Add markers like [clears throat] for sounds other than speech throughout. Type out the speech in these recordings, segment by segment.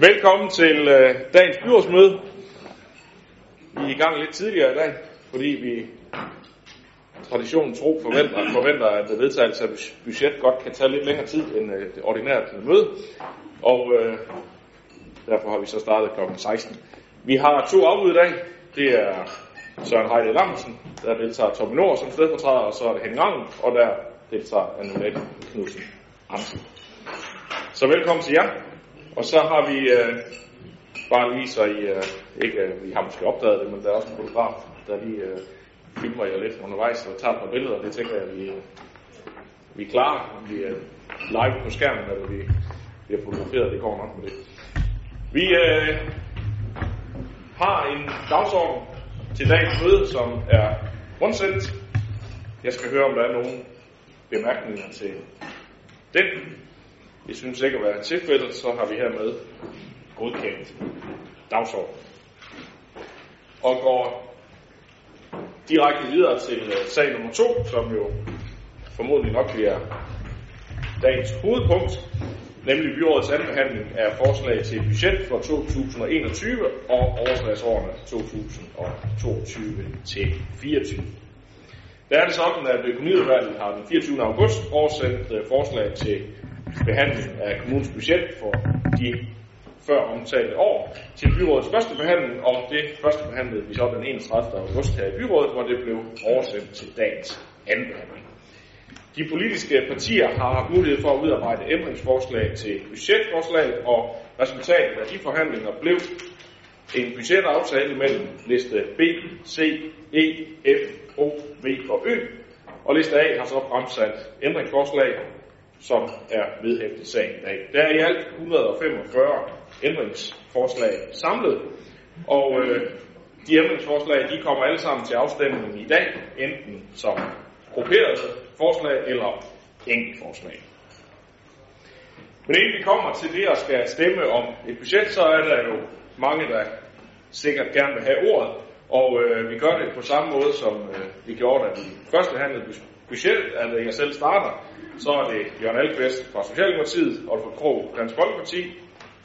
Velkommen til øh, dagens byrådsmøde. Vi er i gang lidt tidligere i dag, fordi vi traditionen tro forventer, forventer at vedtagelse af budget godt kan tage lidt længere tid end øh, det ordinære møde. Og øh, derfor har vi så startet kl. 16. Vi har to afbud i dag. Det er Søren Heide Lamsen, der deltager Torben Nord som stedfortræder, og så er det Henning Ravn, og der deltager Annette Knudsen Hansen. Så velkommen til jer. Og så har vi øh, bare lige så I, øh, ikke, øh, vi har måske opdaget det, men der er også en fotograf, der lige øh, filmer jer lidt undervejs og tager et par billeder. Det tænker jeg, at vi, øh, vi er klar. Vi er live på skærmen, eller vi bliver fotograferet. Det går nok med det. Vi øh, har en dagsorden til dagens møde, som er rundsendt. Jeg skal høre, om der er nogen bemærkninger til den. Jeg synes ikke at være tilfældet, så har vi hermed godkendt dagsordenen. Og går direkte videre til øh, sag nummer to, som jo formodentlig nok bliver dagens hovedpunkt, nemlig byrådets anbehandling af forslag til budget for 2021 og overslagsårene 2022 til 24. Der er det sådan, at økonomiudvalget har den 24. august oversendt øh, forslag til behandling af kommunens budget for de før omtalte år til byrådets første behandling, og det første behandlede vi så den 31. august her i byrådet, hvor det blev oversendt til dagens anden behandling. De politiske partier har haft mulighed for at udarbejde ændringsforslag til budgetforslag, og resultatet af de forhandlinger blev en budgetaftale mellem liste B, C, E, F, O, V og Ø, og liste A har så fremsat ændringsforslag, som er vedhæftet sagen i dag. Der er i alt 145 ændringsforslag samlet, og øh, de ændringsforslag de kommer alle sammen til afstemning i dag, enten som grupperede forslag eller enkeltforslag. Men inden vi kommer til det og skal stemme om et budget, så er der jo mange, der sikkert gerne vil have ordet, og øh, vi gør det på samme måde, som øh, vi gjorde, da vi først behandlede budgettet, altså jeg selv starter, så er det Jørgen Alkvist fra Socialdemokratiet, Olfert Krog, Dansk Folkeparti,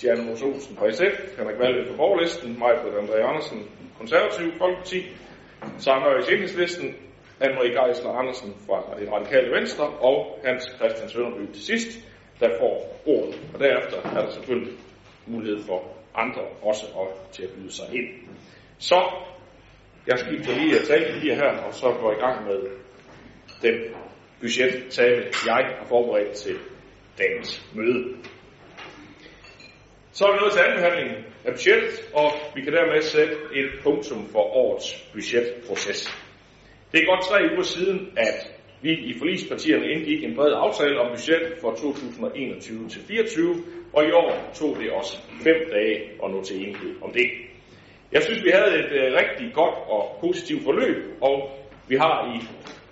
Diana Mos Olsen fra SF, Henrik Valve fra Borgerlisten, Majbrit André Andersen, Konservativ Folkeparti, Søren Enhedslisten, Anne-Marie Geisler Andersen fra det radikale venstre og Hans Christian Sønderby til sidst, der får ordet. Og derefter er der selvfølgelig mulighed for andre også at, til at byde sig ind. Så jeg skifter lige at tale lige her, og så går i gang med den budgettale, jeg har forberedt til dagens møde. Så er vi nået til andenbehandlingen af budgettet, og vi kan dermed sætte et punktum for årets budgetproces. Det er godt tre uger siden, at vi i forligspartierne indgik en bred aftale om budget for 2021-24, og i år tog det også fem dage at nå til enighed om det. Jeg synes, vi havde et øh, rigtig godt og positivt forløb, og vi har i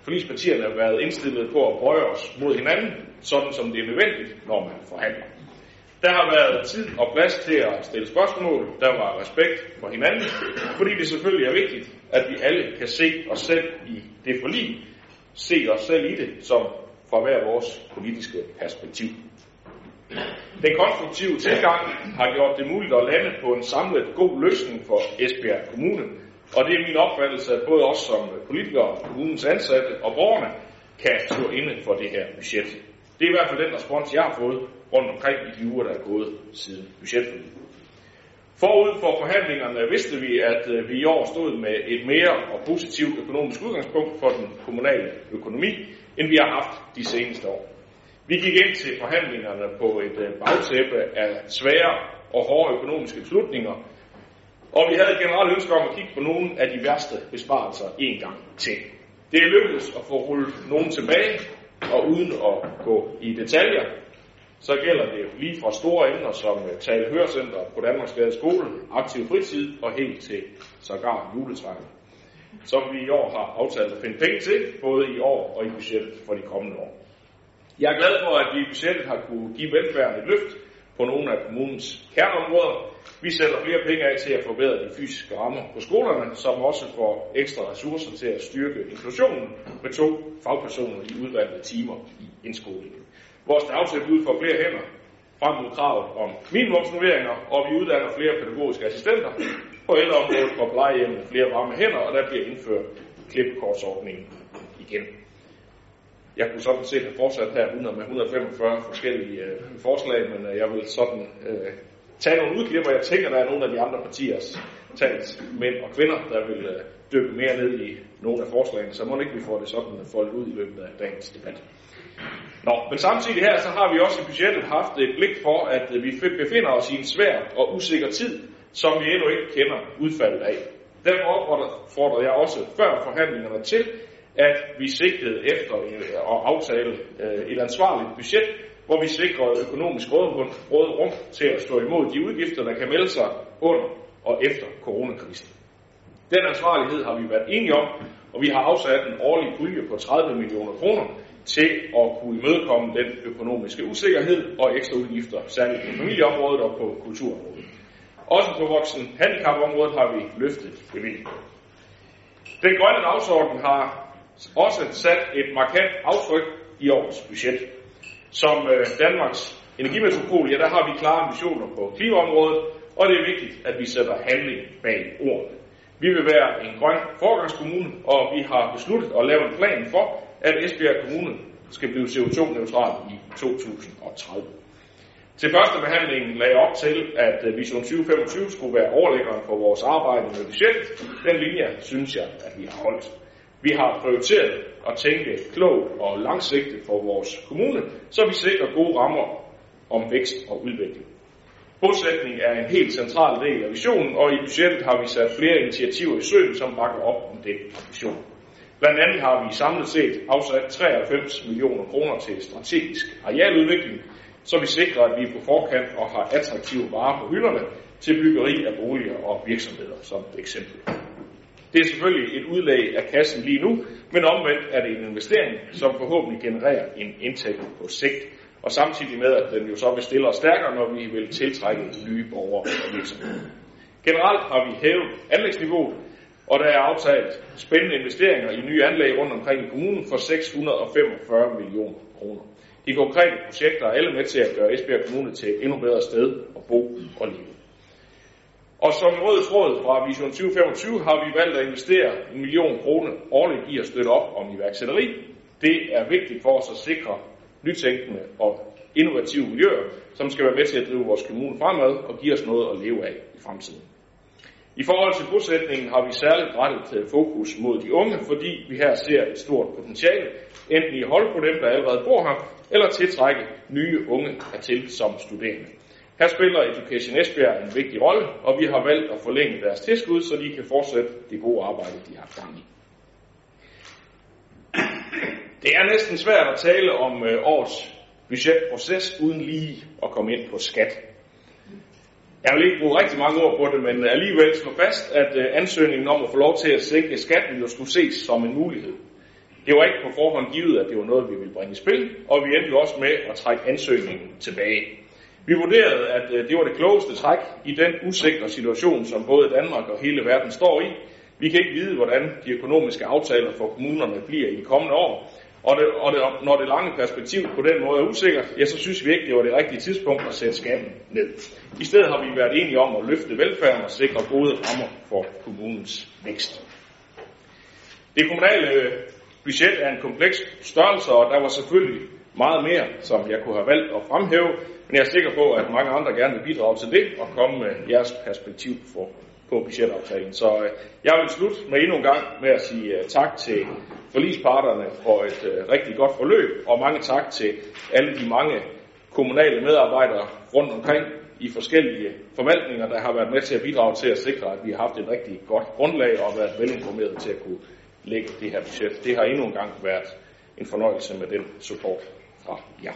forligspartierne været indstillet på at bøje os mod hinanden, sådan som det er nødvendigt, når man forhandler. Der har været tid og plads til at stille spørgsmål. Der var respekt for hinanden, fordi det selvfølgelig er vigtigt, at vi alle kan se os selv i det forlig, se os selv i det som fra hver vores politiske perspektiv. Den konstruktive tilgang har gjort det muligt at lande på en samlet god løsning for Esbjerg Kommune, og det er min opfattelse, at både os som politikere, kommunens ansatte og borgerne kan stå inde for det her budget. Det er i hvert fald den respons, jeg har fået rundt omkring i de uger, der er gået siden budgetforliget. Forud for forhandlingerne vidste vi, at øh, vi i år stod med et mere og positivt økonomisk udgangspunkt for den kommunale økonomi, end vi har haft de seneste år. Vi gik ind til forhandlingerne på et øh, bagtæppe af svære og hårde økonomiske beslutninger, og vi havde et generelt ønske om at kigge på nogle af de værste besparelser en gang til. Det er lykkedes at få rullet nogen tilbage, og uden at gå i detaljer, så gælder det lige fra store emner som øh, Tale Hørcenter på Danmarksgade Skole, aktiv fritid og helt til sågar juletræet, som vi i år har aftalt at finde penge til, både i år og i budgettet for de kommende år. Jeg er glad for, at vi i budgettet har kunne give velfærden et løft på nogle af kommunens kerneområder, Vi sætter flere penge af til at forbedre de fysiske rammer på skolerne, som også får ekstra ressourcer til at styrke inklusionen med to fagpersoner i udvalgte timer i indskolingen. Vores dagtilbud får flere hænder frem mod kravet om minimumsnoveringer, og vi uddanner flere pædagogiske assistenter. På ældreområdet får plejehjemmene flere varme hænder, og der bliver indført klippekortsordningen igen. Jeg kunne sådan set have fortsat her med 145 forskellige øh, forslag, men øh, jeg vil sådan øh, tage nogle udklipper. Jeg tænker, der er nogle af de andre partiers talt mænd og kvinder, der vil øh, dykke mere ned i nogle af forslagene, så må ikke vi får det sådan foldet ud i løbet af dagens debat. Nå, men samtidig her, så har vi også i budgettet haft et blik for, at vi befinder os i en svær og usikker tid, som vi endnu ikke kender udfaldet af. Derfor opfordrede jeg også før forhandlingerne til, at vi sigtede efter øh, at aftale øh, et ansvarligt budget, hvor vi sikrede økonomisk rådrum til at stå imod de udgifter, der kan melde sig under og efter coronakrisen. Den ansvarlighed har vi været enige om, og vi har afsat en årlig pulje på 30 millioner kroner til at kunne imødekomme den økonomiske usikkerhed og ekstra udgifter, særligt på familieområdet og på kulturområdet. Også på voksen handicapområdet har vi løftet bevillingen. Den grønne dagsorden har også sat et markant aftryk i årets budget. Som øh, Danmarks energimetropol, ja, der har vi klare ambitioner på klimaområdet, og det er vigtigt, at vi sætter handling bag ordene. Vi vil være en grøn forgangskommune, og vi har besluttet at lave en plan for, at Esbjerg Kommune skal blive CO2-neutral i 2030. Til første behandling lagde op til, at øh, Vision 2025 skulle være overlæggeren for vores arbejde med budget. Den linje synes jeg, at vi har holdt. Vi har prioriteret at tænke klogt og langsigtet for vores kommune, så vi sikrer gode rammer om vækst og udvikling. Bosætning er en helt central del af visionen, og i budgettet har vi sat flere initiativer i søen, som bakker op om den vision. Blandt andet har vi samlet set afsat 93 millioner kroner til strategisk arealudvikling, så vi sikrer, at vi er på forkant og har attraktive varer på hylderne til byggeri af boliger og virksomheder, som et eksempel. Det er selvfølgelig et udlag af kassen lige nu, men omvendt er det en investering, som forhåbentlig genererer en indtægt på sigt, og samtidig med, at den jo så vil stille os stærkere, når vi vil tiltrække nye borgere og virksomheder. Generelt har vi hævet anlægsniveauet, og der er aftalt spændende investeringer i nye anlæg rundt omkring i kommunen for 645 millioner kroner. De konkrete projekter er alle med til at gøre Esbjerg Kommune til et endnu bedre sted at bo og leve. Og som rød tråd fra Vision 2025 har vi valgt at investere en million kroner årligt i at støtte op om iværksætteri. Det er vigtigt for os at sikre nytænkende og innovative miljøer, som skal være med til at drive vores kommune fremad og give os noget at leve af i fremtiden. I forhold til bosætningen har vi særligt rettet fokus mod de unge, fordi vi her ser et stort potentiale, enten i at holde på dem, der allerede bor her, eller tiltrække nye unge hertil som studerende. Her spiller Education Esbjerg en vigtig rolle, og vi har valgt at forlænge deres tilskud, så de kan fortsætte det gode arbejde, de har gang i. Det er næsten svært at tale om øh, årets budgetproces uden lige at komme ind på skat. Jeg vil ikke bruge rigtig mange ord på det, men alligevel slå fast, at øh, ansøgningen om at få lov til at sænke skatten jo skulle ses som en mulighed. Det var ikke på forhånd givet, at det var noget, vi ville bringe i spil, og vi endte jo også med at trække ansøgningen tilbage. Vi vurderede, at øh, det var det klogeste træk i den usikre situation, som både Danmark og hele verden står i. Vi kan ikke vide, hvordan de økonomiske aftaler for kommunerne bliver i de kommende år, og, det, og det, når det lange perspektiv på den måde er usikkert, ja, så synes vi ikke, det var det rigtige tidspunkt at sætte skatten ned. I stedet har vi været enige om at løfte velfærden og sikre gode rammer for kommunens vækst. Det kommunale øh, budget er en kompleks størrelse, og der var selvfølgelig meget mere, som jeg kunne have valgt at fremhæve, men jeg er sikker på, at mange andre gerne vil bidrage til det og komme med jeres perspektiv for, på budgetaftalen. Så øh, jeg vil slutte med endnu en gang med at sige uh, tak til forlisparterne for et uh, rigtig godt forløb, og mange tak til alle de mange kommunale medarbejdere rundt omkring i forskellige forvaltninger, der har været med til at bidrage til at sikre, at vi har haft et rigtig godt grundlag og været velinformeret til at kunne lægge det her budget. Det har endnu en gang været en fornøjelse med den support fra jer.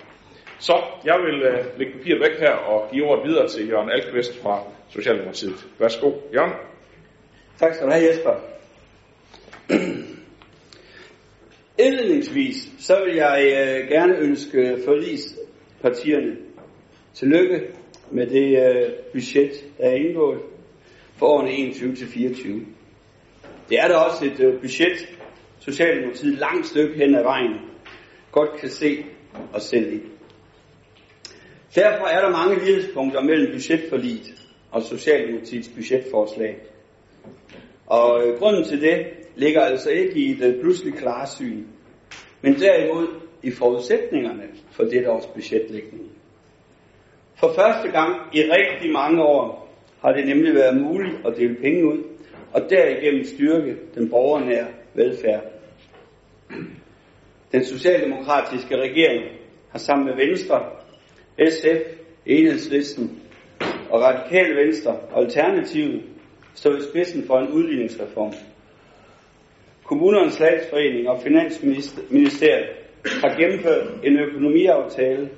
Så jeg vil uh, lægge papiret væk her og give ordet videre til Jørgen Alkvist fra Socialdemokratiet. Værsgo, Jørgen. Tak skal du have, Jesper. Indledningsvis, så vil jeg øh, gerne ønske forlispartierne tillykke med det øh, budget, der er indgået for årene 21-24. Det er da også et øh, budget, Socialdemokratiet langt stykke hen ad vejen godt kan se og selv i. Derfor er der mange lighedspunkter mellem budgetforliget og Socialdemokratiets budgetforslag. Og øh, grunden til det ligger altså ikke i den pludselig klare syn, men derimod i forudsætningerne for dette års budgetlægning. For første gang i rigtig mange år har det nemlig været muligt at dele penge ud, og derigennem styrke den borgernære velfærd. Den socialdemokratiske regering har sammen med Venstre, SF, Enhedslisten og Radikale Venstre og Alternativet stod i spidsen for en udligningsreform. Kommunernes Landsforening og Finansministeriet har gennemført en økonomiaftale,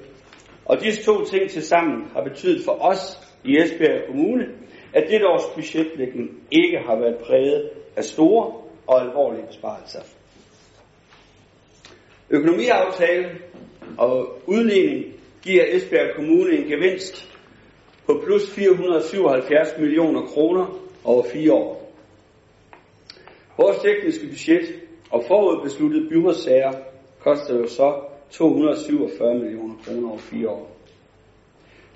og disse to ting til sammen har betydet for os i Esbjerg Kommune, at dette års budgetlægning ikke har været præget af store og alvorlige besparelser. Økonomiaftalen og udligning giver Esbjerg Kommune en gevinst på plus 477 millioner kroner over fire år. Vores tekniske budget og forudbesluttede byrådssager koster jo så 247 millioner kroner over fire år.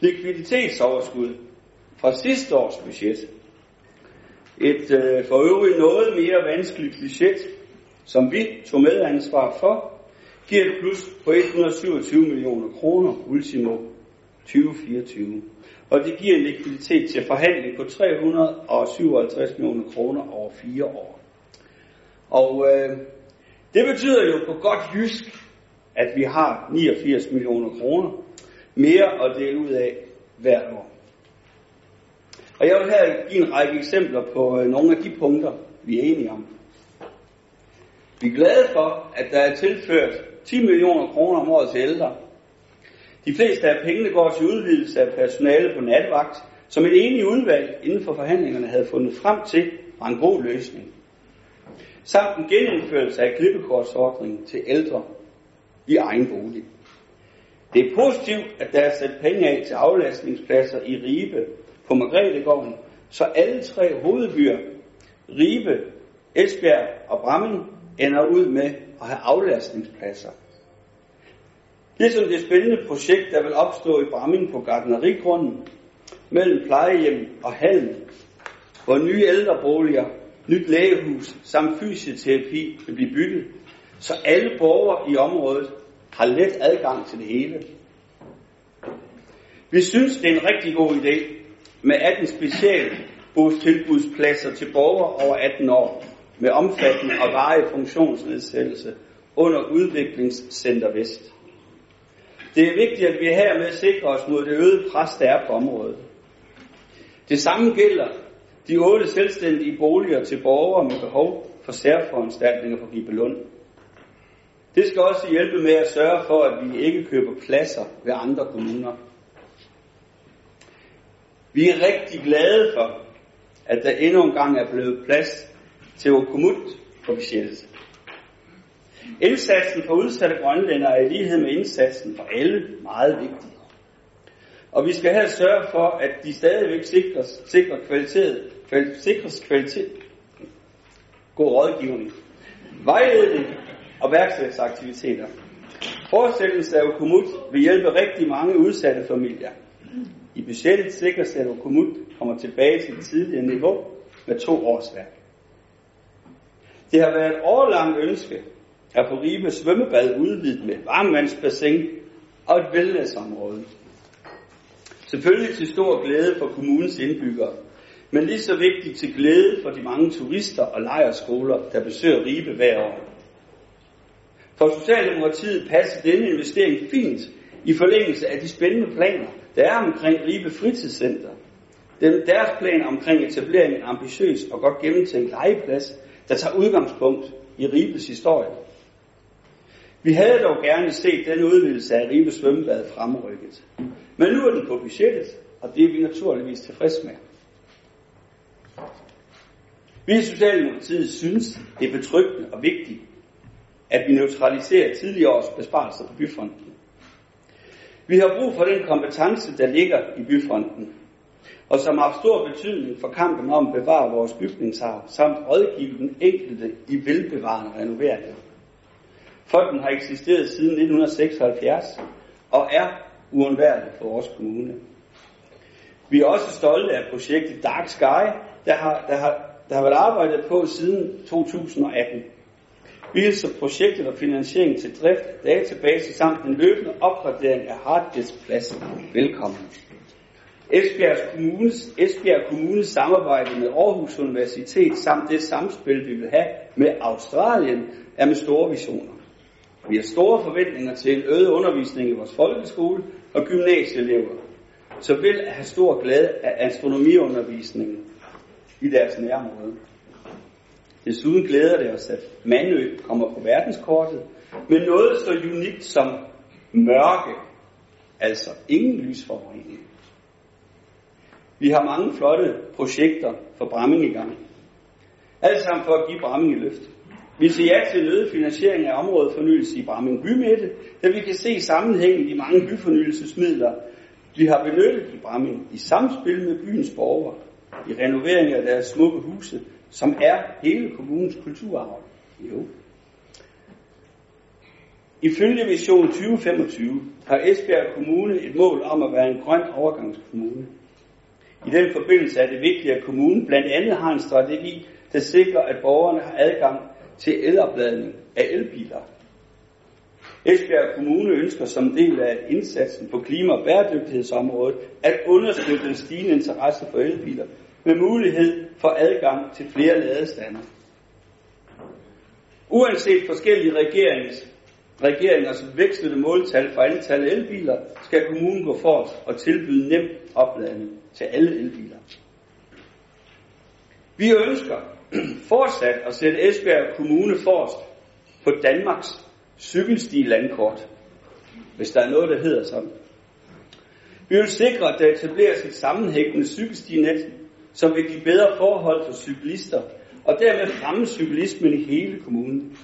Likviditetsoverskud fra sidste års budget. Et øh, for øvrigt noget mere vanskeligt budget, som vi tog med ansvar for, giver et plus på 127 millioner kroner ultimo 2024. Og det giver en likviditet til forhandling på 357 millioner kroner over fire år. Og øh, det betyder jo på godt jysk, at vi har 89 millioner kroner mere at dele ud af hvert år. Og jeg vil her give en række eksempler på øh, nogle af de punkter, vi er enige om. Vi er glade for, at der er tilført 10 millioner kroner om året til ældre. De fleste af pengene går til udvidelse af personale på nattevagt, som et enigt udvalg inden for forhandlingerne havde fundet frem til var en god løsning. Samt en genindførelse af klippekortsordningen til ældre i egen bolig. Det er positivt, at der er sat penge af til aflastningspladser i Ribe på Margrethe så alle tre hovedbyer, Ribe, Esbjerg og Bramming, ender ud med at have aflastningspladser. Ligesom det spændende projekt, der vil opstå i Bramming på Gardnerigrunden, mellem plejehjem og hallen, hvor nye ældreboliger, nyt lægehus samt fysioterapi vil blive bygget, så alle borgere i området har let adgang til det hele. Vi synes, det er en rigtig god idé med 18 specialbostilbudspladser til borgere over 18 år med omfattende og varige funktionsnedsættelse under Udviklingscenter Vest. Det er vigtigt, at vi hermed sikrer os mod det øgede pres, der er på området. Det samme gælder de otte selvstændige boliger til borgere med behov for særforanstaltninger på Gibelund. Det skal også hjælpe med at sørge for, at vi ikke køber pladser ved andre kommuner. Vi er rigtig glade for, at der endnu en gang er blevet plads til Okumut på budgettet. Indsatsen for udsatte grønlændere er i lighed med indsatsen for alle meget vigtig. Og vi skal her sørge for, at de stadigvæk sikres, sikrer kvalitet, kvalitet, sikres kvalitet, god rådgivning, vejledning og værksætsaktiviteter. Fortsættelse af Okumut vil hjælpe rigtig mange udsatte familier. I budgettet sikres, at Okumut kommer tilbage til det tidligere niveau med to års værk. Det har været et årlangt ønske er på Ribe svømmebad udvidet med varmvandsbassin og et wellnessområde. Selvfølgelig til stor glæde for kommunens indbyggere, men lige så vigtigt til glæde for de mange turister og lejerskoler, der besøger Ribe hver år. For Socialdemokratiet passer denne investering fint i forlængelse af de spændende planer, der er omkring Ribe Fritidscenter. Deres plan omkring etablering af en ambitiøs og godt gennemtænkt legeplads, der tager udgangspunkt i Ribes historie. Vi havde dog gerne set den udvidelse af Ribe svømmebad fremrykket. Men nu er den på budgettet, og det er vi naturligvis tilfreds med. Vi i Socialdemokratiet synes, det er betryggende og vigtigt, at vi neutraliserer tidligere års besparelser på byfonden. Vi har brug for den kompetence, der ligger i byfronten, og som har stor betydning for kampen om at bevare vores bygningsarv, samt rådgive den enkelte i velbevarende renoveringer. Fonden har eksisteret siden 1976 og er uundværlig for vores kommune. Vi er også stolte af projektet Dark Sky, der har, der har, der har været arbejdet på siden 2018. Vi hilser projektet og finansiering til drift, database samt en løbende opgradering af harddiskpladsen. velkommen. Esbjerg Kommunes, Esbjerg Kommunes samarbejde med Aarhus Universitet samt det samspil, vi vil have med Australien, er med store visioner. Vi har store forventninger til en øget undervisning i vores folkeskole og gymnasieelever, så vil have stor glæde af astronomiundervisningen i deres nærområde. Desuden glæder det os, at Mandø kommer på verdenskortet med noget så unikt som mørke, altså ingen lysforurening. Vi har mange flotte projekter for Bramming i gang. Alt sammen for at give Bramming et løft. Vi siger ja til øget finansiering af områdefornyelse i Bramming Bymidte, da vi kan se sammenhængen i de mange byfornyelsesmidler, vi har benyttet i Bramming i samspil med byens borgere, i renovering af deres smukke huse, som er hele kommunens kulturarv. Jo. Ifølge Vision 2025 har Esbjerg Kommune et mål om at være en grøn overgangskommune. I den forbindelse er det vigtigt, at kommunen blandt andet har en strategi, der sikrer, at borgerne har adgang til elopladning af elbiler. Esbjerg Kommune ønsker som del af indsatsen på klima- og bæredygtighedsområdet at understøtte den stigende interesse for elbiler med mulighed for adgang til flere ladestander. Uanset forskellige regerings, regeringers vekslede måltal for antallet af elbiler, skal kommunen gå forrest og tilbyde nem opladning til alle elbiler. Vi ønsker fortsat at sætte Esbjerg Kommune forrest på Danmarks cykelstilandkort, hvis der er noget, der hedder sådan. Vi vil sikre, at der etableres et sammenhængende cykelstinet, som vil give bedre forhold for cyklister, og dermed fremme cyklismen i hele kommunen.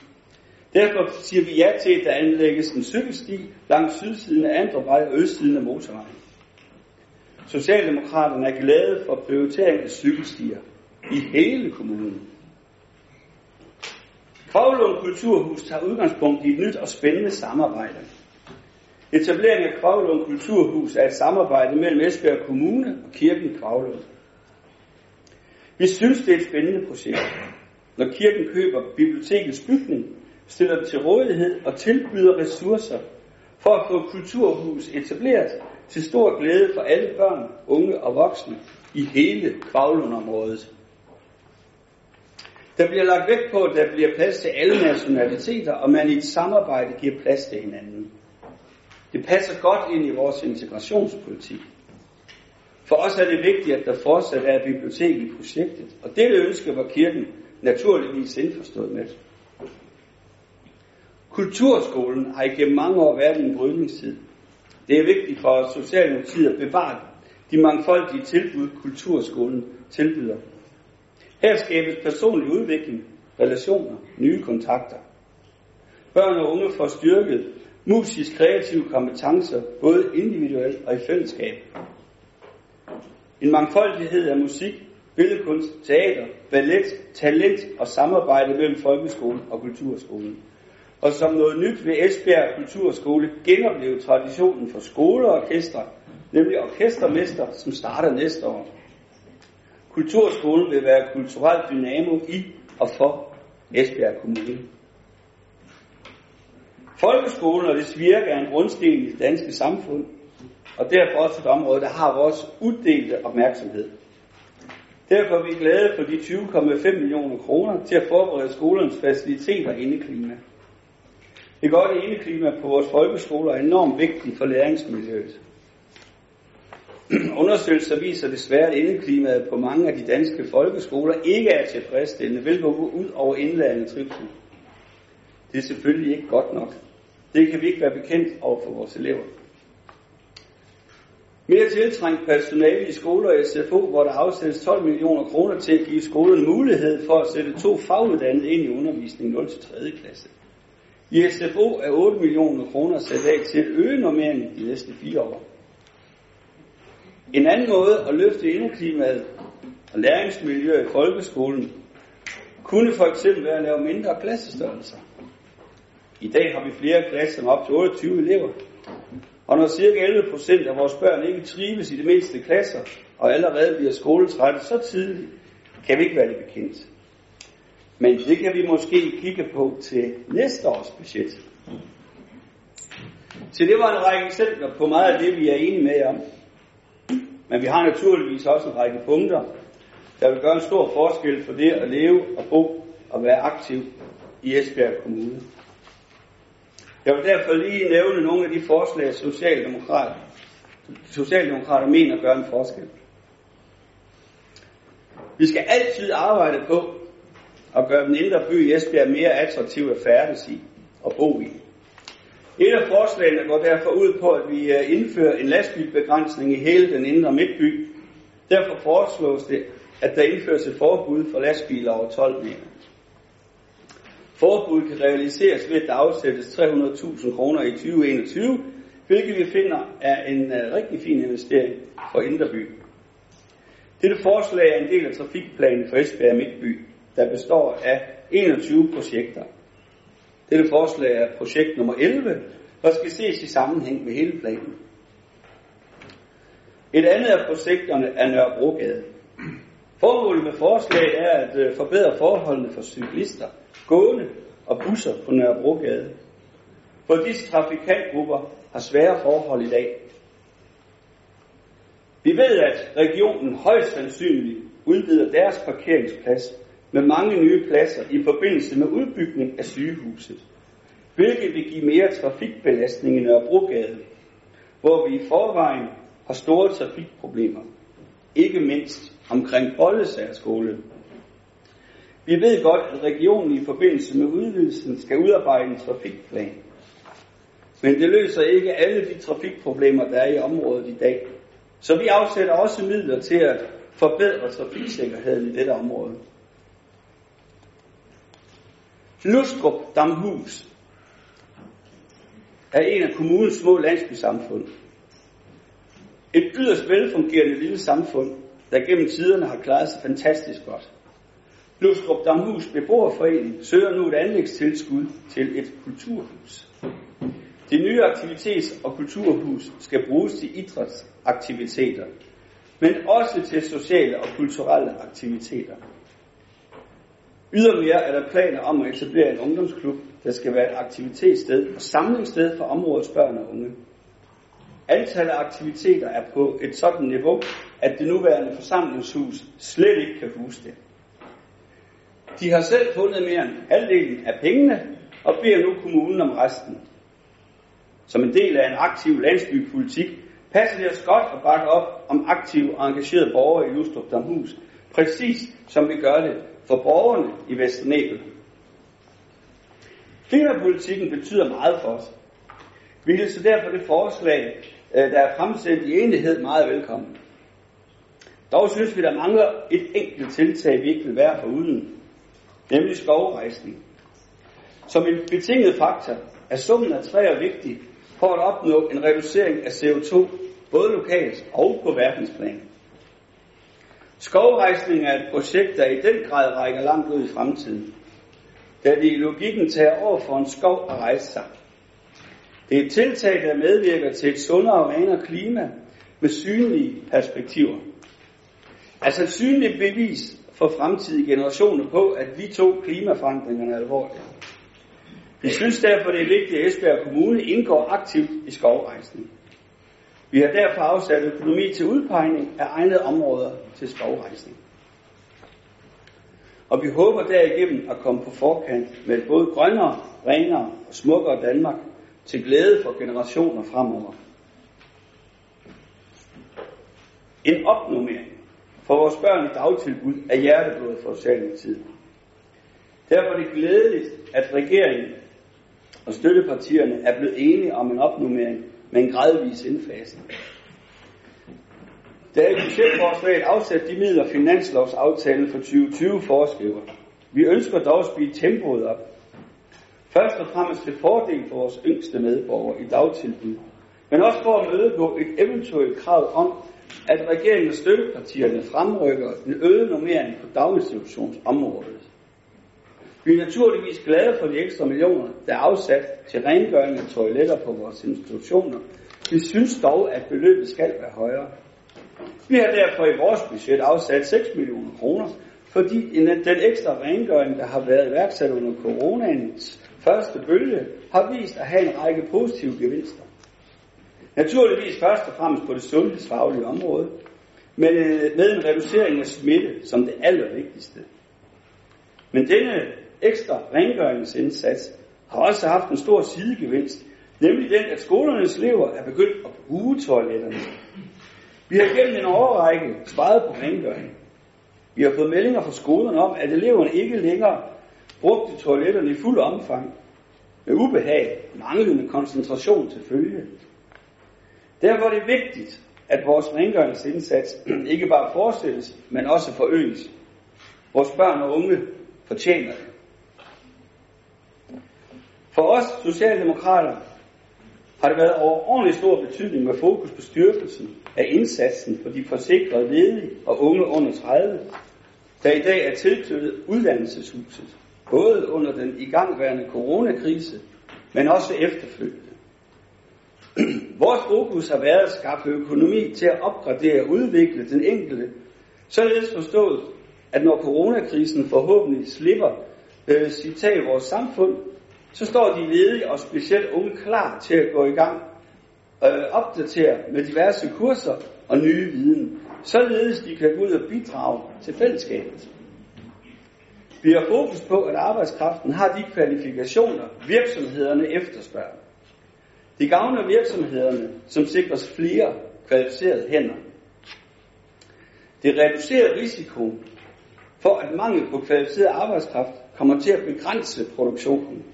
Derfor siger vi ja til, at der anlægges en cykelsti langs sydsiden af Andrevej og østsiden af motorvejen. Socialdemokraterne er glade for prioritering af cykelstier i hele kommunen. Kvavlund Kulturhus tager udgangspunkt i et nyt og spændende samarbejde. Etableringen af Kvavlund Kulturhus er et samarbejde mellem Esbjerg Kommune og Kirken Kvavlund. Vi synes, det er et spændende projekt. Når kirken køber bibliotekets bygning, stiller det til rådighed og tilbyder ressourcer for at få kulturhus etableret til stor glæde for alle børn, unge og voksne i hele Kravlundområdet. Der bliver lagt vægt på, at der bliver plads til alle nationaliteter, og man i et samarbejde giver plads til hinanden. Det passer godt ind i vores integrationspolitik. For os er det vigtigt, at der fortsat er et bibliotek i projektet, og dette ønske var kirken naturligvis indforstået med. Kulturskolen har igennem mange år været i en brydningstid. Det er vigtigt for Socialdemokratiet at bevare de mangfoldige tilbud, kulturskolen tilbyder. Her skabes personlig udvikling, relationer, nye kontakter. Børn og unge får styrket musisk kreative kompetencer, både individuelt og i fællesskab. En mangfoldighed af musik, billedkunst, teater, ballet, talent og samarbejde mellem folkeskolen og kulturskolen. Og som noget nyt vil Esbjerg Kulturskole genopleve traditionen for skoleorkestre, nemlig orkestermester, som starter næste år. Kulturskolen vil være kulturelt dynamo i og for Esbjerg Kommune. Folkeskolen og dets virke er en grundsten i det danske samfund, og derfor også et område, der har vores uddelte opmærksomhed. Derfor er vi glade for de 20,5 millioner kroner til at forberede skolernes faciliteter indeklima. Det godt indeklima på vores folkeskoler er enormt vigtigt for læringsmiljøet. Undersøgelser viser desværre, at indeklimaet på mange af de danske folkeskoler ikke er tilfredsstillende, hvilket går ud over indlærende trivsel. Det er selvfølgelig ikke godt nok. Det kan vi ikke være bekendt over for vores elever. Mere tiltrængt personale i skoler og SFO, hvor der afsættes 12 millioner kroner til at give skolen mulighed for at sætte to faguddannede ind i undervisningen 0. til 3. klasse. I SFO er 8 millioner kroner sat af til at øge normeringen de næste fire år. En anden måde at løfte indeklimaet og læringsmiljøet i folkeskolen kunne for eksempel være at lave mindre klassestørrelser. I dag har vi flere klasser med op til 28 elever. Og når cirka 11 procent af vores børn ikke trives i de mindste klasser, og allerede bliver skoletrætte så tidligt, kan vi ikke være det bekendt. Men det kan vi måske kigge på til næste års budget. Så det var en række eksempler på meget af det, vi er enige med om. Men vi har naturligvis også en række punkter, der vil gøre en stor forskel for det at leve og bo og være aktiv i Esbjerg Kommune. Jeg vil derfor lige nævne nogle af de forslag, Socialdemokrater, Socialdemokrater mener gør en forskel. Vi skal altid arbejde på at gøre den indre by i Esbjerg mere attraktiv at færdes i og bo i. Et af forslagene går derfor ud på, at vi øh, indfører en lastbilbegrænsning i hele den indre midtby. Derfor foreslås det, at der indføres et forbud for lastbiler over 12 meter. Forbuddet kan realiseres ved, at der afsættes 300.000 kroner i 2021, hvilket vi finder er en øh, rigtig fin investering for Inderby. Dette forslag er en del af trafikplanen for Esbjerg Midtby, der består af 21 projekter. Dette forslag er projekt nummer 11, og skal ses i sammenhæng med hele planen. Et andet af projekterne er Nørrebrogade. Formålet med forslaget er at øh, forbedre forholdene for cyklister, gående og busser på Nørrebrogade. For disse trafikantgrupper har svære forhold i dag. Vi ved, at regionen højst sandsynligt udvider deres parkeringsplads med mange nye pladser i forbindelse med udbygning af sygehuset, hvilket vil give mere trafikbelastning i Nørrebrogade, hvor vi i forvejen har store trafikproblemer, ikke mindst omkring Bollesager skole. Vi ved godt, at regionen i forbindelse med udvidelsen skal udarbejde en trafikplan. Men det løser ikke alle de trafikproblemer, der er i området i dag. Så vi afsætter også midler til at forbedre trafiksikkerheden i dette område. Lustrup Damhus er en af kommunens små landsbysamfund. Et yderst velfungerende lille samfund, der gennem tiderne har klaret sig fantastisk godt. Lustrup Damhus Beboerforening søger nu et anlægstilskud til et kulturhus. Det nye aktivitets- og kulturhus skal bruges til idrætsaktiviteter, men også til sociale og kulturelle aktiviteter. Ydermere er der planer om at etablere en ungdomsklub, der skal være et aktivitetssted og samlingssted for områdets børn og unge. Antallet af aktiviteter er på et sådan niveau, at det nuværende forsamlingshus slet ikke kan huse det. De har selv fundet mere end halvdelen af pengene og beder nu kommunen om resten. Som en del af en aktiv landsbypolitik passer det os godt at bakke op om aktive og engagerede borgere i Lustrup Damhus, præcis som vi gør det for borgerne i Vesternæbel. Klimapolitikken betyder meget for os. Vi hilser derfor det forslag, øh, der er fremsendt i enighed, meget velkommen. Dog synes vi, der mangler et enkelt tiltag, vi ikke vil være for uden, nemlig skovrejsning. Som en betinget faktor er summen af træer vigtig for at opnå en reducering af CO2, både lokalt og på verdensplan. Skovrejsning er et projekt, der i den grad rækker langt ud i fremtiden, da det i logikken tager over for en skov at rejse sig. Det er et tiltag, der medvirker til et sundere og renere klima med synlige perspektiver. Altså et synligt bevis for fremtidige generationer på, at vi tog klimaforandringerne alvorligt. Vi synes derfor, det er vigtigt, at Esbjerg Kommune indgår aktivt i skovrejsning. Vi har derfor afsat økonomi til udpegning af egnede områder til skovrejsning. Og vi håber derigennem at komme på forkant med et både grønnere, renere og smukkere Danmark til glæde for generationer fremover. En opnummering for vores børn i dagtilbud er hjerteblod for Socialdemokratiet. Derfor er det glædeligt, at regeringen og støttepartierne er blevet enige om en opnummering med en gradvis indfasning. Der er i budgetforslaget afsat de midler finanslovsaftalen for 2020 foreskriver. Vi ønsker dog at spille tempoet op. Først og fremmest til fordel for vores yngste medborgere i dagtilbud, men også for at møde på et eventuelt krav om, at regeringen og støttepartierne fremrykker den øgede normering på daginstitutionsområdet. Vi er naturligvis glade for de ekstra millioner, der er afsat til rengøring af toiletter på vores institutioner. Vi synes dog, at beløbet skal være højere. Vi har derfor i vores budget afsat 6 millioner kroner, fordi den ekstra rengøring, der har været iværksat under coronaens første bølge, har vist at have en række positive gevinster. Naturligvis først og fremmest på det sundhedsfaglige område, men med en reducering af smitte som det allervigtigste. Men denne ekstra rengøringsindsats har også haft en stor sidegevinst, nemlig den, at skolernes elever er begyndt at bruge toiletterne. Vi har gennem en overrække sparet på rengøring. Vi har fået meldinger fra skolerne om, at eleverne ikke længere brugte toiletterne i fuld omfang, med ubehag, manglende koncentration til følge. Derfor er det vigtigt, at vores rengøringsindsats ikke bare fortsættes, men også forøges. Vores børn og unge fortjener det. For os socialdemokrater har det været overordentlig stor betydning med fokus på styrkelsen af indsatsen for de forsikrede ledige og unge under 30, der i dag er tilknyttet uddannelseshuset, både under den igangværende coronakrise, men også efterfølgende. [clears throat] Vores fokus har været at skaffe økonomi til at opgradere og udvikle den enkelte, således forstået, at når coronakrisen forhåbentlig slipper øh, sit tag i vores samfund, så står de ledige og specielt unge klar til at gå i gang øh, opdatere med diverse kurser og nye viden, således de kan gå ud og bidrage til fællesskabet. Vi har fokus på, at arbejdskraften har de kvalifikationer, virksomhederne efterspørger. Det gavner virksomhederne, som sikres flere kvalificerede hænder. Det reducerer risikoen for, at mangel på kvalificeret arbejdskraft kommer til at begrænse produktionen.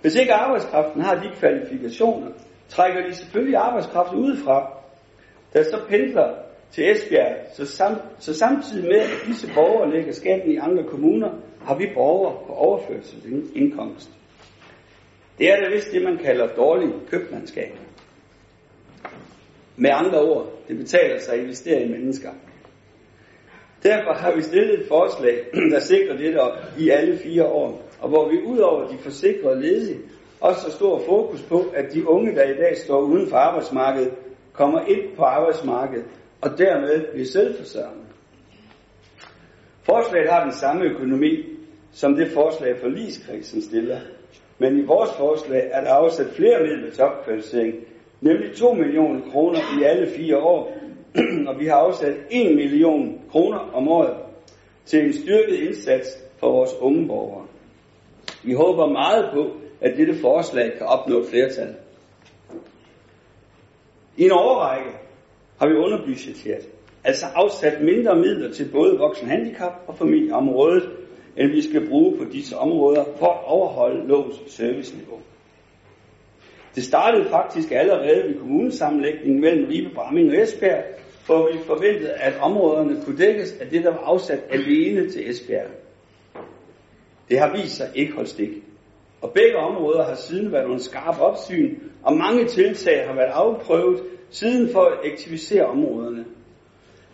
Hvis ikke arbejdskraften har de kvalifikationer, trækker de selvfølgelig arbejdskraft udefra, der så pendler til Esbjerg, så, sam, så samtidig med, at disse borgere lægger skatten i andre kommuner, har vi borgere på overførselsindkomst. Det er da vist det, man kalder dårlig købmandskab. Med andre ord, det betaler sig at investere i mennesker. Derfor har vi stillet et forslag, [clears throat] der sikrer dette op i alle fire år, og hvor vi ud over de forsikrede ledige, også har stor fokus på, at de unge, der i dag står uden for arbejdsmarkedet, kommer ind på arbejdsmarkedet og dermed bliver selvforsørgende. Forslaget har den samme økonomi, som det forslag for Liskredsen stiller. Men i vores forslag er der afsat flere midler til opkvalificering, nemlig 2 millioner kroner i alle fire år, [clears throat] og vi har afsat 1 million kroner om året til en styrket indsats for vores unge borgere. Vi håber meget på, at dette forslag kan opnå flertal. I en overrække har vi underbudgetteret, altså afsat mindre midler til både voksenhandicap og familieområdet, end vi skal bruge på disse områder for at overholde lovens serviceniveau. Det startede faktisk allerede ved kommunesammenlægningen mellem Ribe, Bramming og Esbjerg, hvor vi forventede, at områderne kunne dækkes af det, der var afsat alene til Esbjerg. Det har vist sig ikke holdt stik. Og begge områder har siden været under skarp opsyn, og mange tiltag har været afprøvet siden for at aktivisere områderne.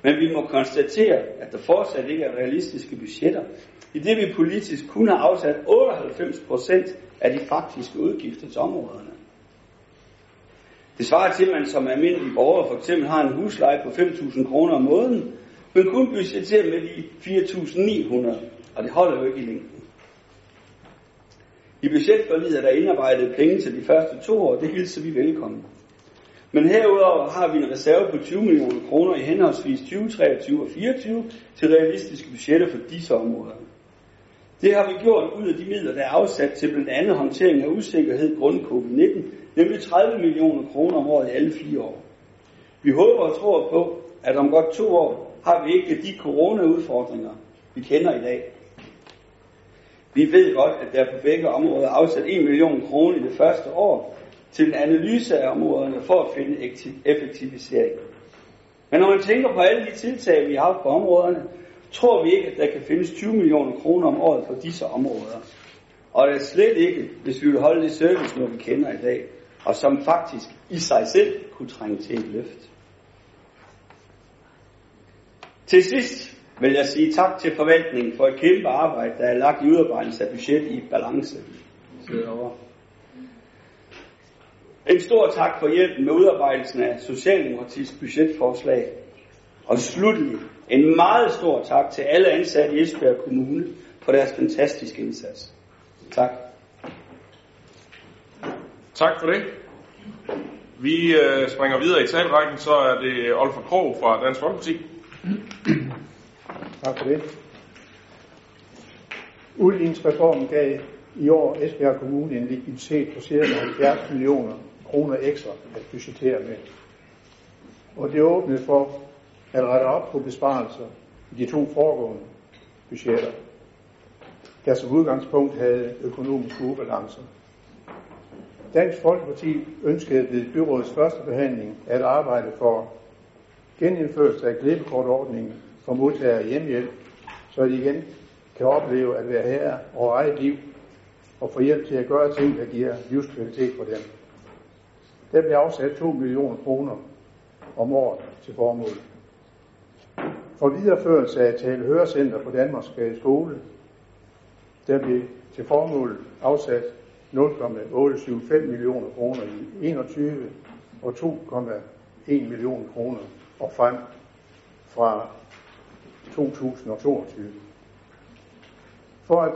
Men vi må konstatere, at der fortsat ikke er realistiske budgetter, i det vi politisk kun har afsat 98 procent af de faktiske udgifter til områderne. Det svarer til, at man som almindelig borger for eksempel har en husleje på 5.000 kroner om måneden, men kun budgetterer med de 4.900, og det holder jo ikke i længden. I budgetforliget er der indarbejdet penge til de første to år, det hilser vi velkommen. Men herudover har vi en reserve på 20 millioner kroner i henholdsvis 2023 og 2024 til realistiske budgetter for disse områder. Det har vi gjort ud af de midler, der er afsat til blandt andet håndtering af usikkerhed grund covid-19, nemlig 30 millioner kroner om året i alle fire år. Vi håber og tror på, at om godt to år har vi ikke de coronaudfordringer, vi kender i dag. Vi ved godt, at der på begge områder er afsat 1 million kroner i det første år til en analyse af områderne for at finde effektivisering. Men når man tænker på alle de tiltag, vi har haft på områderne, tror vi ikke, at der kan findes 20 millioner kroner om året på disse områder. Og det er slet ikke, hvis vi vil holde det service, når vi kender i dag, og som faktisk i sig selv kunne trænge til et løft. Til sidst vil jeg sige tak til forvaltningen for et kæmpe arbejde, der er lagt i udarbejdelse af budget i balance. En stor tak for hjælpen med udarbejdelsen af Socialdemokratiets budgetforslag. Og slutlig en meget stor tak til alle ansatte i Esbjerg Kommune for deres fantastiske indsats. Tak. Tak for det. Vi øh, springer videre i talrækken, så er det Olfer Krog fra Dansk Folkeparti. Tak for det. Udligningsreformen gav i år Esbjerg Kommune en likviditet på ca. 70 millioner kroner ekstra at budgettere med. Og det åbnede for at rette op på besparelser i de to foregående budgetter, der som udgangspunkt havde økonomiske ubalancer. Dansk Folkeparti ønskede ved byrådets første behandling at arbejde for genindførelse af klippekortordningen og modtager hjemmehjælp, så de igen kan opleve at være her over eget liv og få hjælp til at gøre ting, der giver livskvalitet for dem. Der bliver afsat 2 millioner kroner om året til formålet. For videreførelse af Tale Hørecenter på Danmarks Skole, der blev til formål afsat 0,875 millioner kroner i 21 og 2,1 millioner kroner og frem fra 2022. For at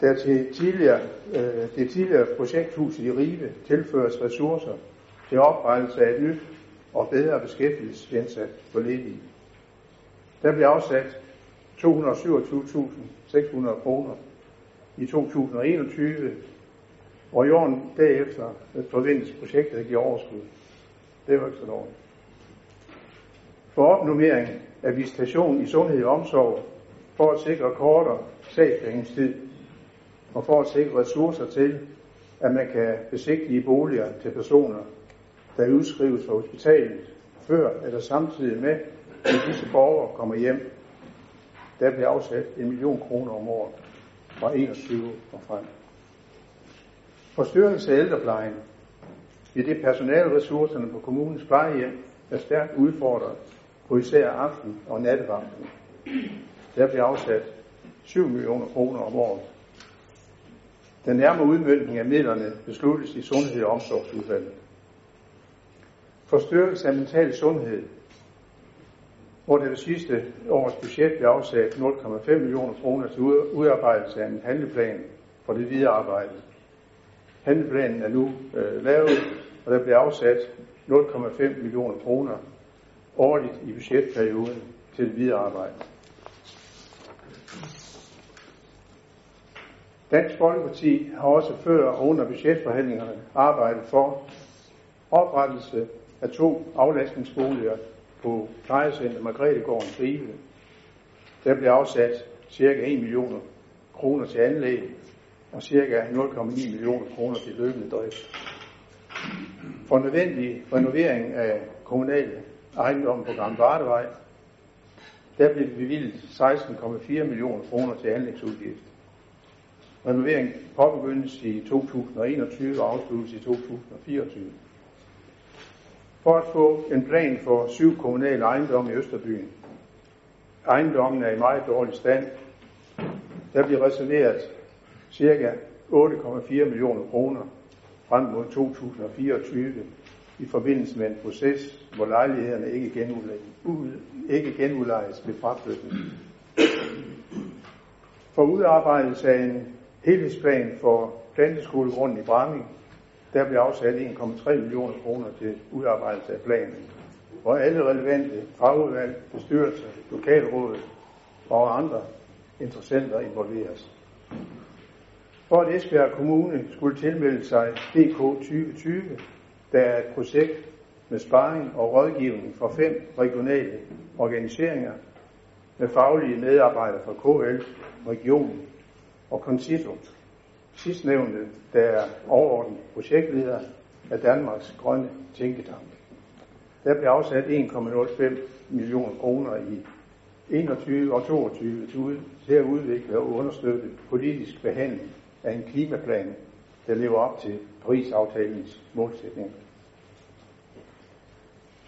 der til tidligere, øh, det tidligere projekthus i Ribe tilføres ressourcer til oprettelse af et nyt og bedre beskæftigelsesindsats for ledige. Der blev afsat 227.600 kroner i 2021, og i årene derefter øh, forventes projektet at give overskud. Det er jo ikke så dårligt. For opnummering af visitation i sundhed og omsorg, for at sikre kortere sagsbehandlingstid, og for at sikre ressourcer til, at man kan besigtige boliger til personer, der udskrives fra hospitalet, før eller samtidig med, at disse borgere kommer hjem. Der bliver afsat en million kroner om året fra 21 og frem. For styrkelse af ældreplejen i det personalressourcerne på kommunens plejehjem er stærkt udfordret på især aften- og nattevagten. Der bliver afsat 7 millioner kroner om året. Den nærmere udmyndning af midlerne besluttes i Sundhed- og Omsorgsudvalget. For styrkelse af mental sundhed, hvor det ved sidste års budget blev afsat 0,5 millioner kroner til udarbejdelse af en handleplan for det videre arbejde. Handleplanen er nu øh, lavet, og der bliver afsat 0,5 millioner kroner årligt i budgetperioden til det videre arbejde. Dansk Folkeparti har også før og under budgetforhandlingerne arbejdet for oprettelse af to aflastningsboliger på plejecenter Margrethe Ribe. Der bliver afsat ca. 1 million kroner til anlæg og ca. 0,9 millioner kroner til løbende drift. For nødvendig renovering af kommunale ejendomme på Gamle Bardevej, der blev bevilget 16,4 millioner kroner til anlægsudgift. Renoveringen påbegyndes i 2021 og afsluttes i 2024. For at få en plan for syv kommunale ejendomme i Østerbyen. Ejendommen er i meget dårlig stand. Der bliver reserveret ca. 8,4 millioner kroner frem mod 2024 i forbindelse med en proces, hvor lejlighederne ikke, genudlejes, ikke genudlejes ved fraflytning. For udarbejdelse af en helhedsplan for planteskolegrunden i Bramming, der blev afsat 1,3 millioner kroner til udarbejdelse af planen, hvor alle relevante fagudvalg, bestyrelser, lokalråd og andre interessenter involveres. For at Esbjerg Kommune skulle tilmelde sig DK 2020, der er et projekt med sparring og rådgivning for fem regionale organiseringer med faglige medarbejdere fra KL, regionen og Concito. Sidstnævnte, der er overordnet projektleder af Danmarks Grønne Tænketank. Der blev afsat 1,05 millioner kroner i 21 og 22 til at udvikle og understøtte politisk behandling af en klimaplan, der lever op til Paris-aftalens målsætninger.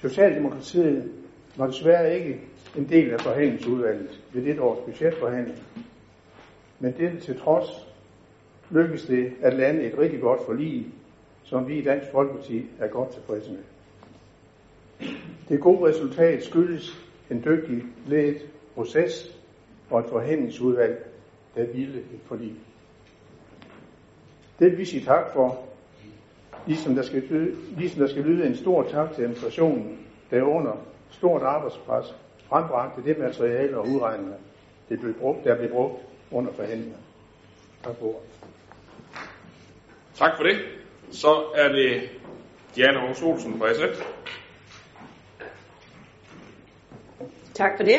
Socialdemokratiet var desværre ikke en del af forhandlingsudvalget ved det års budgetforhandling. Men det til trods lykkedes det at lande et rigtig godt forlig, som vi i Dansk Folkeparti er godt tilfredse med. Det gode resultat skyldes en dygtig ledet proces og et forhandlingsudvalg, der ville et forlig. Det vil vi sige tak for, ligesom der, skal lyde, ligesom der skal lyde en stor tak til administrationen, der under stort arbejdspres frembragte det materiale og udregninger, det blev brugt, der blev brugt under forhandlinger. Tak for ordet. Tak for det. Så er det Diana Hos Olsen fra SF. Tak for det.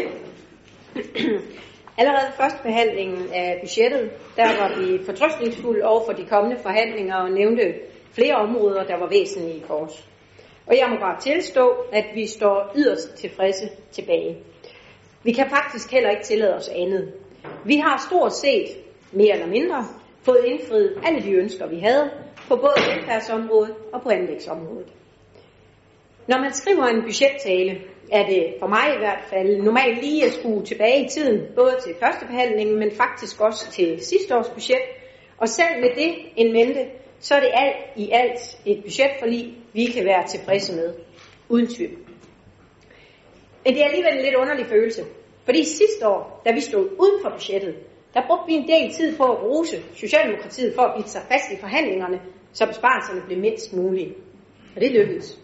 Allerede første behandlingen af budgettet, der var vi fortrøstningsfulde over for de kommende forhandlinger og nævnte flere områder, der var væsentlige for os. Og jeg må bare tilstå, at vi står yderst tilfredse tilbage. Vi kan faktisk heller ikke tillade os andet. Vi har stort set, mere eller mindre, fået indfriet alle de ønsker, vi havde, på både velfærdsområdet og på anlægsområdet. Når man skriver en budgettale, er det for mig i hvert fald normalt lige at skue tilbage i tiden, både til første behandling, men faktisk også til sidste års budget. Og selv med det en mente, så er det alt i alt et budgetforlig, vi kan være tilfredse med, uden tvivl. Men det er alligevel en lidt underlig følelse, fordi sidste år, da vi stod uden for budgettet, der brugte vi en del tid på at rose Socialdemokratiet for at blive sig fast i forhandlingerne, så besparelserne blev mindst mulige. Og det lykkedes.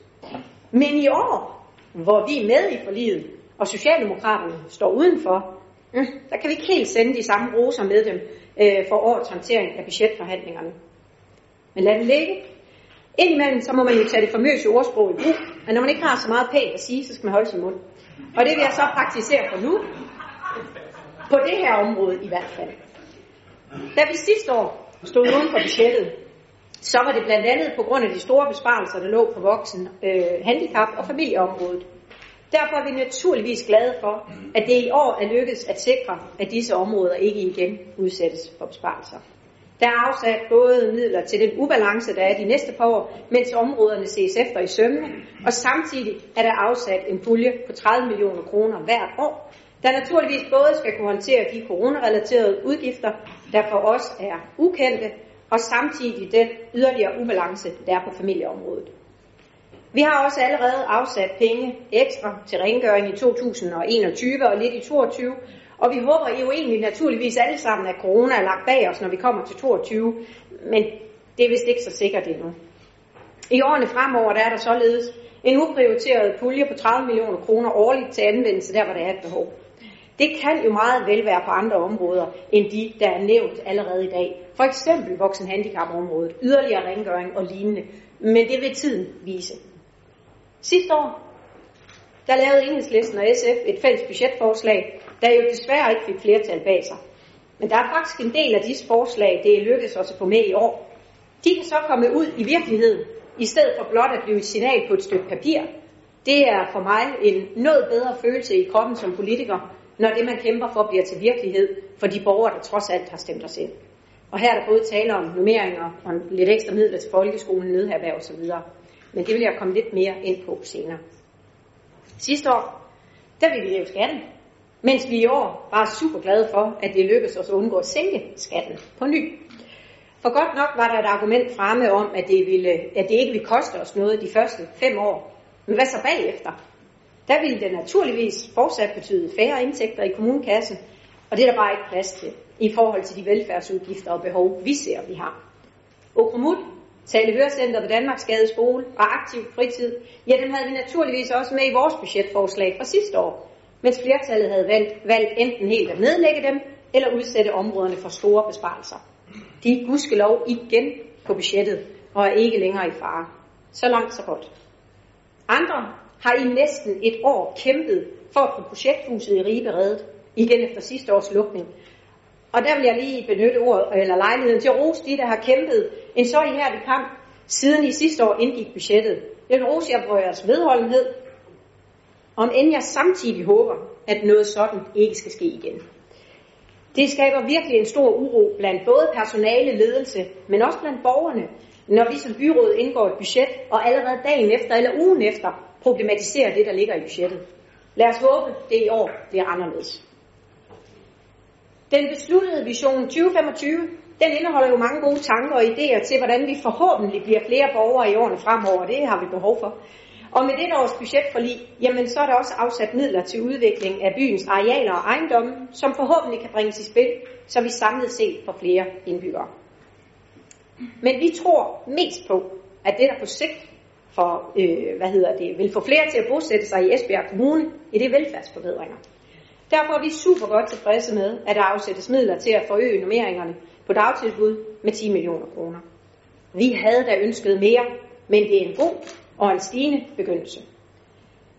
Men i år, hvor vi er med i forliget, og Socialdemokraterne står udenfor, mm, der kan vi ikke helt sende de samme roser med dem øh, for årets håndtering af budgetforhandlingerne. Men lad det ligge. Indimellem så må man jo tage det famøse ordsprog i brug, men når man ikke har så meget pænt at sige, så skal man holde sin mund. Og det vil jeg så praktisere for nu. På det her område i hvert fald. Da vi sidste år stod uden for budgettet, så var det blandt andet på grund af de store besparelser, der lå på voksen, øh, handicap og familieområdet. Derfor er vi naturligvis glade for, at det i år er lykkedes at sikre, at disse områder ikke igen udsættes for besparelser. Der er afsat både midler til den ubalance, der er de næste par år, mens områderne ses efter i sømmene, og samtidig er der afsat en pulje på 30 millioner kroner hvert år, der naturligvis både skal kunne håndtere de coronarelaterede udgifter, der for os er ukendte, og samtidig den yderligere ubalance, der er på familieområdet. Vi har også allerede afsat penge ekstra til rengøring i 2021 og lidt i 2022, og vi håber jo egentlig naturligvis alle sammen, at corona er lagt bag os, når vi kommer til 22, men det er vist ikke så sikkert endnu. I årene fremover der er der således en uprioriteret pulje på 30 millioner kroner årligt til anvendelse der, hvor der er et behov. Det kan jo meget vel være på andre områder, end de, der er nævnt allerede i dag. For eksempel voksenhandicapområdet, yderligere rengøring og lignende. Men det vil tiden vise. Sidste år, der lavede Enhedslisten og SF et fælles budgetforslag, der jo desværre ikke fik flertal bag sig. Men der er faktisk en del af disse forslag, det er lykkedes os at få med i år. De kan så komme ud i virkeligheden, i stedet for blot at blive et signal på et stykke papir. Det er for mig en noget bedre følelse i kroppen som politiker, når det, man kæmper for, bliver til virkelighed for de borgere, der trods alt har stemt os ind. Og her er der både tale om nummeringer og lidt ekstra midler til folkeskolen, nødherberg og så videre. Men det vil jeg komme lidt mere ind på senere. Sidste år, der ville vi lave skatten, mens vi i år var super glade for, at det lykkedes os at undgå at sænke skatten på ny. For godt nok var der et argument fremme om, at det, ville, at det ikke ville koste os noget de første fem år. Men hvad så bagefter? Der ville det naturligvis fortsat betyde færre indtægter i kommunekassen, og det er der bare ikke plads til i forhold til de velfærdsudgifter og behov, vi ser, vi har. Okromut, Tale Hørecenter ved Danmarks Gade Skole og Aktiv Fritid, ja, dem havde vi naturligvis også med i vores budgetforslag fra sidste år, mens flertallet havde valgt, valgt enten helt at nedlægge dem, eller udsætte områderne for store besparelser. De er gudskelov igen på budgettet, og er ikke længere i fare. Så langt, så godt. Andre har i næsten et år kæmpet for at få projekthuset i Ribe reddet, igen efter sidste års lukning. Og der vil jeg lige benytte ordet, eller lejligheden til at rose de, der har kæmpet en så ihærdig kamp, siden i sidste år indgik budgettet. Jeg vil rose jer for jeres vedholdenhed, om end jeg samtidig håber, at noget sådan ikke skal ske igen. Det skaber virkelig en stor uro blandt både personale, ledelse, men også blandt borgerne, når vi som byråd indgår et budget, og allerede dagen efter eller ugen efter problematiserer det, der ligger i budgettet. Lad os håbe, det i år bliver anderledes. Den besluttede vision 2025, den indeholder jo mange gode tanker og idéer til, hvordan vi forhåbentlig bliver flere borgere i årene fremover. Det har vi behov for. Og med det års budgetforlig, jamen så er der også afsat midler til udvikling af byens arealer og ejendomme, som forhåbentlig kan bringes i spil, så vi samlet set får flere indbyggere. Men vi tror mest på, at det der på sigt for, øh, hvad hedder det, vil få flere til at bosætte sig i Esbjerg Kommune, i det velfærdsforbedringer. Derfor er vi super godt tilfredse med, at der afsættes midler til at forøge nummeringerne på dagtilbud med 10 millioner kroner. Vi havde da ønsket mere, men det er en god og en stigende begyndelse.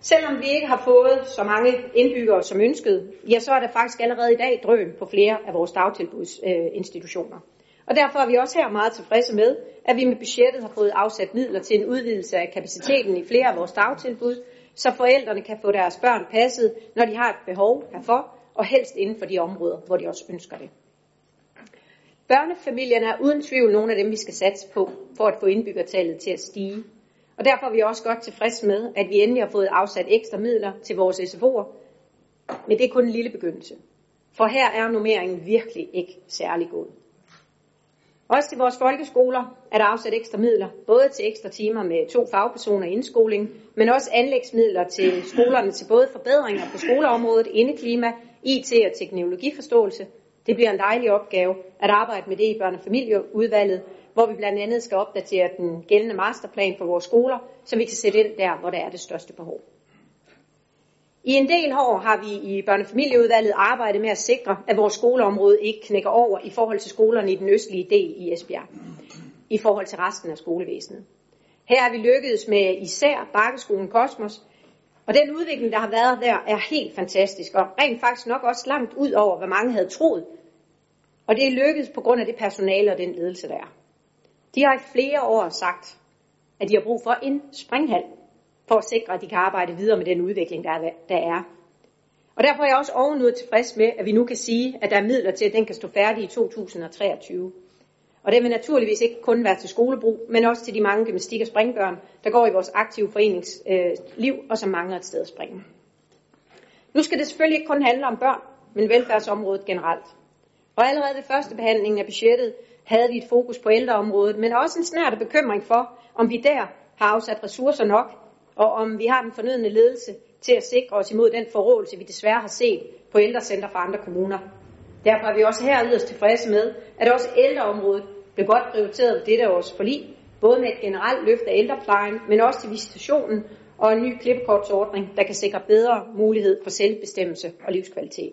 Selvom vi ikke har fået så mange indbyggere som ønsket, ja, så er der faktisk allerede i dag drøn på flere af vores dagtilbudsinstitutioner. Og derfor er vi også her meget tilfredse med, at vi med budgettet har fået afsat midler til en udvidelse af kapaciteten i flere af vores dagtilbud, så forældrene kan få deres børn passet, når de har et behov herfor, og helst inden for de områder, hvor de også ønsker det. Børnefamilierne er uden tvivl nogle af dem, vi skal satse på, for at få indbyggertallet til at stige. Og derfor er vi også godt tilfredse med, at vi endelig har fået afsat ekstra midler til vores SFO'er. Men det er kun en lille begyndelse. For her er nummeringen virkelig ikke særlig god. Også til vores folkeskoler er der afsat ekstra midler, både til ekstra timer med to fagpersoner i indskoling, men også anlægsmidler til skolerne til både forbedringer på skoleområdet, indeklima, IT og teknologiforståelse. Det bliver en dejlig opgave at arbejde med det i børne- og familieudvalget, hvor vi blandt andet skal opdatere den gældende masterplan for vores skoler, så vi kan sætte ind der, hvor der er det største behov. I en del år har vi i børnefamilieudvalget arbejdet med at sikre, at vores skoleområde ikke knækker over i forhold til skolerne i den østlige del i Esbjerg, i forhold til resten af skolevæsenet. Her er vi lykkedes med især Bakkeskolen Kosmos, og den udvikling, der har været der, er helt fantastisk, og rent faktisk nok også langt ud over, hvad mange havde troet. Og det er lykkedes på grund af det personale og den ledelse, der er. De har i flere år sagt, at de har brug for en springhal, for at sikre, at de kan arbejde videre med den udvikling, der er. Der er. Og derfor er jeg også ovenud tilfreds med, at vi nu kan sige, at der er midler til, at den kan stå færdig i 2023. Og det vil naturligvis ikke kun være til skolebrug, men også til de mange gymnastik- og springbørn, der går i vores aktive foreningsliv, øh, og som mangler et sted at springe. Nu skal det selvfølgelig ikke kun handle om børn, men velfærdsområdet generelt. Og allerede ved første behandling af budgettet havde vi et fokus på ældreområdet, men også en snært bekymring for, om vi der har afsat ressourcer nok og om vi har den fornødne ledelse til at sikre os imod den forrådelse, vi desværre har set på ældrecenter fra andre kommuner. Derfor er vi også her yderst tilfredse med, at også ældreområdet blev godt prioriteret ved dette års forlig, både med et generelt løft af ældreplejen, men også til visitationen og en ny klippekortsordning, der kan sikre bedre mulighed for selvbestemmelse og livskvalitet.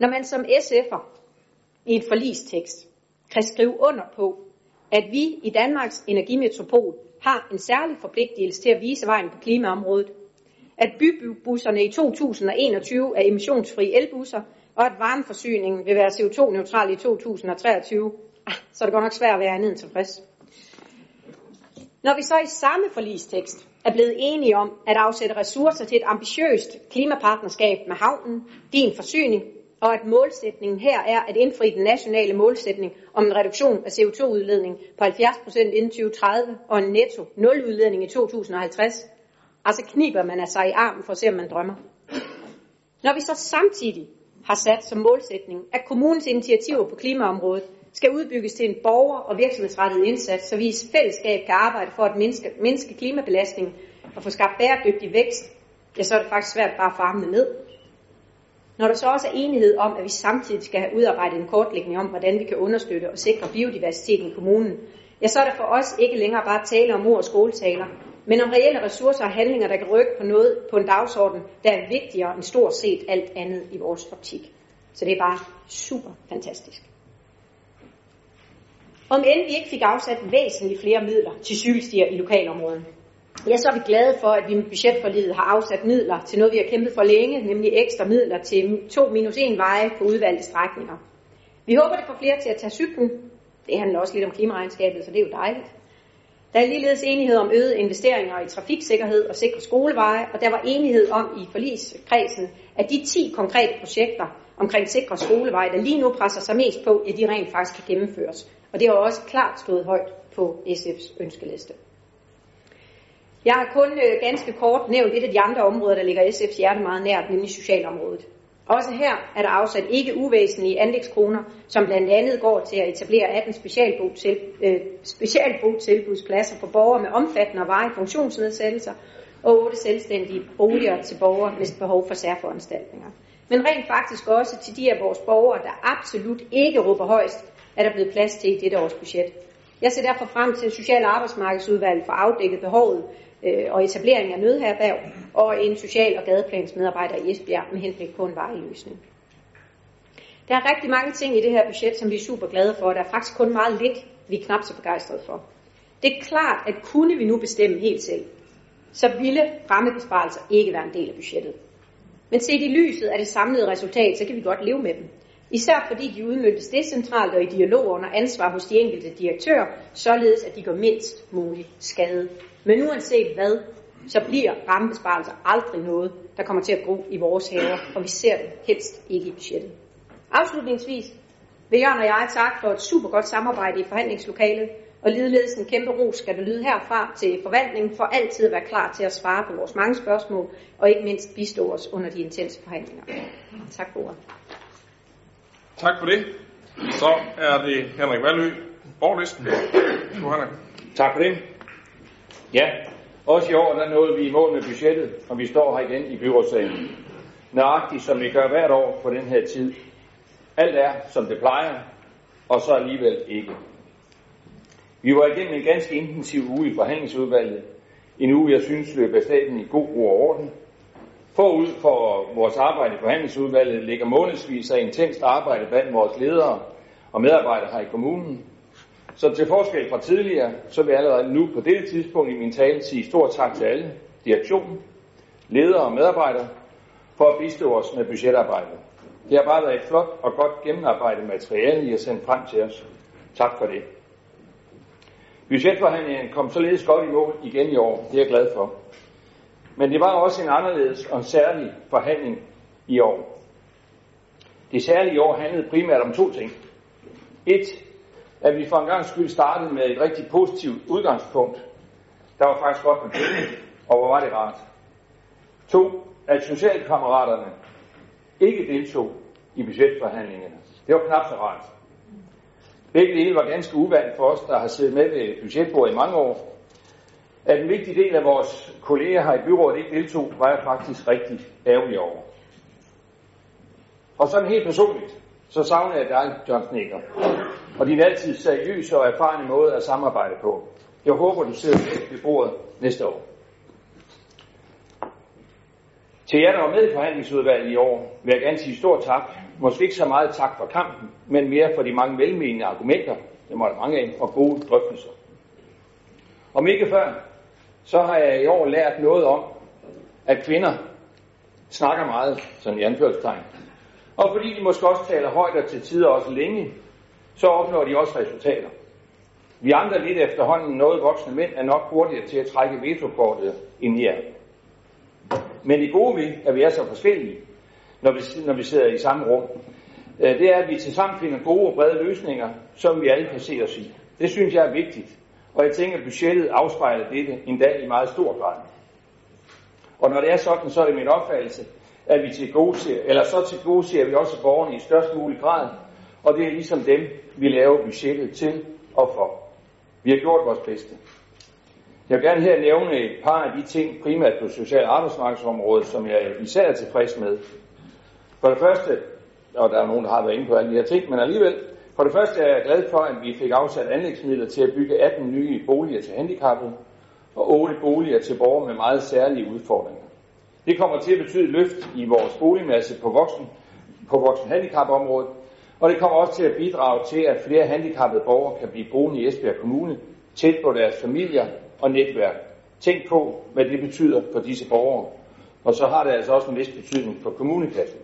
Når man som SF'er i et forlistekst kan skrive under på, at vi i Danmarks energimetropol har en særlig forpligtelse til at vise vejen på klimaområdet, at bybusserne i 2021 er emissionsfri elbusser, og at varmeforsyningen vil være CO2-neutral i 2023, ah, så er det godt nok svært at være andet end tilfreds. Når vi så i samme forlistekst er blevet enige om at afsætte ressourcer til et ambitiøst klimapartnerskab med havnen, din forsyning, og at målsætningen her er at indfri den nationale målsætning om en reduktion af CO2-udledning på 70% inden 2030 og en netto nuludledning i 2050, altså kniber man af sig i armen for at se, om man drømmer. Når vi så samtidig har sat som målsætning, at kommunens initiativer på klimaområdet skal udbygges til en borger- og virksomhedsrettet indsats, så vi i fællesskab kan arbejde for at mindske, mindske klimabelastningen og få skabt bæredygtig vækst, ja, så er det faktisk svært bare at farme ned. Når der så også er enighed om, at vi samtidig skal have udarbejdet en kortlægning om, hvordan vi kan understøtte og sikre biodiversiteten i kommunen, ja, så er der for os ikke længere bare tale om ord og skoletaler, men om reelle ressourcer og handlinger, der kan rykke på noget på en dagsorden, der er vigtigere end stort set alt andet i vores optik. Så det er bare super fantastisk. Om end vi ikke fik afsat væsentligt flere midler til cykelstier i lokalområdet, ja, så er vi glade for, at vi med budgetforliget har afsat midler til noget, vi har kæmpet for længe, nemlig ekstra midler til to minus en veje på udvalgte strækninger. Vi håber, det får flere til at tage cyklen. Det handler også lidt om klimaregnskabet, så det er jo dejligt. Der er ligeledes enighed om øgede investeringer i trafiksikkerhed og sikre skoleveje, og der var enighed om i forligskredsen, at de 10 konkrete projekter omkring sikre skoleveje, der lige nu presser sig mest på, at de rent faktisk kan gennemføres. Og det har også klart stået højt på SF's ønskeliste. Jeg har kun øh, ganske kort nævnt et af de andre områder, der ligger SF's hjerte meget nært, nemlig socialområdet. Også her er der afsat ikke uvæsentlige anlægskroner, som blandt andet går til at etablere 18 øh, specialbotilbudspladser for borgere med omfattende og varige funktionsnedsættelser og 8 selvstændige boliger til borgere med behov for særforanstaltninger. Men rent faktisk også til de af vores borgere, der absolut ikke råber højst, er der blevet plads til i dette års budget. Jeg ser derfor frem til Social- og Arbejdsmarkedsudvalget for afdækket behovet øh, og etablering af nødherberg og en social- og gadeplansmedarbejder i Esbjerg med henblik på en vareløsning. Der er rigtig mange ting i det her budget, som vi er super glade for, og der er faktisk kun meget lidt, vi er knap så begejstrede for. Det er klart, at kunne vi nu bestemme helt selv, så ville rammebesparelser ikke være en del af budgettet. Men set i lyset af det samlede resultat, så kan vi godt leve med dem. Især fordi de udmyndtes decentralt og i dialog under ansvar hos de enkelte direktører, således at de går mindst muligt skade. Men uanset hvad, så bliver rammebesparelser aldrig noget, der kommer til at gro i vores haver, og vi ser det helst ikke i budgettet. Afslutningsvis vil Jørgen og jeg tak for et super godt samarbejde i forhandlingslokalet, og ligeledes en kæmpe ros skal der lyde herfra til forvaltningen for altid at være klar til at svare på vores mange spørgsmål, og ikke mindst bistå os under de intense forhandlinger. Tak for ordet. Tak for det. Så er det Henrik Valø, borgerlisten. Tak for det. Ja, også i år der nåede vi i mål med budgettet, og vi står her igen i byrådssalen. Nøjagtigt som vi gør hvert år på den her tid. Alt er, som det plejer, og så alligevel ikke. Vi var igennem en ganske intensiv uge i forhandlingsudvalget. En uge, jeg synes, løb af staten i god ro og orden. Forud for vores arbejde i forhandlingsudvalget ligger månedsvis af intenst arbejde blandt vores ledere og medarbejdere her i kommunen. Så til forskel fra tidligere, så vil jeg allerede nu på dette tidspunkt i min tale sige stort tak til alle, direktionen, ledere og medarbejdere, for at bistå os med budgetarbejdet. Det har bare været et flot og godt gennemarbejdet materiale, I har sendt frem til os. Tak for det. Budgetforhandlingen kom således godt i mål igen i år. Det er jeg glad for. Men det var også en anderledes og en særlig forhandling i år. Det særlige i år handlede primært om to ting. Et, at vi for en gang skyld startede med et rigtig positivt udgangspunkt. Der var faktisk godt med penge, og hvor var det rart. To, at socialkammeraterne ikke deltog i budgetforhandlingerne. Det var knap så rart. Begge dele var ganske uvant for os, der har siddet med ved budgetbordet i mange år. At en vigtig del af vores kolleger her i byrådet ikke deltog, var jeg faktisk rigtig ærgerlig over. Og sådan helt personligt, så savner jeg dig, John Snicker. og din altid seriøse og erfarne måde at samarbejde på. Jeg håber, du sidder med ved bordet næste år. Til jer, der var med i forhandlingsudvalget i år, vil jeg gerne sige stor tak. Måske ikke så meget tak for kampen, men mere for de mange velmenende argumenter, det må der mange af, og gode drøftelser. Om ikke før, så har jeg i år lært noget om, at kvinder snakker meget, sådan i anførselstegn. Og fordi de måske også taler højt og til tider også længe, så opnår de også resultater. Vi andre lidt efterhånden noget voksne mænd er nok hurtigere til at trække vetokortet ind i jer. Men det gode ved, at vi er så forskellige, når vi, når vi sidder i samme rum, øh, det er, at vi tilsammen finder gode og brede løsninger, som vi alle kan se os i. Det synes jeg er vigtigt, og jeg tænker, at budgettet afspejler dette endda i meget stor grad. Og når det er sådan, så er det min opfattelse, at vi til gode ser, eller så til gode ser vi også borgerne i størst mulig grad, og det er ligesom dem, vi laver budgettet til og for. Vi har gjort vores bedste. Jeg vil gerne her nævne et par af de ting, primært på social- arbejdsmarkedsområdet, som jeg især er tilfreds med. For det første, og der er nogen, der har været inde på alle de her ting, men alligevel, for det første er jeg glad for, at vi fik afsat anlægsmidler til at bygge 18 nye boliger til handicappede og 8 boliger til borgere med meget særlige udfordringer. Det kommer til at betyde løft i vores boligmasse på voksen, på voksen handicapområdet, og det kommer også til at bidrage til, at flere handicappede borgere kan blive boende i Esbjerg Kommune, tæt på deres familier og netværk. Tænk på, hvad det betyder for disse borgere. Og så har det altså også en vis betydning for kommunekassen.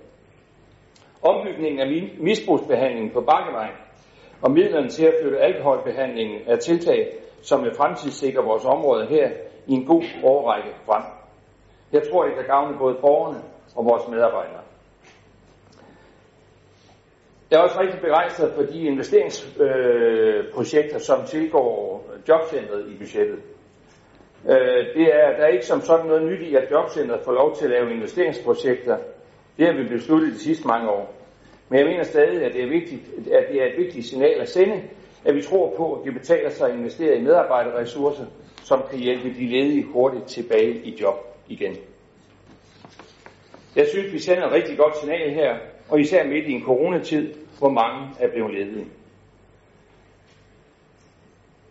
Ombygningen af misbrugsbehandlingen på Bakkevejen og midlerne til at flytte alkoholbehandlingen er tiltag, som vil fremtidssikre vores område her i en god årrække frem. Jeg tror, det kan gavne både borgerne og vores medarbejdere. Jeg er også rigtig begejstret for de investeringsprojekter, øh, som tilgår jobcentret i budgettet. Øh, det er, der er ikke som sådan noget nyt i, at jobcentret får lov til at lave investeringsprojekter. Det har vi besluttet de sidste mange år. Men jeg mener stadig, at det er, vigtigt, at det er et vigtigt signal at sende, at vi tror på, at det betaler sig at investere i medarbejderressourcer, som kan hjælpe de ledige hurtigt tilbage i job igen. Jeg synes, vi sender et rigtig godt signal her, og især midt i en coronatid, hvor mange er blevet ledige.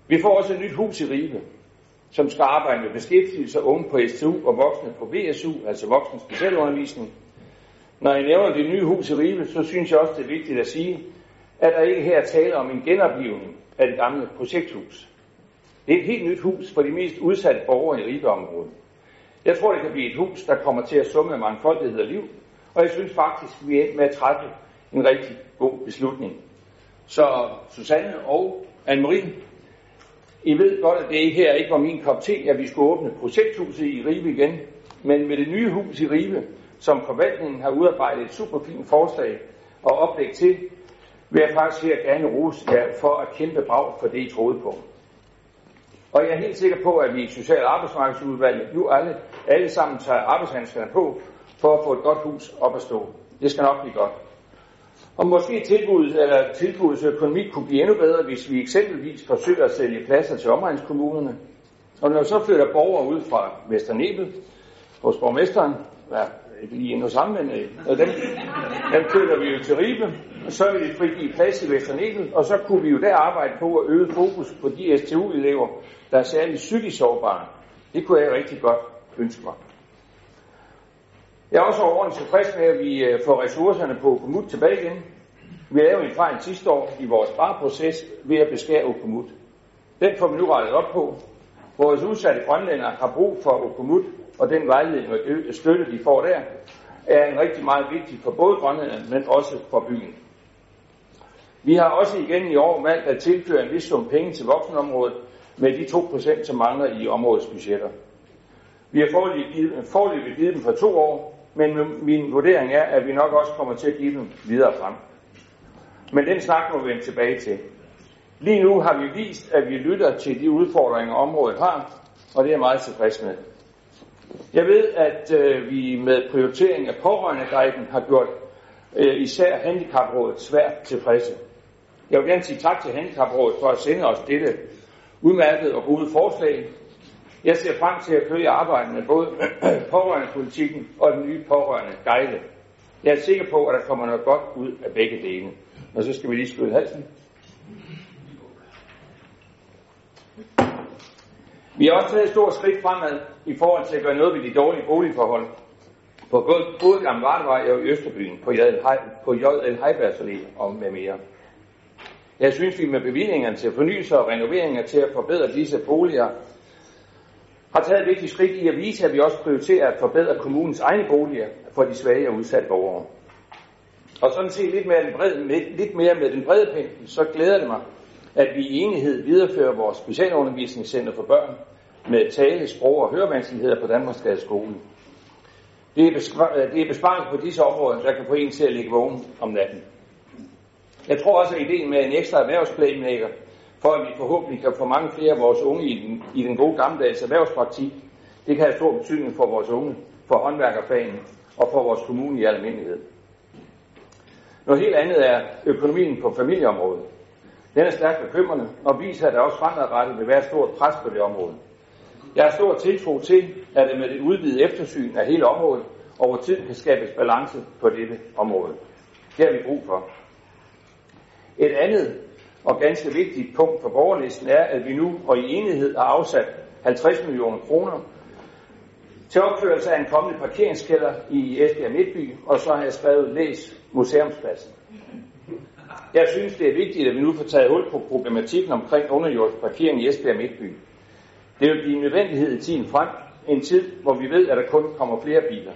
Vi får også et nyt hus i Ribe, som skal arbejde med beskæftigelse unge på STU og voksne på VSU, altså voksen specialundervisning. Når jeg nævner det nye hus i Ribe, så synes jeg også, det er vigtigt at sige, at der ikke her taler om en genoplivning af det gamle projekthus. Det er et helt nyt hus for de mest udsatte borgere i Ribeområdet. Jeg tror, det kan blive et hus, der kommer til at summe mangfoldighed og liv, og jeg synes faktisk, vi er med at træffe en rigtig god beslutning. Så Susanne og Anne-Marie, I ved godt, at det her ikke var min kop te, at vi skulle åbne projekthuset i Ribe igen, men med det nye hus i Ribe, som forvaltningen har udarbejdet et super fint forslag og oplæg til, vil jeg faktisk her gerne rose jer for at kæmpe brag for det, I troede på. Og jeg er helt sikker på, at vi i Social- og Arbejdsmarkedsudvalget nu alle, alle sammen tager arbejdshandskerne på, for at få et godt hus op at stå. Det skal nok blive godt. Og måske tilbuddet eller tilbudets økonomi kunne blive endnu bedre, hvis vi eksempelvis forsøger at sælge pladser til omegnskommunerne. Og når vi så flytter borgere ud fra Vesternebel hos borgmesteren, ja, ikke lige endnu sammen, men øh, dem, dem flytter vi jo til Ribe, så vil vi frigive plads i Vesternebel, og så kunne vi jo der arbejde på at øge fokus på de STU-elever, der er særligt psykisk sårbare. Det kunne jeg rigtig godt ønske mig. Jeg er også overordnet tilfreds med, at vi øh, får ressourcerne på Okomut tilbage igen. Vi lavede en fejl sidste år i vores spareproces ved at beskære Okomut. Den får vi nu rettet op på. Vores udsatte grønlændere har brug for Okomut, og den vejledning og støtte, de får der, er en rigtig meget vigtig for både grønlænderne, men også for byen. Vi har også igen i år valgt at tilføre en vis sum penge til voksenområdet med de 2%, som mangler i områdets budgetter. Vi har foreløbig givet dem for to år, men min vurdering er, at vi nok også kommer til at give dem videre frem. Men den snak må vi vende tilbage til. Lige nu har vi vist, at vi lytter til de udfordringer, området har, og det er jeg meget tilfreds med. Jeg ved, at øh, vi med prioritering af pårørendeguiden har gjort øh, især Handicaprådet svært tilfredse. Jeg vil gerne sige tak til Handicaprådet for at sende os dette udmærkede og gode forslag. Jeg ser frem til at følge arbejdet med både [clears throat] pårørendepolitikken og den nye pårørende guide. Jeg er sikker på, at der kommer noget godt ud af begge dele. Og så skal vi lige skyde halsen. Vi har også taget et stort skridt fremad i forhold til at gøre noget ved de dårlige boligforhold på både, både Gamle Vardevej og i Østerbyen på J.L. på J.L. Heibergs og med mere. Jeg synes, vi med bevillingerne til fornyelse og renoveringer til at forbedre disse boliger har taget et vigtigt skridt i at vise, at vi også prioriterer at forbedre kommunens egne boliger for de svage og udsatte borgere. Og sådan set lidt mere, den brede, med, lidt mere med den brede pind, så glæder det mig, at vi i enighed viderefører vores specialundervisningscenter for børn med tale, sprog og hørevanskeligheder på Danmarksgade skolen. Det er, det er på disse områder, der kan få en til at ligge vågen om natten. Jeg tror også, at ideen med en ekstra erhvervsplanlægger, for at vi forhåbentlig kan få mange flere af vores unge i den, i den gode gammeldags erhvervspraktik, det kan have stor betydning for vores unge, for håndværkerfagene og for vores kommune i almindelighed. Noget helt andet er økonomien på familieområdet. Den er stærkt bekymrende og viser, at der også fremadrettet vil være et stort pres på det område. Jeg har stor tiltro til, at det med det udvidede eftersyn af hele området over tid kan skabes balance på dette område. Det har vi brug for. Et andet og ganske vigtigt punkt for borgerlisten er, at vi nu og i enighed har afsat 50 millioner kroner til opførelse af en kommende parkeringskælder i Esbjerg Midtby, og så har jeg skrevet Læs Museumspladsen. Jeg synes, det er vigtigt, at vi nu får taget hul på problematikken omkring underjordisk parkering i Esbjerg Midtby. Det vil blive en nødvendighed i tiden frem, en tid, hvor vi ved, at der kun kommer flere biler.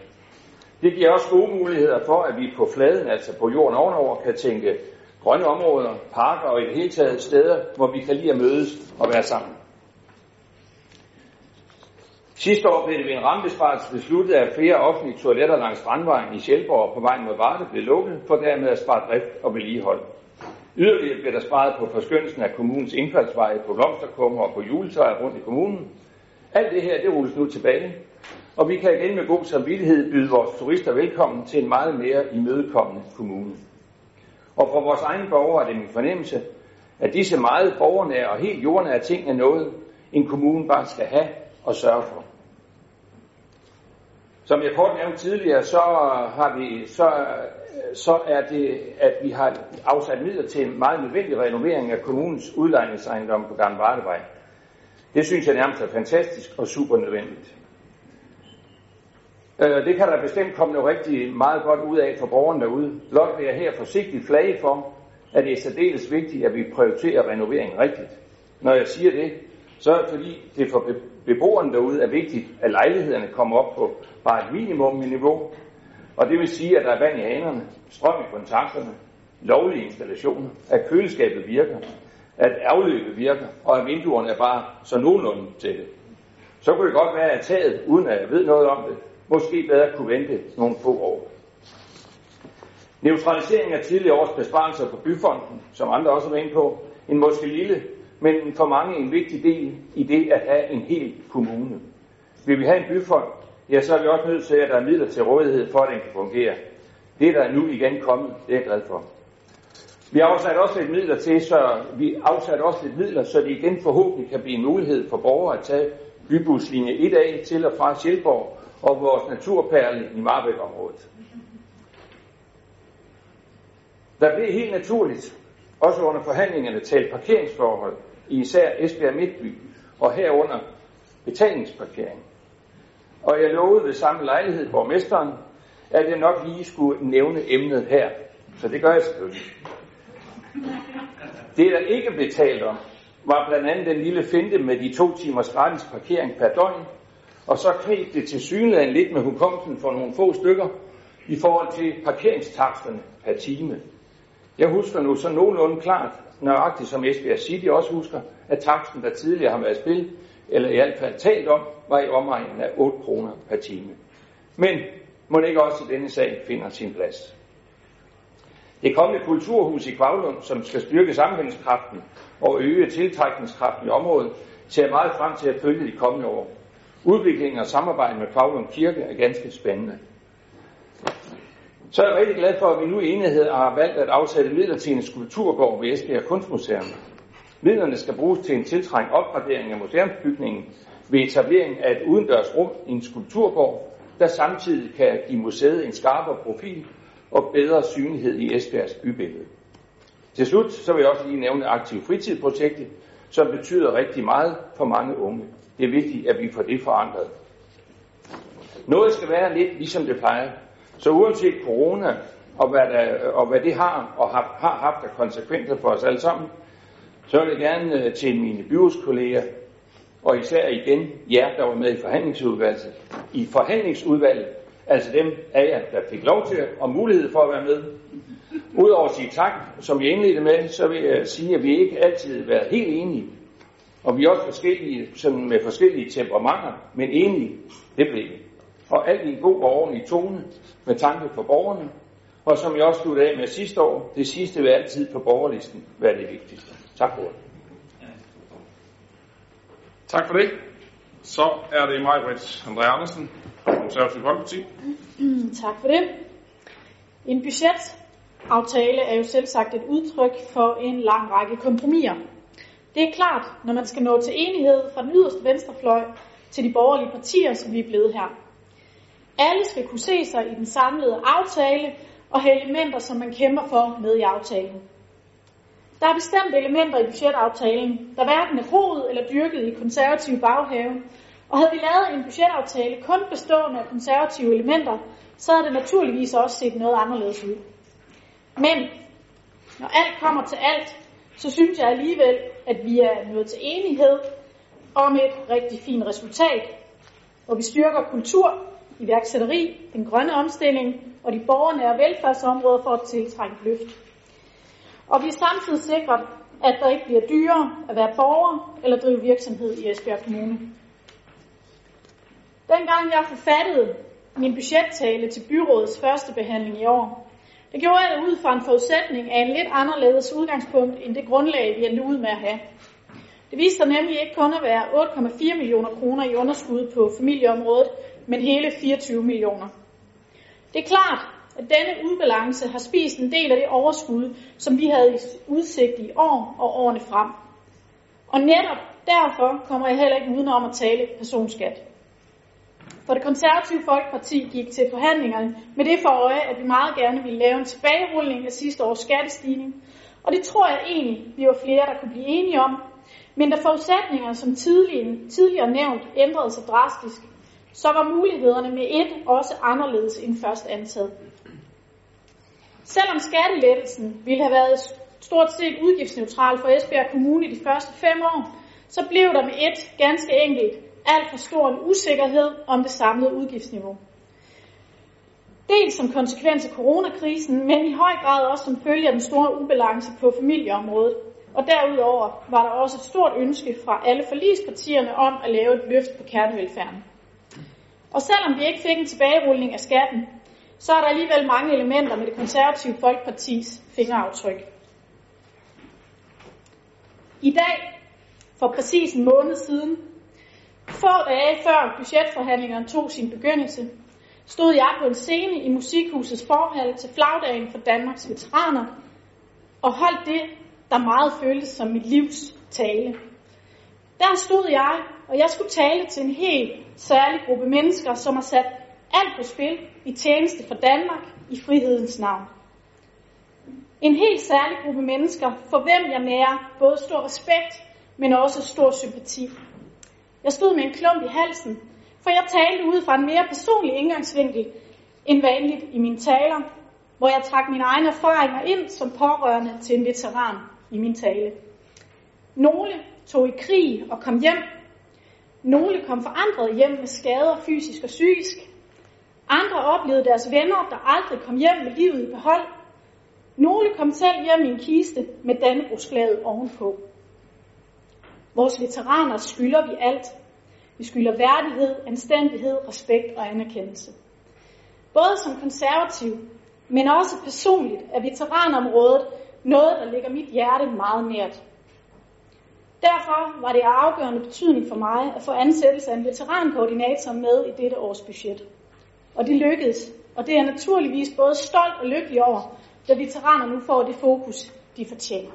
Det giver også gode muligheder for, at vi på fladen, altså på jorden ovenover, kan tænke grønne områder, parker og i det hele taget steder, hvor vi kan lide at mødes og være sammen. Sidste år blev det ved en rammebesparelse besluttet, at flere offentlige toiletter langs Strandvejen i Sjælborg på vejen mod Varde blev lukket, for dermed at spare drift og vedligehold. Yderligere blev der sparet på forskønnelsen af kommunens indfaldsveje på blomsterkummer og på juletøjer rundt i kommunen. Alt det her, det rulles nu tilbage, og vi kan igen med god samvittighed byde vores turister velkommen til en meget mere imødekommende kommune. Og for vores egne borgere er det min fornemmelse, at disse meget borgernære og helt jordnære ting er noget, en kommune bare skal have og sørge for. Som jeg kort nævnte tidligere, så, har vi, så, så er det, at vi har afsat midler til en meget nødvendig renovering af kommunens udlejningsejendom på Gamle Vardevej. Det synes jeg nærmest er fantastisk og super nødvendigt. Øh, det kan der bestemt komme noget rigtig meget godt ud af for borgerne derude. Blot vil jeg her forsigtigt flage for, at det er særdeles vigtigt, at vi prioriterer renoveringen rigtigt. Når jeg siger det, så er det fordi, det for beboerne derude er vigtigt, at lejlighederne kommer op på bare et minimum niveau. Og det vil sige, at der er vand i hanerne, strøm i kontakterne, lovlige installationer, at køleskabet virker, at afløbet virker, og at vinduerne er bare så nogenlunde til det. Så kunne det godt være, at taget, uden at jeg ved noget om det, måske bedre kunne vente nogle få år. Neutralisering af tidligere års besparelser på byfonden, som andre også var inde på, en måske lille, men for mange en vigtig del i det at have en hel kommune. Vil vi have en byfond, ja, så er vi også nødt til, at der er midler til rådighed for, at den kan fungere. Det der er nu igen kommet, det er jeg glad for. Vi har afsat også lidt midler til, så vi afsat også lidt midler, så det igen forhåbentlig kan blive en mulighed for borgere at tage bybuslinje 1A til og fra Sjælborg og vores naturperle i Marbæk-området. Der blev helt naturligt, også under forhandlingerne, talt parkeringsforhold i især Esbjerg Midtby, og herunder betalingsparkering. Og jeg lovede ved samme lejlighed borgmesteren, at jeg nok lige skulle nævne emnet her. Så det gør jeg selvfølgelig. Det, der ikke blev talt om, var blandt andet den lille finte med de to timers gratis parkering per døgn, og så knep det til synligheden lidt med hukommelsen for nogle få stykker i forhold til parkeringstaksterne per time. Jeg husker nu så nogenlunde klart, nøjagtigt som Esbjerg City også husker, at taksten, der tidligere har været spil, eller i hvert fald talt om, var i omegnen af 8 kroner per time. Men må ikke også i denne sag finder sin plads. Det kommende kulturhus i Kvavlund, som skal styrke sammenhængskraften og øge tiltrækningskraften i området, ser meget frem til at følge de kommende år. Udviklingen og samarbejdet med Faglund Kirke er ganske spændende. Så er jeg rigtig glad for, at vi nu i enighed har valgt at afsætte midler til en skulpturgård ved Esbjerg Kunstmuseum. Midlerne skal bruges til en tiltrængt opgradering af museumsbygningen ved etablering af et udendørs rum i en skulpturgård, der samtidig kan give museet en skarpere profil og bedre synlighed i Esbjergs bybillede. Til slut så vil jeg også lige nævne Aktiv Fritidprojektet, som betyder rigtig meget for mange unge. Det er vigtigt, at vi får det forandret. Noget skal være lidt ligesom det plejer. Så uanset corona og hvad, der, og hvad det har og har, har haft af konsekvenser for os alle sammen, så vil jeg gerne øh, til mine byrådskolleger, og især igen jer, der var med i forhandlingsudvalget, i forhandlingsudvalget, altså dem af jer, der fik lov til og mulighed for at være med. Udover at sige tak, som jeg indledte med, så vil jeg sige, at vi ikke altid har været helt enige. Og vi er også forskellige, sådan med forskellige temperamenter, men enige, det blev vi. Og alt i en god og ordentlig tone, med tanke for borgerne. Og som jeg også sluttede af med sidste år, det sidste vil altid på borgerlisten være det vigtigste. Tak for det. Tak for det. Så er det mig, Britt André Andersen fra Konservativ Folkeparti. [clears throat] Tak for det. En budgetaftale er jo selv sagt et udtryk for en lang række kompromiser. Det er klart, når man skal nå til enighed fra den yderste venstrefløj til de borgerlige partier, som vi er blevet her. Alle skal kunne se sig i den samlede aftale og have elementer, som man kæmper for med i aftalen. Der er bestemt elementer i budgetaftalen, der hverken er groet eller dyrket i konservative baghave, og havde vi lavet en budgetaftale kun bestående af konservative elementer, så havde det naturligvis også set noget anderledes ud. Men når alt kommer til alt, så synes jeg alligevel, at vi er nået til enighed om et rigtig fint resultat, hvor vi styrker kultur, iværksætteri, den grønne omstilling og de borgernære velfærdsområder for at tiltrænge løft. Og vi er samtidig sikret, at der ikke bliver dyrere at være borger eller drive virksomhed i Esbjerg Kommune. Dengang jeg forfattede min budgettale til byrådets første behandling i år, det gjorde jeg ud fra en forudsætning af en lidt anderledes udgangspunkt end det grundlag, vi endte ud med at have. Det viste sig nemlig ikke kun at være 8,4 millioner kroner i underskud på familieområdet, men hele 24 millioner. Det er klart, at denne ubalance har spist en del af det overskud, som vi havde i udsigt i år og årene frem. Og netop derfor kommer jeg heller ikke udenom at tale personskat. For det konservative Folkeparti gik til forhandlingerne med det for øje, at vi meget gerne ville lave en tilbagerulning af sidste års skattestigning. Og det tror jeg egentlig, vi var flere, der kunne blive enige om. Men da forudsætningerne, som tidligere, tidligere nævnt, ændrede sig drastisk, så var mulighederne med et også anderledes end først antaget. Selvom skattelettelsen ville have været stort set udgiftsneutral for Esbjerg Kommune i de første fem år, så blev der med et ganske enkelt alt for stor en usikkerhed om det samlede udgiftsniveau. Dels som konsekvens af coronakrisen, men i høj grad også som følge af den store ubalance på familieområdet. Og derudover var der også et stort ønske fra alle forligspartierne om at lave et løft på kernevelfærden. Og selvom vi ikke fik en tilbagerulning af skatten, så er der alligevel mange elementer med det konservative Folkepartis fingeraftryk. I dag, for præcis en måned siden, få dage før budgetforhandlingerne tog sin begyndelse, stod jeg på en scene i Musikhusets forhal til flagdagen for Danmarks veteraner og holdt det, der meget føltes som mit livs tale. Der stod jeg, og jeg skulle tale til en helt særlig gruppe mennesker, som har sat alt på spil i tjeneste for Danmark i frihedens navn. En helt særlig gruppe mennesker, for hvem jeg nærer både stor respekt, men også stor sympati. Jeg stod med en klump i halsen, for jeg talte ud fra en mere personlig indgangsvinkel end vanligt i mine taler, hvor jeg trak mine egne erfaringer ind som pårørende til en veteran i min tale. Nogle tog i krig og kom hjem. Nogle kom forandret hjem med skader fysisk og psykisk. Andre oplevede deres venner, der aldrig kom hjem med livet i behold. Nogle kom selv hjem i en kiste med dannebrugsflaget ovenpå. Vores veteraner skylder vi alt. Vi skylder værdighed, anstændighed, respekt og anerkendelse. Både som konservativ, men også personligt er veteranområdet noget, der ligger mit hjerte meget nært. Derfor var det af afgørende betydning for mig at få ansættelse af en veterankoordinator med i dette års budget. Og det lykkedes, og det er naturligvis både stolt og lykkelig over, da veteraner nu får det fokus, de fortjener.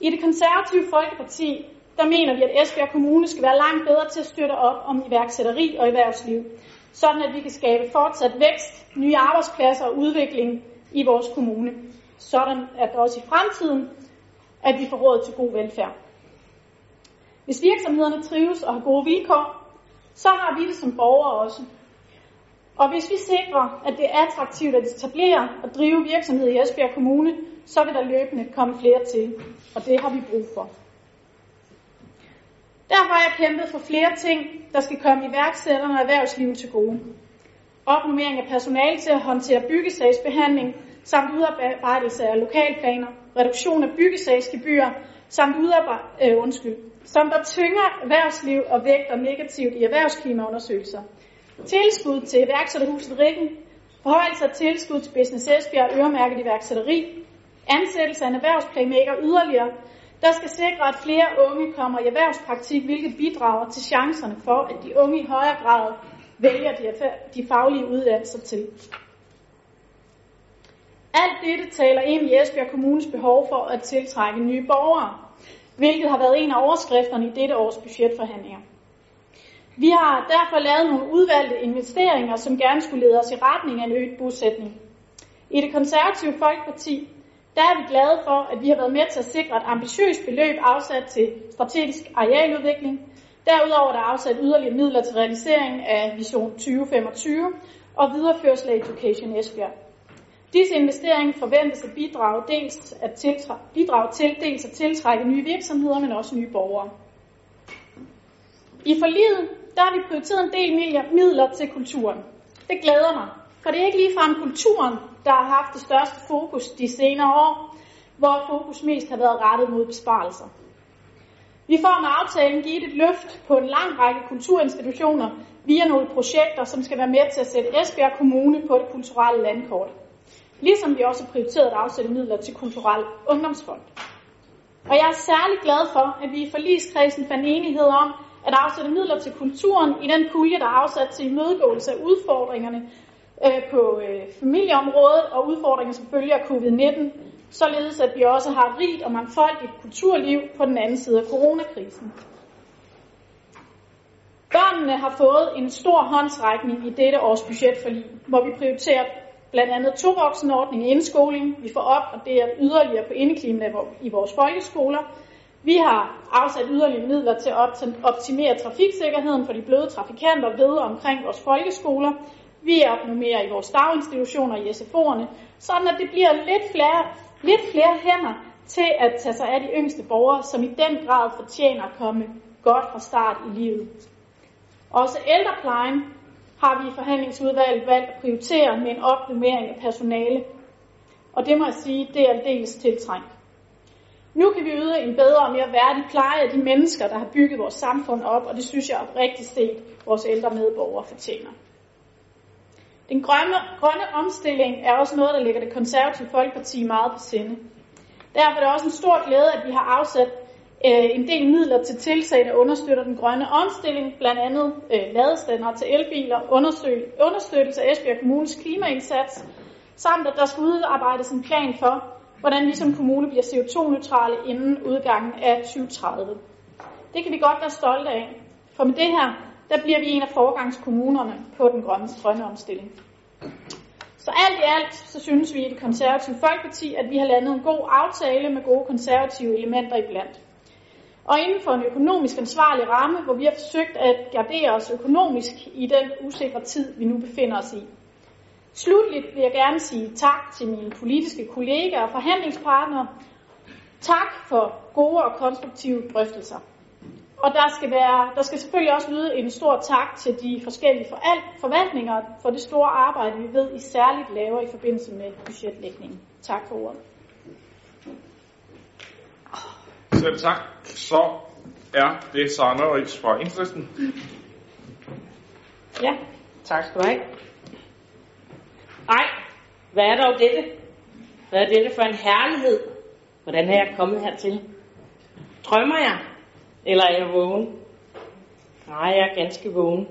I det konservative Folkeparti, der mener vi, at Esbjerg Kommune skal være langt bedre til at støtte op om iværksætteri og erhvervsliv, sådan at vi kan skabe fortsat vækst, nye arbejdspladser og udvikling i vores kommune, sådan at også i fremtiden, at vi får råd til god velfærd. Hvis virksomhederne trives og har gode vilkår, så har vi det som borgere også. Og hvis vi sikrer, at det er attraktivt at etablere og drive virksomhed i Esbjerg Kommune, så vil der løbende komme flere til, og det har vi brug for. Derfor har jeg kæmpet for flere ting, der skal komme iværksætterne og erhvervslivet til gode. Opnummering af personale til at håndtere byggesagsbehandling, samt udarbejdelse af lokalplaner, reduktion af byggesagsgebyrer, samt udarbejde, øh, undskyld, som der tynger erhvervsliv og vægter negativt i erhvervsklimaundersøgelser. Tilskud til iværksætterhuset Rikken, forhøjelse af tilskud til Business Esbjerg øremærket iværksætteri, ansættelse af en erhvervsplaymaker yderligere, der skal sikre, at flere unge kommer i erhvervspraktik, hvilket bidrager til chancerne for, at de unge i højere grad vælger de, de faglige uddannelser til. Alt dette taler ind i Esbjerg Kommunes behov for at tiltrække nye borgere, hvilket har været en af overskrifterne i dette års budgetforhandlinger. Vi har derfor lavet nogle udvalgte investeringer, som gerne skulle lede os i retning af en øget bosætning. I det konservative Folkeparti der er vi glade for, at vi har været med til at sikre et ambitiøst beløb afsat til strategisk arealudvikling. Derudover er der afsat yderligere midler til realisering af Vision 2025 og videreførsel af Education Esbjerg. Disse investeringer forventes at bidrage, dels at tiltræ- bidrage til dels at tiltrække nye virksomheder, men også nye borgere. I forliget der har vi prioriteret en del midler til kulturen. Det glæder mig, for det er ikke ligefrem kulturen, der har haft det største fokus de senere år, hvor fokus mest har været rettet mod besparelser. Vi får med aftalen givet et løft på en lang række kulturinstitutioner via nogle projekter, som skal være med til at sætte Esbjerg Kommune på det kulturelle landkort. Ligesom vi også har prioriteret at afsætte midler til kulturel ungdomsfond. Og jeg er særlig glad for, at vi i forligskredsen fandt enighed om at afsætte midler til kulturen i den pulje, der er afsat til imødegåelse af udfordringerne øh, på øh, familieområdet og udfordringer som følger af covid-19, således at vi også har et rigt og mangfoldigt kulturliv på den anden side af coronakrisen. Børnene har fået en stor håndsrækning i dette års budgetforlig, hvor vi prioriterer blandt andet tovoksenordning i indskoling. Vi får op, og det er yderligere på indeklimaet i vores folkeskoler. Vi har afsat yderligere midler til at optimere trafiksikkerheden for de bløde trafikanter ved og omkring vores folkeskoler. Vi opnormerer i vores daginstitutioner i SFO'erne, sådan at det bliver lidt flere, lidt flere hænder til at tage sig af de yngste borgere, som i den grad fortjener at komme godt fra start i livet. Også ældreplejen har vi i forhandlingsudvalget valgt at prioritere med en optimering af personale. Og det må jeg sige, det er aldeles tiltrængt. Nu kan vi yde en bedre og mere værdig pleje af de mennesker, der har bygget vores samfund op, og det synes jeg rigtig set vores ældre medborgere fortjener. Den grønne, grønne omstilling er også noget, der ligger det konservative Folkeparti meget på sinde. Derfor er det også en stor glæde, at vi har afsat øh, en del midler til tiltag, der understøtter den grønne omstilling, blandt andet øh, ladestander til elbiler, understøttelse af Esbjerg Kommunes klimaindsats, samt at der skal udarbejdes en plan for, hvordan vi som kommune bliver CO2-neutrale inden udgangen af 2030. Det kan vi godt være stolte af, for med det her, der bliver vi en af forgangskommunerne på den grønne, grønne omstilling. Så alt i alt, så synes vi i det konservative Folkeparti, at vi har landet en god aftale med gode konservative elementer iblandt. Og inden for en økonomisk ansvarlig ramme, hvor vi har forsøgt at gardere os økonomisk i den usikre tid, vi nu befinder os i. Slutligt vil jeg gerne sige tak til mine politiske kollegaer og forhandlingspartnere. Tak for gode og konstruktive drøftelser. Og der skal, være, der skal selvfølgelig også lyde en stor tak til de forskellige forvaltninger for det store arbejde, vi ved I særligt laver i forbindelse med budgetlægningen. Tak for ordet. Selv tak. Så er det Sara Ries fra Enhedslisten. Ja, tak skal du have. Ej, hvad er dog dette? Hvad er dette for en herlighed? Hvordan er jeg kommet hertil? Drømmer jeg? Eller er jeg vågen? Nej, jeg er ganske vågen.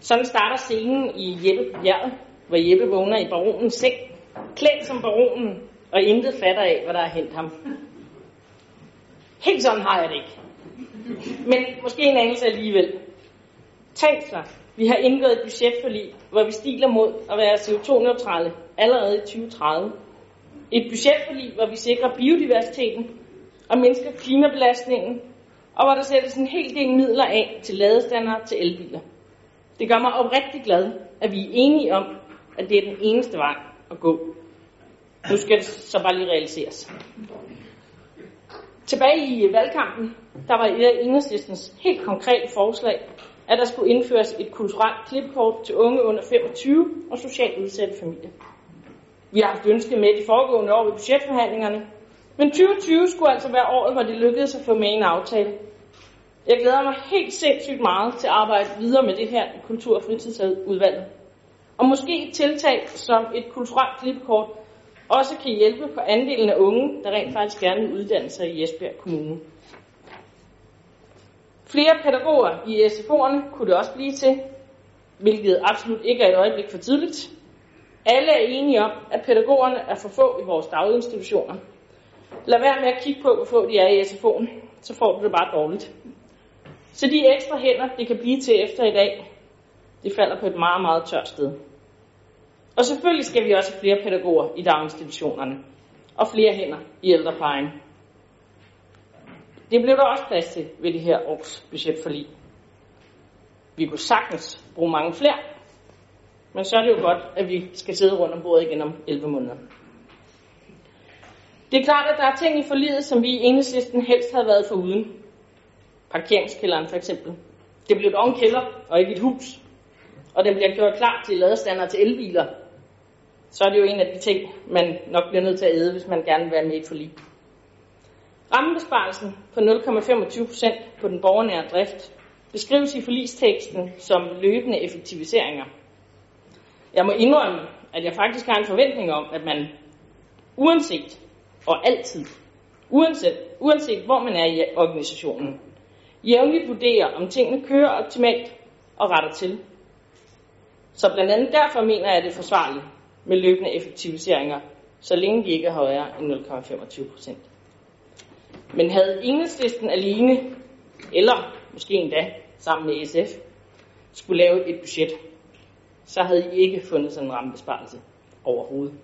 Sådan starter scenen i Jeppe på bjerget, hvor Jeppe vågner i baronens seng, klædt som baronen, og intet fatter af, hvad der er hent ham. Helt sådan har jeg det ikke. Men måske en anelse alligevel. Tænk sig, vi har indgået et budgetforlig, hvor vi stiler mod at være CO2-neutrale allerede i 2030. Et budgetforlig, hvor vi sikrer biodiversiteten og mindsker klimabelastningen, og hvor der sættes en hel del midler af til ladestander til elbiler. Det gør mig oprigtig glad, at vi er enige om, at det er den eneste vej at gå. Nu skal det så bare lige realiseres. Tilbage i valgkampen, der var et af enhedslistens helt konkrete forslag, at der skulle indføres et kulturelt klipkort til unge under 25 og socialt udsatte familier. Vi har haft ønsket med de foregående år ved budgetforhandlingerne, men 2020 skulle altså være året, hvor det lykkedes at få med en aftale. Jeg glæder mig helt sindssygt meget til at arbejde videre med det her i Kultur- og Fritidsudvalget. Og måske et tiltag som et kulturelt klipkort også kan hjælpe på andelen af unge, der rent faktisk gerne vil uddanne sig i Esbjerg Kommune. Flere pædagoger i SFO'erne kunne det også blive til, hvilket absolut ikke er et øjeblik for tidligt. Alle er enige om, at pædagogerne er for få i vores daginstitutioner. Lad være med at kigge på, hvor få de er i SFO'en, så får du det bare dårligt. Så de ekstra hænder, det kan blive til efter i dag, det falder på et meget, meget tørt sted. Og selvfølgelig skal vi også have flere pædagoger i daginstitutionerne, og flere hænder i ældreplejen. Det blev der også plads til ved det her års budgetforlig. Vi kunne sagtens bruge mange flere, men så er det jo godt, at vi skal sidde rundt om bordet igen om 11 måneder. Det er klart, at der er ting i forliget, som vi i enhedslisten helst havde været for uden. Parkeringskælderen for eksempel. Det blev dog en kælder og ikke et hus. Og den bliver gjort klar til ladestander til elbiler. Så er det jo en af de ting, man nok bliver nødt til at æde, hvis man gerne vil være med i et forlig. Rammebesparelsen på 0,25 procent på den borgernære drift beskrives i forlisteksten som løbende effektiviseringer. Jeg må indrømme, at jeg faktisk har en forventning om, at man uanset og altid, uanset, uanset hvor man er i organisationen, jævnligt vurderer, om tingene kører optimalt og retter til. Så blandt andet derfor mener jeg, at det er forsvarligt med løbende effektiviseringer, så længe de ikke er højere end 0,25 procent. Men havde enhedslisten alene, eller måske endda sammen med SF, skulle lave et budget, så havde I ikke fundet sådan en rammebesparelse overhovedet.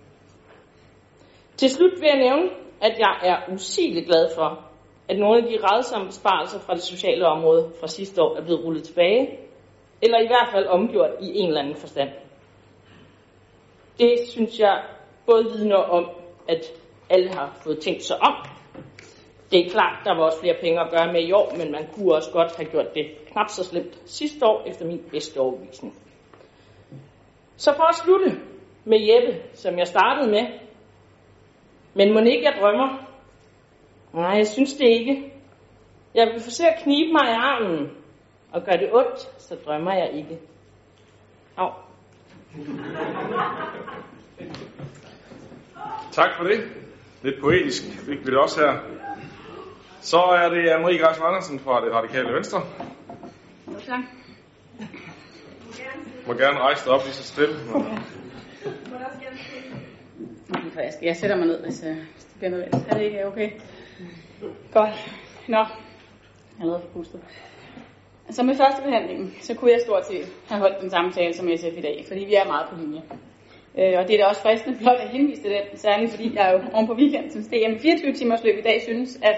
Til slut vil jeg nævne, at jeg er usigeligt glad for, at nogle af de redsomme besparelser fra det sociale område fra sidste år er blevet rullet tilbage, eller i hvert fald omgjort i en eller anden forstand. Det synes jeg både vidner om, at alle har fået tænkt sig om. Det er klart, der var også flere penge at gøre med i år, men man kunne også godt have gjort det knap så slemt sidste år, efter min bedste overbevisning. Så for at slutte med Jeppe, som jeg startede med, men må ikke jeg drømmer? Nej, jeg synes det ikke. Jeg vil forsøge at knibe mig i armen og gøre det ondt, så drømmer jeg ikke. Au. Tak for det. Lidt poetisk fik vi det også her. Så er det Anne-Marie Græs Andersen fra det radikale Venstre. Tak. Må gerne rejse dig op lige så stille. Jeg, skal, jeg sætter mig ned, hvis, uh, hvis det bliver nødvendigt. Er det ikke okay? Godt. Nå, jeg er lavet for pustet. Så med første behandling, så kunne jeg stort set have holdt den samme tale som SF i dag, fordi vi er meget på linje. Øh, og det er da også fristende blot at henvise til den, særligt fordi jeg jo oven på weekenden, som steg med 24 timers løb i dag, synes, at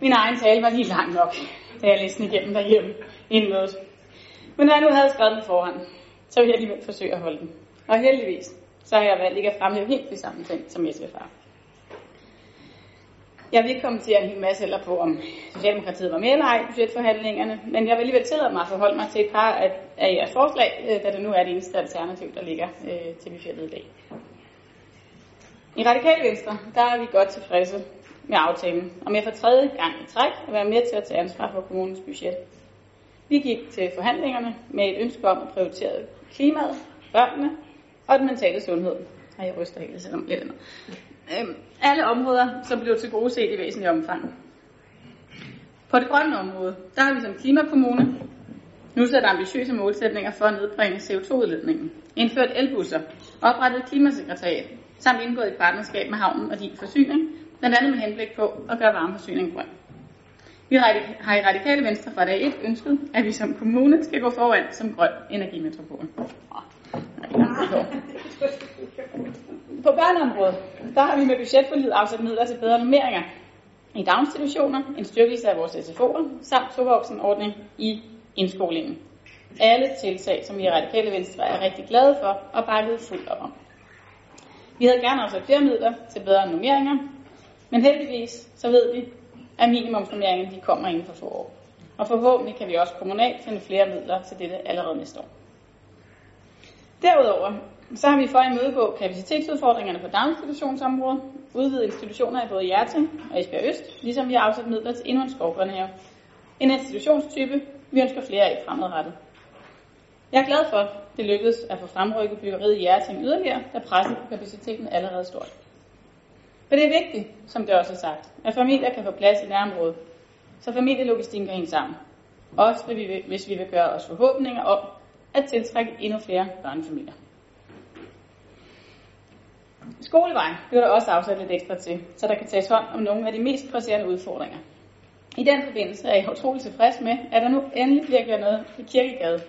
min egen tale var lige lang nok, da jeg læste den igennem derhjemme inden mødet. Men når jeg nu havde skrevet den forhånd, så vil jeg alligevel forsøge at holde den. Og heldigvis, så har jeg valgt ikke at fremhæve helt de samme ting, som SF har. Jeg vil ikke kommentere en hel masse eller på, om Socialdemokratiet var med eller ej i budgetforhandlingerne, men jeg vil alligevel tillade mig at forholde mig til et par af, af jeres forslag, øh, da det nu er det eneste alternativ, der ligger øh, til budgettet i dag. I Radikale Venstre, der er vi godt tilfredse med aftalen, og jeg for tredje gang i træk at være med til at tage ansvar for kommunens budget. Vi gik til forhandlingerne med et ønske om at prioritere klimaet, børnene og den mentale sundhed. Og jeg ryster helt, selvom lidt andet. Øhm, alle områder, som blev til gode set i væsentlig omfang. På det grønne område, der har vi som klimakommune nu sat ambitiøse målsætninger for at nedbringe CO2-udledningen, indført elbusser, oprettet klimasekretariat, samt indgået et partnerskab med havnen og din forsyning, blandt andet med henblik på at gøre varmeforsyningen grøn. Vi har i Radikale Venstre fra dag 1 ønsket, at vi som kommune skal gå foran som grøn energimetropol. På børneområdet, der har vi med budgetforliget afsat midler til bedre normeringer i daginstitutioner, en styrkelse af vores SFO'er, samt tovoksenordning i indskolingen. Alle tiltag, som vi i Radikale Venstre er rigtig glade for og bakket fuldt op om. Vi havde gerne afsat flere midler til bedre normeringer, men heldigvis så ved vi, at minimumsnummeringerne de kommer inden for få år. Og forhåbentlig kan vi også kommunalt finde flere midler til dette allerede næste år. Derudover så har vi for at imødegå kapacitetsudfordringerne på daginstitutionsområdet, udvidet institutioner i både Hjerting og Esbjerg Øst, ligesom vi har afsat midler til endnu en skovbørnehave. En institutionstype, vi ønsker flere af fremadrettet. Jeg er glad for, at det lykkedes at få fremrykket byggeriet i Hjerting yderligere, da presset på kapaciteten allerede er stort. For det er vigtigt, som det også er sagt, at familier kan få plads i nærområdet, så familielogistikken kan hænge sammen. Også hvis vi vil gøre os forhåbninger om at tiltrække endnu flere børnefamilier. Skolevej bliver der også afsat lidt ekstra til, så der kan tages hånd om nogle af de mest presserende udfordringer. I den forbindelse er jeg utrolig tilfreds med, at der nu endelig bliver gjort noget i Kirkegade,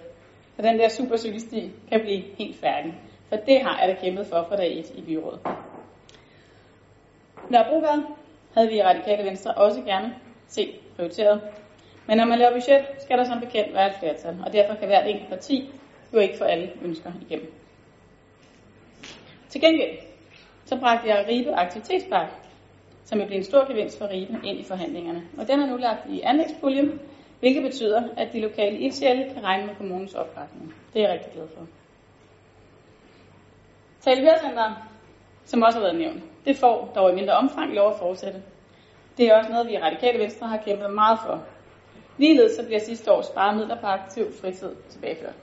og den der supercykelsti kan blive helt færdig. For det har jeg da kæmpet for fra dag 1 i byrådet. Nørrebrogade havde vi i Radikale Venstre også gerne set prioriteret. Men når man laver budget, skal der som bekendt være et flertal, og derfor kan hvert enkelt parti jo ikke få alle ønsker igennem. Til gengæld, så bragte jeg Ribe Aktivitetspark, som vil blive en stor gevinst for Ribe, ind i forhandlingerne. Og den er nu lagt i anlægspuljen, hvilket betyder, at de lokale ildsjæle kan regne med kommunens opbakning. Det er jeg rigtig glad for. Talibærcenteret, som også har været nævnt, det får dog i mindre omfang lov at fortsætte. Det er også noget, vi i Radikale Venstre har kæmpet meget for. Ligeledes så bliver sidste år sparet midler på aktiv fritid tilbageført.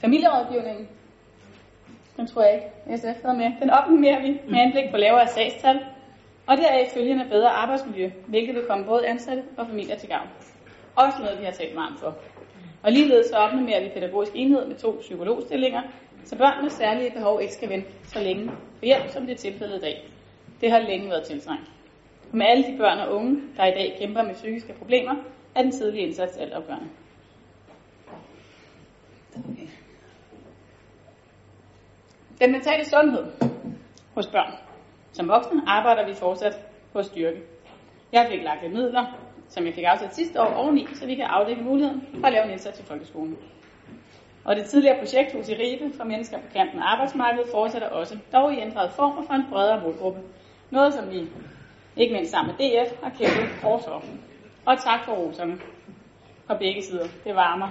Familierådgivningen, den tror jeg ikke, SF havde med, den opnimerer vi med henblik på lavere sagstal, og deraf følgende bedre arbejdsmiljø, hvilket vil komme både ansatte og familier til gavn. Også noget, vi har talt meget for. Og ligeledes så opnimerer vi pædagogisk enhed med to psykologstillinger, så børn med særlige behov ikke skal vente så længe på hjælp, som det er tilfældet i dag. Det har længe været tiltrængt. Og med alle de børn og unge, der i dag kæmper med psykiske problemer, er den tidlige indsats altafgørende. Okay. Den mentale sundhed hos børn. Som voksne arbejder vi fortsat på at styrke. Jeg fik lagt midler, som jeg fik afsat sidste år oveni, så vi kan afdække muligheden for at lave en indsats i folkeskolen. Og det tidligere projekthus i Ribe for mennesker på kanten af arbejdsmarkedet fortsætter også, dog i ændret form og for en bredere målgruppe. Noget, som vi, ikke mindst sammen med DF, har kæmpet hårdt for. Og tak for roserne fra begge sider. Det varmer.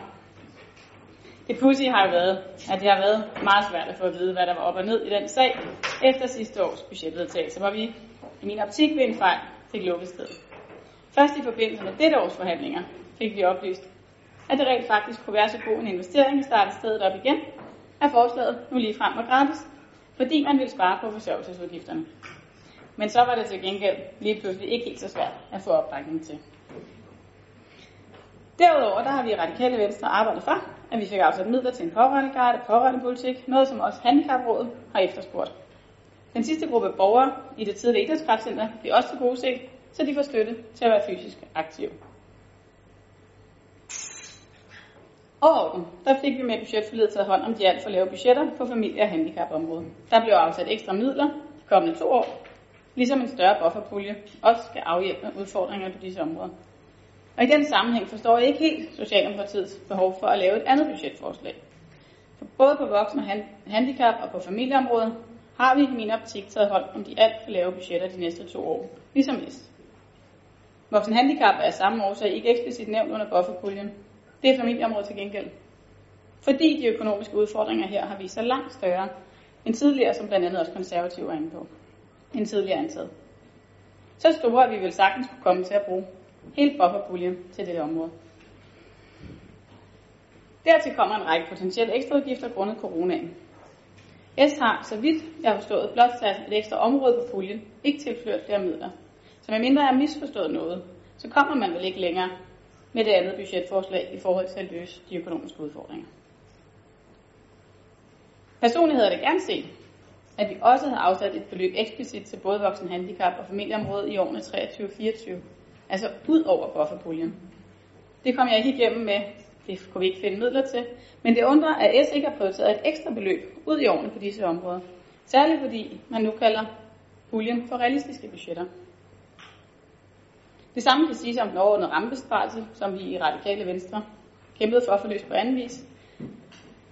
Det pussy har jo været, at det har været meget svært at få at vide, hvad der var op og ned i den sag, efter sidste års budgetvedtagelse, hvor vi i min optik ved en fejl fik lukket stedet. Først i forbindelse med dette års forhandlinger fik vi oplyst, at det rent faktisk kunne være så god en investering at starte stedet op igen, er forslaget nu lige frem og gratis, fordi man ville spare på forsørgelsesudgifterne. Men så var det til gengæld lige pludselig ikke helt så svært at få opbakning til. Derudover der har vi i Radikale Venstre arbejdet for, at vi fik afsat midler til en pårørendeguide og pårørendepolitik, noget som også Handicaprådet har efterspurgt. Den sidste gruppe borgere i det tidlige idrætskraftcenter bliver også til gode set, så de får støtte til at være fysisk aktive. Overordnet, der fik vi med budgetforledet taget hånd om de alt for lave budgetter på familie- og handicapområdet. Der blev afsat ekstra midler de kommende to år, ligesom en større bufferpulje også skal afhjælpe udfordringer på disse områder. Og i den sammenhæng forstår jeg ikke helt Socialdemokratiets behov for at lave et andet budgetforslag. For både på voksne handicap og på familieområdet har vi i min optik taget hånd om de alt for lave budgetter de næste to år, ligesom næst. Voksen handicap er af samme årsag ikke eksplicit nævnt under bufferpuljen. Det er familieområdet til gengæld. Fordi de økonomiske udfordringer her har vist sig langt større end tidligere, som blandt andet også konservative er inde på, end tidligere antaget. Så store, at vi vil sagtens kunne komme til at bruge hele bufferpuljen til dette område. Dertil kommer en række potentielle ekstraudgifter grundet coronaen. S har, så vidt jeg har forstået, blot sat et ekstra område på puljen, ikke tilført flere midler. Så medmindre jeg har misforstået noget, så kommer man vel ikke længere med det andet budgetforslag i forhold til at løse de økonomiske udfordringer. Personligt havde jeg gerne set, at vi også havde afsat et beløb eksplicit til både voksen handicap og familieområdet i årene 23-24, altså ud over bufferpuljen. Det kom jeg ikke igennem med, det kunne vi ikke finde midler til, men det undrer, at S ikke har prioriteret et ekstra beløb ud i årene på disse områder. Særligt fordi man nu kalder puljen for realistiske budgetter. Det samme kan siges om den overordnede rammebesparelse, som vi i Radikale Venstre kæmpede for at få løst på anden vis.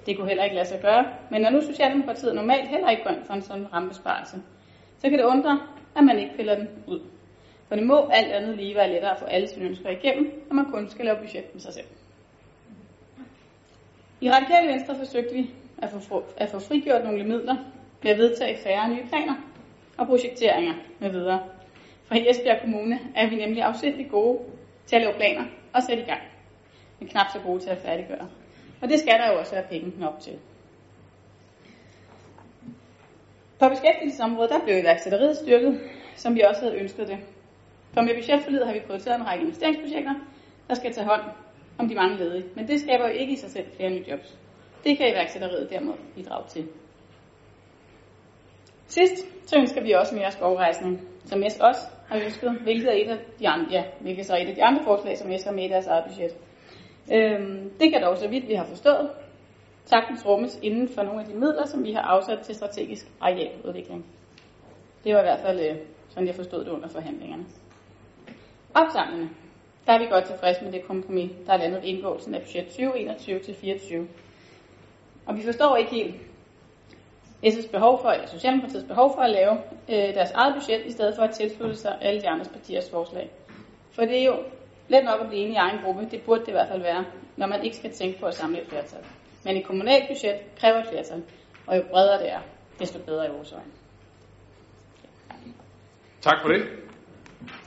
Det kunne heller ikke lade sig gøre, men når nu Socialdemokratiet normalt heller ikke går ind for en sådan rammebesparelse, så kan det undre, at man ikke piller den ud. For det må alt andet lige være lettere at få alle sine ønsker igennem, når man kun skal lave budget med sig selv. I Radikale Venstre forsøgte vi at få, at få frigjort nogle midler ved at vedtage færre nye planer og projekteringer med videre fra Esbjerg Kommune er vi nemlig afsindelig gode til at lave planer og sætte i gang, men knap så gode til at færdiggøre. Og det skal der jo også være penge nok til. På beskæftigelsesområdet der blev iværksætteriet styrket, som vi også havde ønsket det. For med budgetforlidet har vi prioriteret en række investeringsprojekter, der skal tage hånd om de mange ledige. Men det skaber jo ikke i sig selv flere nye jobs. Det kan iværksætteriet derimod bidrage til. Sidst så ønsker vi også mere skovrejsning, som S også har ønsket, hvilket er et af de andre, ja, hvilket så er et af de andre forslag, som S har med i deres eget budget. Øhm, det kan dog, så vidt vi har forstået, sagtens rummes inden for nogle af de midler, som vi har afsat til strategisk arealudvikling. Det var i hvert fald øh, sådan, jeg forstod det under forhandlingerne. Opsamlende. Der er vi godt tilfredse med det kompromis, der er landet indgåelsen af budget 2021-24. Og vi forstår ikke helt SS behov for, eller Socialdemokratiets behov for at lave øh, deres eget budget, i stedet for at tilslutte sig alle de andre partiers forslag. For det er jo let nok at blive enige i egen gruppe, det burde det i hvert fald være, når man ikke skal tænke på at samle et flertal. Men et kommunalt budget kræver et flertal, og jo bredere det er, desto bedre i vores øjne. Tak for det.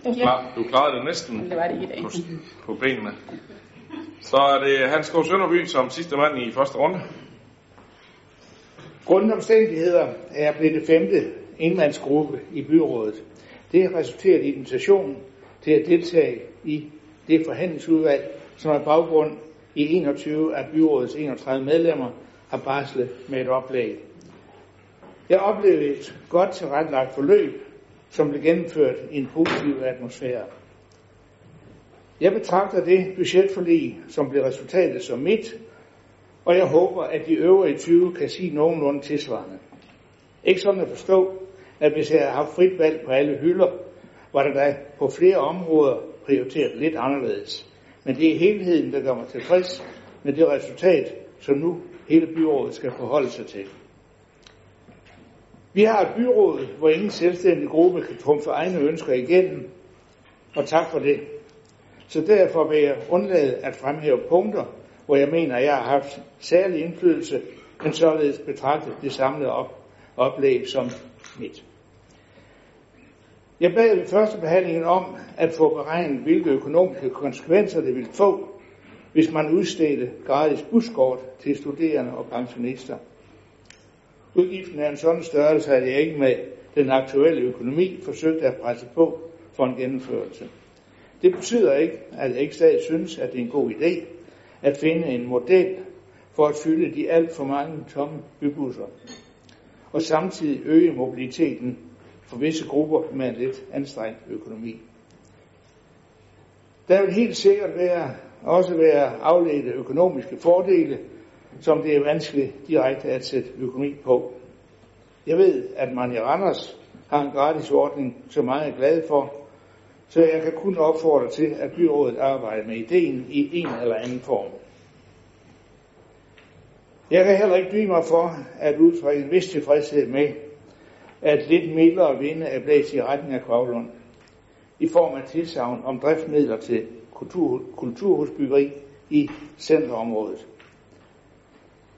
Du, klar, du klarede det næsten Det var det i dag. på, på benene. Så er det Hans K. Sønderby som sidste mand i første runde. Grundet omstændigheder er jeg blevet det femte indmandsgruppe i byrådet. Det har resulteret i invitation til at deltage i det forhandlingsudvalg, som er baggrund i 21 af byrådets 31 medlemmer har barslet med et oplæg. Jeg oplevede et godt tilrettelagt forløb, som blev gennemført i en positiv atmosfære. Jeg betragter det budgetforlig, som blev resultatet som mit, og jeg håber, at de øvrige 20 kan sige nogenlunde tilsvarende. Ikke sådan at forstå, at hvis jeg havde haft frit valg på alle hylder, var der da på flere områder prioriteret lidt anderledes. Men det er helheden, der gør mig tilfreds med det resultat, som nu hele byrådet skal forholde sig til. Vi har et byråd, hvor ingen selvstændig gruppe kan trumfe egne ønsker igennem, og tak for det. Så derfor vil jeg undlade at fremhæve punkter, hvor jeg mener, at jeg har haft særlig indflydelse, men således betragtet det samlede op, oplæg som mit. Jeg bad ved første behandlingen om at få beregnet, hvilke økonomiske konsekvenser det ville få, hvis man udstedte gratis buskort til studerende og pensionister. Udgiften er en sådan størrelse, at jeg ikke med den aktuelle økonomi forsøgte at presse på for en gennemførelse. Det betyder ikke, at jeg ikke stadig synes, at det er en god idé at finde en model for at fylde de alt for mange tomme bybusser, og samtidig øge mobiliteten for visse grupper med en lidt anstrengt økonomi. Der vil helt sikkert være, også være afledte økonomiske fordele, som det er vanskeligt direkte at sætte økonomi på. Jeg ved, at man i Randers har en gratis ordning, som mange er glade for, så jeg kan kun opfordre til, at byrådet arbejder med ideen i en eller anden form. Jeg kan heller ikke dybe mig for at udtrykke en vis tilfredshed med, at lidt mildere vinde er blæst i retning af Kravlund i form af tilsavn om driftmidler til kultur, kulturhusbyggeri i centerområdet.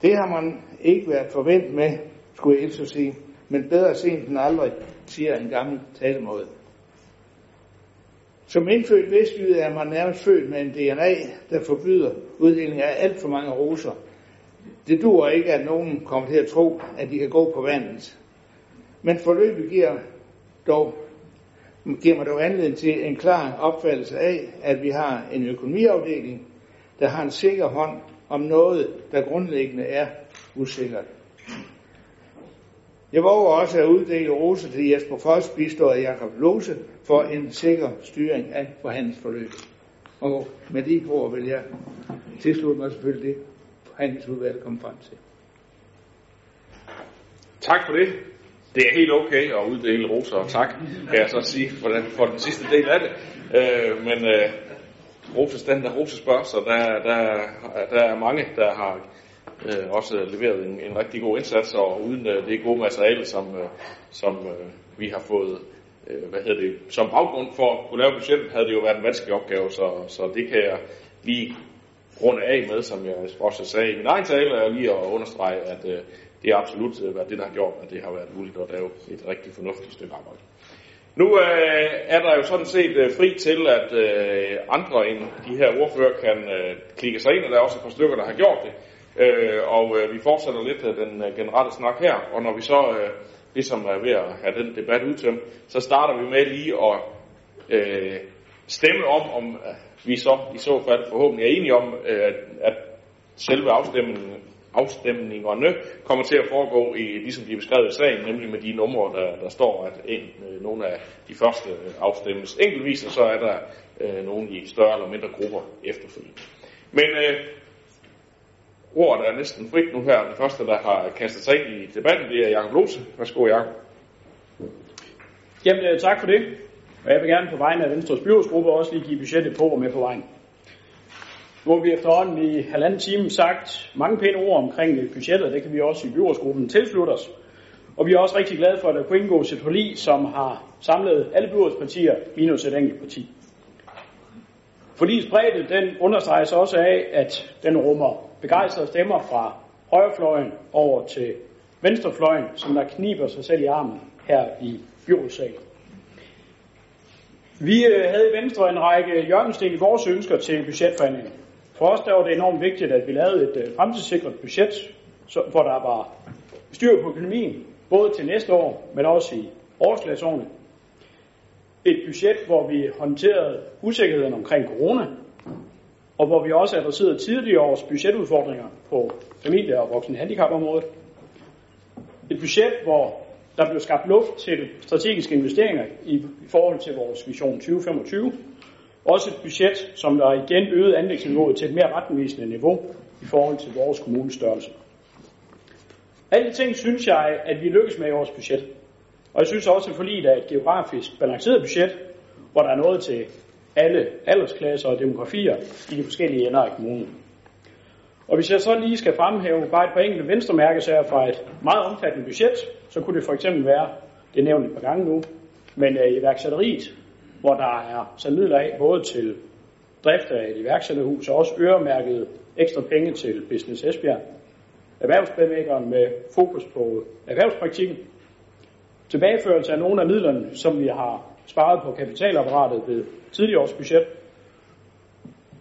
Det har man ikke været forventet med, skulle jeg så sige, men bedre sent end aldrig, siger en gammel talemåde. Som indfødt vestjyde er man nærmest født med en DNA, der forbyder uddeling af alt for mange roser. Det duer ikke, at nogen kommer til at tro, at de kan gå på vandet. Men forløbet giver, dog, giver mig dog anledning til en klar opfattelse af, at vi har en økonomiafdeling, der har en sikker hånd om noget, der grundlæggende er usikkert. Jeg våger også at uddele rose til Jesper Foss, bistået Jakob Lose, for en sikker styring af forhandlingsforløbet. Og med de ord vil jeg tilslutte mig selvfølgelig det, forhandlingsudvalget kom frem til. Tak for det. Det er helt okay at uddele roser og tak, kan jeg så sige, for den, for den sidste del af det. Øh, men øh, roses den, der roses spørger, så der, der, der er mange, der har øh, også leveret en, en rigtig god indsats, og uden øh, det gode materiale, som, øh, som øh, vi har fået øh, hvad hedder det, som baggrund for at kunne lave budget, havde det jo været en vanskelig opgave, så, så det kan jeg lige runde af med, som jeg også sagde i min egen tale, er lige at understrege, at øh, det er absolut øh, været det, der har gjort, at det har været muligt at lave et rigtig fornuftigt stykke arbejde. Nu øh, er der jo sådan set øh, fri til, at øh, andre end de her ordfører kan øh, klikke sig ind, og der er også et par stykker, der har gjort det. Øh, og øh, vi fortsætter lidt af den øh, generelle snak her, og når vi så øh, ligesom er ved at have den debat udtømt, så starter vi med lige at øh, stemme om, om øh, vi så i så fald forhåbentlig er enige om, øh, at selve afstemningen afstemningerne kommer til at foregå i, ligesom de er beskrevet i sagen, nemlig med de numre, der, der står, at en, øh, nogle af de første øh, afstemmes enkeltvis, og så er der øh, nogle i større eller mindre grupper efterfølgende. Men øh, ordet er næsten frit nu her. Den første, der har kastet sig ind i debatten, det er Jakob Lose. Værsgo, Jakob. Jamen, øh, tak for det. Og jeg vil gerne på vegne af Venstres byrådsgruppe også lige give budgettet på og med på vejen. Nu har vi efterhånden i halvanden time sagt mange pæne ord omkring øh, budgettet, det kan vi også i byrådsgruppen tilslutte os. Og vi er også rigtig glade for, at der kunne indgås et forlig, som har samlet alle byrådspartier minus et enkelt parti. Forligets bredde, den understreges også af, at den rummer begejstrede stemmer fra højrefløjen over til venstrefløjen, som der kniber sig selv i armen her i byrådssalen. Vi øh, havde i Venstre en række hjørnesten i vores ønsker til budgetforhandlingen. For os der var det enormt vigtigt, at vi lavede et øh, fremtidssikret budget, så, hvor der var styr på økonomien, både til næste år, men også i overslagsårene. Et budget, hvor vi håndterede usikkerheden omkring corona, og hvor vi også adresserede tidligere års budgetudfordringer på familie- og voksenhandicapområdet. Et budget, hvor der blev skabt luft til strategiske investeringer i, forhold til vores vision 2025. Også et budget, som der igen øgede anlægsniveauet til et mere retvisende niveau i forhold til vores kommunes størrelse. Alle de ting synes jeg, at vi lykkes med i vores budget. Og jeg synes også, at forliget er et geografisk balanceret budget, hvor der er noget til alle aldersklasser og demografier i de forskellige ender af kommunen. Og hvis jeg så lige skal fremhæve bare et par enkelte venstremærkesager fra et meget omfattende budget, så kunne det for eksempel være, det er nævnt et par gange nu, men i iværksætteriet, hvor der er sat midler af både til drift af et iværksætterhus og også øremærket ekstra penge til Business Esbjerg. Erhvervsplanlæggeren med fokus på erhvervspraktikken. Tilbageførelse af nogle af midlerne, som vi har sparet på kapitalapparatet ved tidligere års budget.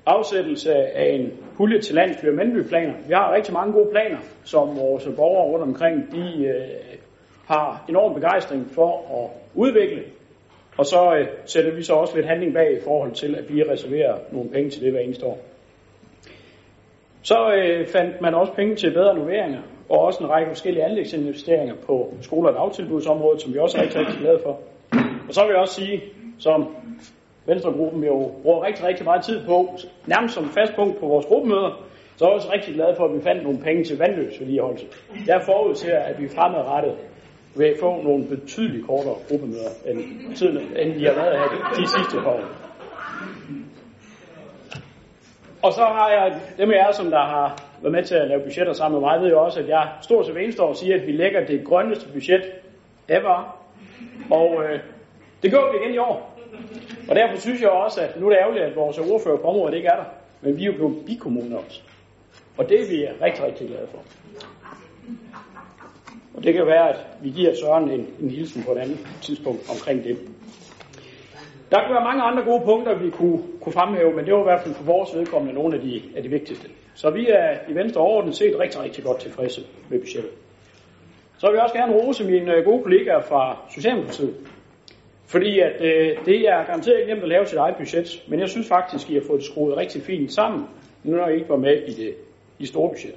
Afsættelse af en pulje til landsby- og planer. Vi har rigtig mange gode planer, som vores borgere rundt omkring, de øh, har enorm begejstring for at udvikle. Og så øh, sætter vi så også lidt handling bag i forhold til, at vi reserverer nogle penge til det hver eneste år. Så øh, fandt man også penge til bedre renoveringer, og også en række forskellige anlægsinvesteringer på skole- og dagtilbudsområdet, som vi også er rigtig, rigtig glade for. Og så vil jeg også sige, som Venstregruppen jo bruger rigtig, rigtig meget tid på, nærmest som fast punkt på vores gruppemøder, så er jeg også rigtig glad for, at vi fandt nogle penge til vandløs vedligeholdelse. Jeg forudser, at vi fremadrettet vil få nogle betydeligt kortere gruppemøder, end, tiden, end vi har været her de sidste par år. Og så har jeg, dem af jer, som der har været med til at lave budgetter sammen med mig, ved jo også, at jeg stort set eneste år siger, at vi lægger det grønneste budget ever. Og øh, det gør vi igen i år. Og derfor synes jeg også, at nu er det ærgerligt, at vores ordfører på området ikke er der. Men vi er jo blevet bikommuner også. Og det er vi rigtig, rigtig glade for. Og det kan være, at vi giver Søren en, en hilsen på et andet tidspunkt omkring det. Der kunne være mange andre gode punkter, vi kunne, kunne fremhæve, men det var i hvert fald for vores vedkommende nogle af de, af de vigtigste. Så vi er i Venstre overordnet set rigtig, rigtig godt tilfredse med budgettet. Så vil jeg også gerne rose mine gode kollegaer fra Socialdemokratiet. Fordi at, øh, det er garanteret ikke nemt at lave sit eget budget, men jeg synes faktisk, I har fået det skruet rigtig fint sammen, nu når I ikke var med i det i store budget.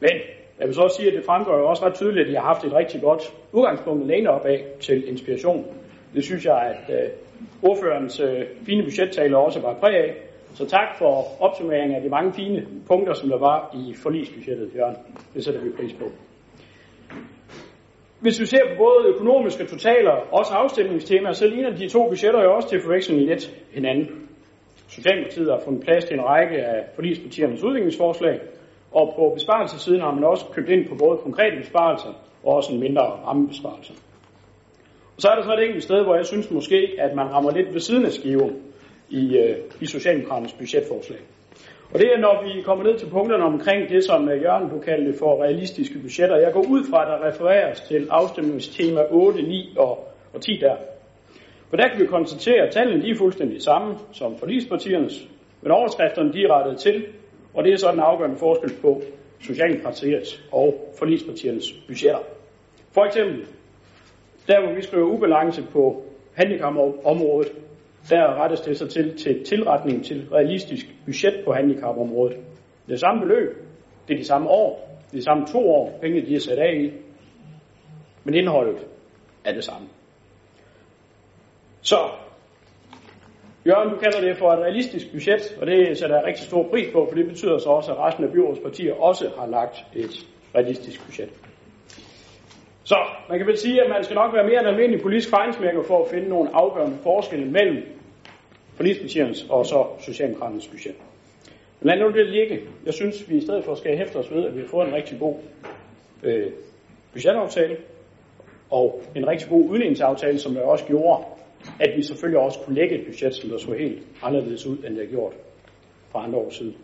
Men jeg vil så også sige, at det fremgår jo også ret tydeligt, at I har haft et rigtig godt udgangspunkt at læne op af til inspiration. Det synes jeg, at øh, ordførerens øh, fine budgettaler også var præg af. Så tak for opsummeringen af de mange fine punkter, som der var i forlisbudgettet, Jørgen. Det sætter vi pris på. Hvis vi ser på både økonomiske totaler og også afstemningstemaer, så ligner de to budgetter jo også til forveksling lidt hinanden. Socialdemokratiet har fundet plads til en række af forligspartiernes udviklingsforslag, og på besparelsesiden har man også købt ind på både konkrete besparelser og også en mindre rammebesparelse. Og så er der så et enkelt sted, hvor jeg synes måske, at man rammer lidt ved siden af skiven i, øh, i Socialdemokraternes budgetforslag. Og det er, når vi kommer ned til punkterne omkring det, som øh, Jørgen du kaldte for realistiske budgetter. Jeg går ud fra, at der refereres til afstemningstema 8, 9 og, og 10 der. For der kan vi konstatere, at tallene de er fuldstændig samme som forlispartiernes, men overskrifterne de er rettet til, og det er så den afgørende forskel på Socialdemokratiets og forlispartiernes budgetter. For eksempel, der hvor vi skriver ubalance på handicapområdet, der rettes det så til, til tilretning til realistisk budget på handicapområdet. Det er samme beløb, det er de samme år, det er de samme to år, pengene de er sat af i, men indholdet er det samme. Så, Jørgen, du kalder det for et realistisk budget, og det sætter jeg rigtig stor pris på, for det betyder så også, at resten af byrådspartier også har lagt et realistisk budget. Så man kan vel sige, at man skal nok være mere end almindelig politisk fejnsmækker for at finde nogle afgørende forskelle mellem forligspartiernes og så Socialdemokraternes budget. Men lad nu det ligge. Jeg synes, vi i stedet for skal hæfte os ved, at vi har fået en rigtig god øh, budgetaftale og en rigtig god udligningsaftale, som der også gjorde, at vi selvfølgelig også kunne lægge et budget, som der så helt anderledes ud, end det har gjort fra andre år siden.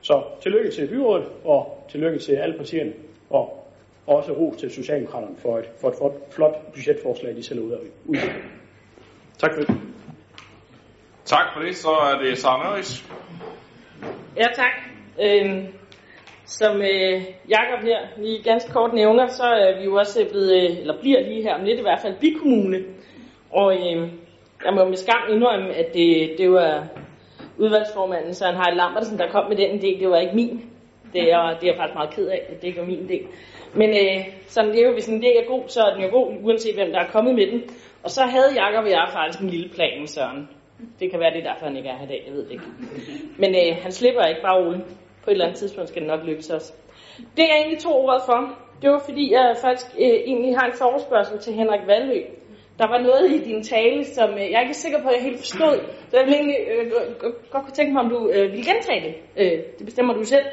Så tillykke til byrådet, og tillykke til alle partierne, og også ro til Socialdemokraterne for et, for et flot budgetforslag, de selv ud af. Tak for det. Tak for det. Så er det Sara Nøjes. Ja, tak. Øhm, som øh, Jakob her lige ganske kort nævner, så er vi jo også blevet, øh, eller bliver lige her om lidt i hvert fald, bikommune. Og øh, jeg må med skam indrømme, at det, det var udvalgsformanden Søren Harald Lambertsen, der kom med den idé. Det var ikke min. Det er, det er jeg faktisk meget ked af, at det ikke var min idé. Men øh, sådan, det er jo, hvis en idé er god, så er den jo god, uanset hvem der er kommet med den. Og så havde Jakob og jeg faktisk en lille plan med Søren. Det kan være, det er derfor, han ikke er her i dag, jeg ved det ikke. Men øh, han slipper ikke bare roligt. På et eller andet tidspunkt skal det nok lykkes os. Det er egentlig to ord for. Det var fordi, jeg faktisk øh, egentlig har en forespørgsel til Henrik Valø. Der var noget i din tale, som øh, jeg er ikke sikker på, at jeg helt forstod. Så jeg ville egentlig øh, godt kunne tænke mig, om du øh, ville gentage det. Øh, det bestemmer du selv.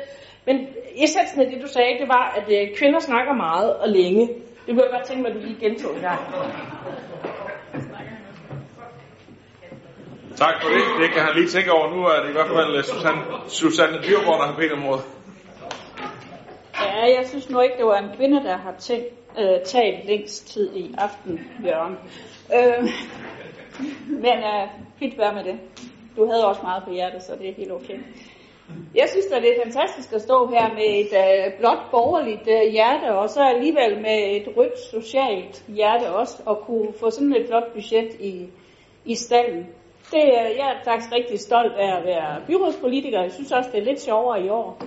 Men essensen af det, du sagde, det var, at øh, kvinder snakker meget og længe. Det kunne jeg godt tænke mig, at du lige gentog en gang. Tak for det. Det kan han lige tænke over. Nu er det i hvert fald uh, Susanne, Susanne Dyrborg, der har bedt om ordet. Ja, jeg synes nu ikke, det var en kvinde, der har tænkt, øh, talt længst tid i aften, Jørgen. Øh, men øh, fint være med det. Du havde også meget på hjertet, så det er helt okay. Jeg synes at det er fantastisk at stå her med et øh, blåt borgerligt øh, hjerte, og så alligevel med et rødt socialt hjerte også, og kunne få sådan et flot budget i, i stallen. Det, øh, jeg er faktisk rigtig stolt af at være byrådspolitiker. Jeg synes også, det er lidt sjovere i år.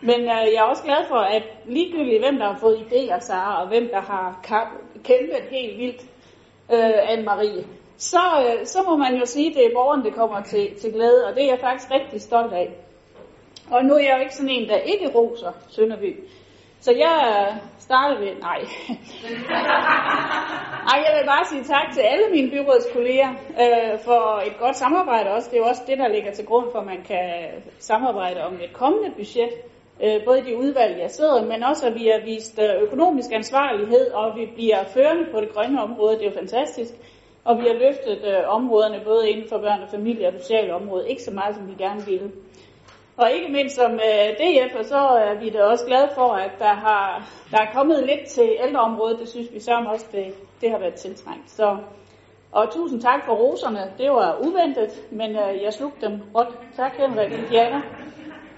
Men øh, jeg er også glad for, at ligegyldigt hvem der har fået idéer, Sara, og hvem der har kæmpet helt vildt, øh, Anne-Marie, så, øh, så må man jo sige, at det er borgeren, det kommer til, til glæde, og det er jeg faktisk rigtig stolt af. Og nu er jeg jo ikke sådan en, der ikke roser Sønderby. Så jeg starter ved, nej. [laughs] Ej, jeg vil bare sige tak til alle mine byrådskolleger øh, for et godt samarbejde også. Det er jo også det, der ligger til grund for, at man kan samarbejde om et kommende budget. Øh, både i de udvalg, jeg sidder, men også at vi har vist øh, økonomisk ansvarlighed, og vi bliver førende på det grønne område. Det er jo fantastisk. Og vi har løftet øh, områderne både inden for børn og familie og det sociale område. Ikke så meget, som vi gerne ville. Og ikke mindst som øh, DF, og så er vi da også glade for, at der, har, der er kommet lidt til ældreområdet. Det synes vi så også, det, det har været tiltrængt. Så, og tusind tak for roserne. Det var uventet, men øh, jeg slugte dem råt. Tak Henrik og Diana.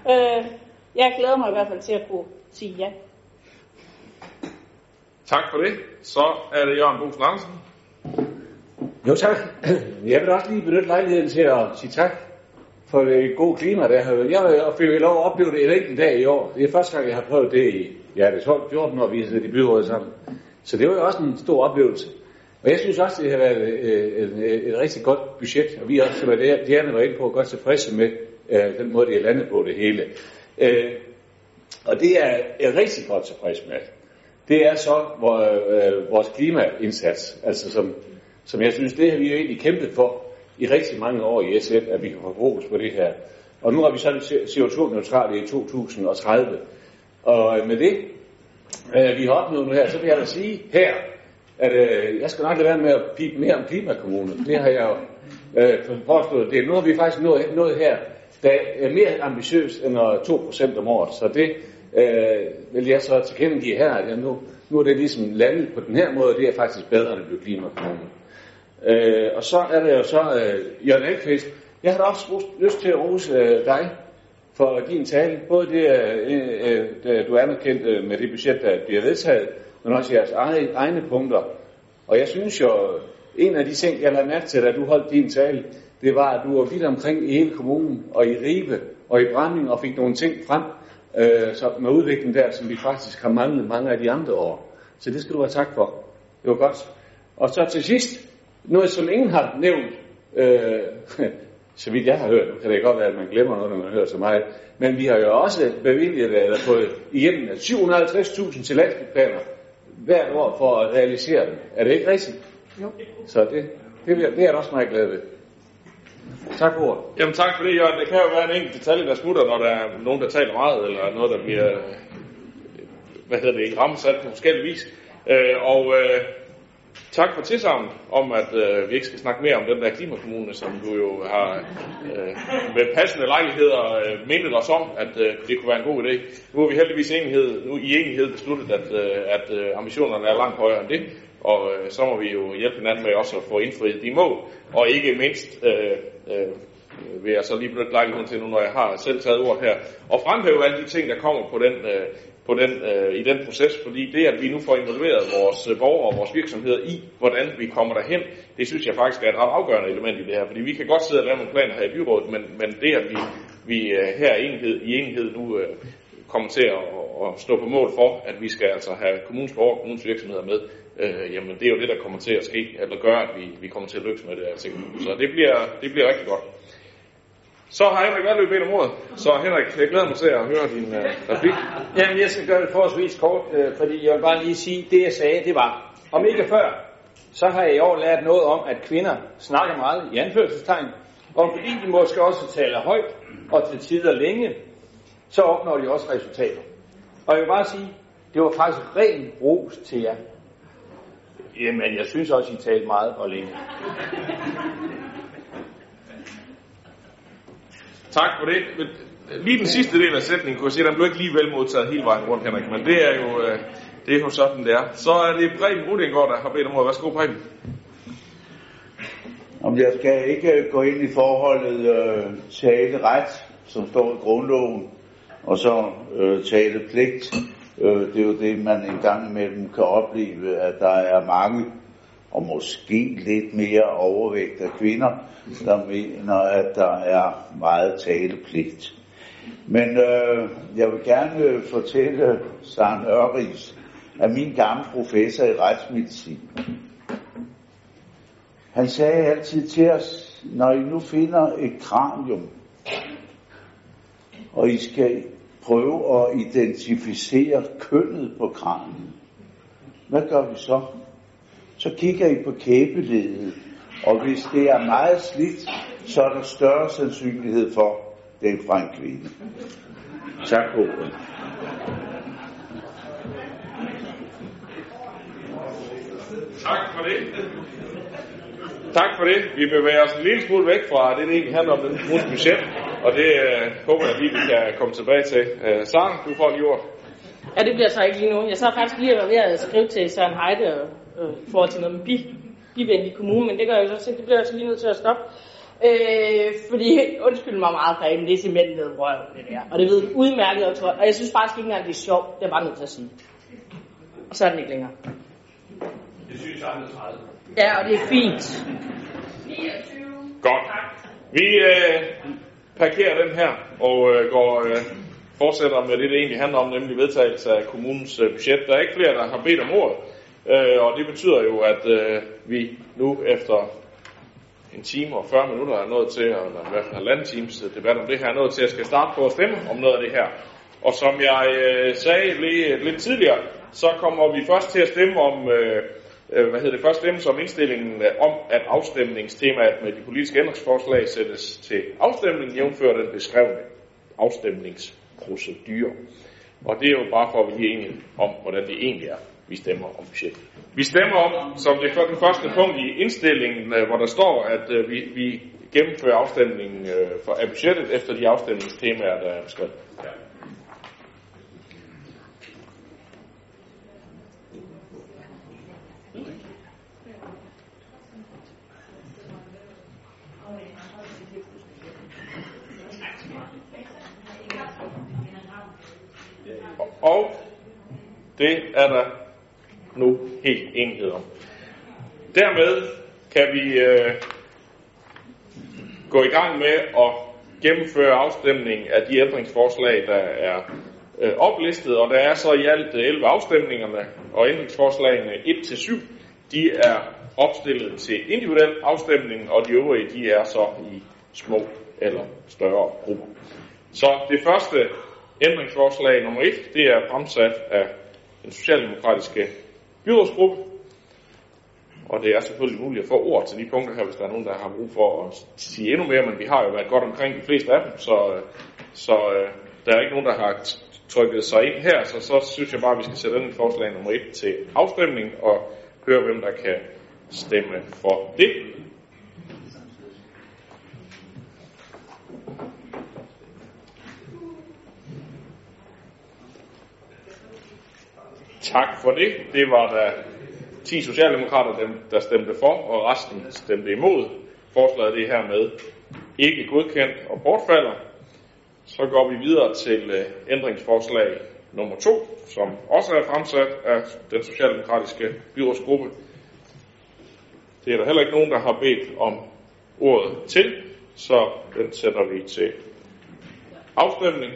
Øh, jeg glæder mig i hvert fald til at kunne sige ja. Tak for det. Så er det Jørgen Bosen Andersen. Jo tak. Jeg vil også lige benytte lejligheden til at sige tak for det gode klima, der har. Jeg fik lov at opleve det en enkelt dag i år. Det er første gang, jeg har prøvet det i, ja, det 12-14 år, vi har siddet i byrådet sammen. Så det var jo også en stor oplevelse. Og jeg synes også, det har været øh, et, et, øh, et rigtig godt budget, og vi er også, som Diana var inde på, godt tilfredse med øh, den måde, det er landet på det hele. Uh, og det er jeg rigtig godt tilfreds med. Det er så uh, vores klimaindsats, altså som, som jeg synes, det har vi jo egentlig kæmpet for i rigtig mange år i SF, at vi kan få fokus på det her. Og nu har vi så CO2-neutrale i 2030. Og øh, med det, øh, vi har opnået nu her, så vil jeg da sige her, at øh, jeg skal nok lade være med at pipe mere om klimakommuner. Det har jeg jo øh, påstået. Det. Nu har vi faktisk nået, nået her, der er mere ambitiøst end 2% om året. Så det øh, vil jeg så tilkendegive her, at jeg nu, nu er det ligesom landet på den her måde, og det er faktisk bedre, end at blive klimakommuner. Øh, og så er der jo så øh, Jørgen Elkvist. Jeg har også lyst til at rose øh, dig for din tale. Både det, øh, øh, øh, du er anerkendt øh, med det budget, der bliver vedtaget, men også jeres egne, egne punkter. Og jeg synes jo, en af de ting, jeg lagde mærke til, da du holdt din tale, det var, at du var vidt omkring i hele kommunen, og i Ribe, og i Bramming, og fik nogle ting frem øh, så med udviklingen der, som vi faktisk har manglet mange af de andre år. Så det skal du have tak for. Det var godt. Og så til sidst, noget, som ingen har nævnt, øh, [laughs] så vidt jeg har hørt, kan det godt være, at man glemmer noget, når man hører så meget, men vi har jo også bevilget, eller fået igennem 750.000 til landsbyplaner hvert år for at realisere dem. Er det ikke rigtigt? Jo. Så det, det, det er jeg også meget glad ved. Tak for ordet. Jamen tak for det, Jørgen. Det kan jo være en enkelt detalje, der smutter, når der er nogen, der taler meget, eller noget, der bliver, hvad hedder det, rammesat på forskellige vis. Øh, og øh, Tak for tilsavnet om, at øh, vi ikke skal snakke mere om den der klimakommune, som du jo har øh, med passende lejligheder øh, mindet os om, at øh, det kunne være en god idé. Nu har vi heldigvis enighed, nu i enighed besluttet, at, øh, at øh, ambitionerne er langt højere end det, og øh, så må vi jo hjælpe hinanden med også at få indfriet de mål, og ikke mindst øh, øh, vil jeg så lige benytte lejligheden til nu, når jeg har selv taget ord her, og fremhæve alle de ting, der kommer på den, øh, på den, øh, i den proces, fordi det, at vi nu får involveret vores øh, borgere og vores virksomheder i, hvordan vi kommer derhen, det synes jeg faktisk er et ret afgørende element i det her, fordi vi kan godt sidde og lave nogle planer her i byrådet, men, men det, at vi, vi øh, her i enhed, i enhed nu øh, kommer til at, at stå på mål for, at vi skal altså have kommunens borgere og kommunens virksomheder med, øh, jamen det er jo det, der kommer til at ske, eller gør, at vi, vi kommer til at lykkes med det her ting. Så det bliver, det bliver rigtig godt. Så har Henrik været løbet om ordet. Så Henrik, jeg glæder mig til at høre din øh, replik. Jamen, jeg skal gøre det forholdsvis kort, øh, fordi jeg vil bare lige sige, det jeg sagde, det var, om ikke før, så har jeg i år lært noget om, at kvinder snakker meget i anførselstegn, og fordi de måske også taler højt og til tider længe, så opnår de også resultater. Og jeg vil bare sige, det var faktisk ren ros til jer. Jamen, jeg synes også, I talte meget og længe. Tak for det. Øh, Lige den sidste del af sætningen kunne jeg sige, at den blev ikke lige vel modtaget hele vejen rundt, Henrik, men det er jo, øh, det er jo sådan, det er. Så er det Preben Rudingård, der har bedt om ordet. Værsgo, Preben. Om jeg skal ikke øh, gå ind i forholdet øh, tale ret, som står i grundloven, og så øh, tale pligt. Øh, det er jo det, man en gang imellem kan opleve, at der er mange, og måske lidt mere overvægt af kvinder, der mener, at der er meget talepligt. Men øh, jeg vil gerne fortælle Søren Ørris, at min gamle professor i retsmedicin, han sagde altid til os, når I nu finder et kranium, og I skal prøve at identificere kønnet på kranen, hvad gør vi så? Så kigger I på kæbeledet, og hvis det er meget slidt, så er der større sandsynlighed for, at det er fra en kvinde. Tak for ordet. Tak for det. Tak for det. Vi bevæger os en lille smule væk fra det, det egentlig handler om den kommunens budget, og det øh, håber jeg lige, vi kan komme tilbage til. Øh, Saren, du får lige ord. Ja, det bliver så ikke lige nu. Jeg så faktisk lige ved at skrive til Søren Heide øh, i forhold til noget med bi, bivenlig kommune, men det gør jeg så, det bliver jeg så lige nødt til at stoppe. Øh, fordi, undskyld mig meget, Preben, det er simpelthen noget røv, det der. Og det ved jeg udmærket, og, og jeg synes faktisk ikke engang, det er sjovt. Det er bare nødt til at sige. Og så er den ikke længere. Det synes jeg er Ja, og det er fint. Godt. Vi øh, parkerer den her og øh, går øh, fortsætter med det, det egentlig handler om, nemlig vedtagelse af kommunens øh, budget. Der er ikke flere, der har bedt om ordet, øh, og det betyder jo, at øh, vi nu efter en time og 40 minutter er nået til, eller i hvert fald halvanden times debat om det her, er nået til at skal starte på at stemme om noget af det her. Og som jeg øh, sagde lige, øh, lidt tidligere, så kommer vi først til at stemme om, øh, øh hvad hedder det, først stemme som indstillingen øh, om, at afstemningstemaet med de politiske ændringsforslag sættes til afstemning, jævnfør den beskrevne afstemningsprocedure. Og det er jo bare for, at vi lige er enige om, hvordan det egentlig er, vi stemmer om budgettet. Vi stemmer om, som det er den første punkt i indstillingen, øh, hvor der står, at øh, vi, vi gennemfører afstemningen øh, for, af budgettet efter de afstemningstemaer, der er beskrevet. Ja. Og det er der nu helt enighed om. Dermed kan vi øh, gå i gang med at gennemføre afstemning af de ændringsforslag, der er øh, oplistet, og der er så i alt 11 afstemningerne, og ændringsforslagene 1-7, de er opstillet til individuel afstemning, og de øvrige, de er så i små eller større grupper. Så det første ændringsforslag nummer 1, det er fremsat af den socialdemokratiske byrådsgruppe, og det er selvfølgelig muligt at få ord til de punkter her, hvis der er nogen, der har brug for at sige endnu mere, men vi har jo været godt omkring de fleste af dem, så, så øh, der er ikke nogen, der har trykket sig ind her, så så synes jeg bare, at vi skal sætte den forslag nummer 1 til afstemning og høre, hvem der kan stemme for det. Tak for det. Det var der 10 socialdemokrater, dem, der stemte for, og resten stemte imod. Forslaget det er hermed ikke godkendt og bortfalder. Så går vi videre til øh, ændringsforslag nummer 2, som også er fremsat af den socialdemokratiske byrådsgruppe. Det er der heller ikke nogen, der har bedt om ordet til, så den sætter vi til afstemning.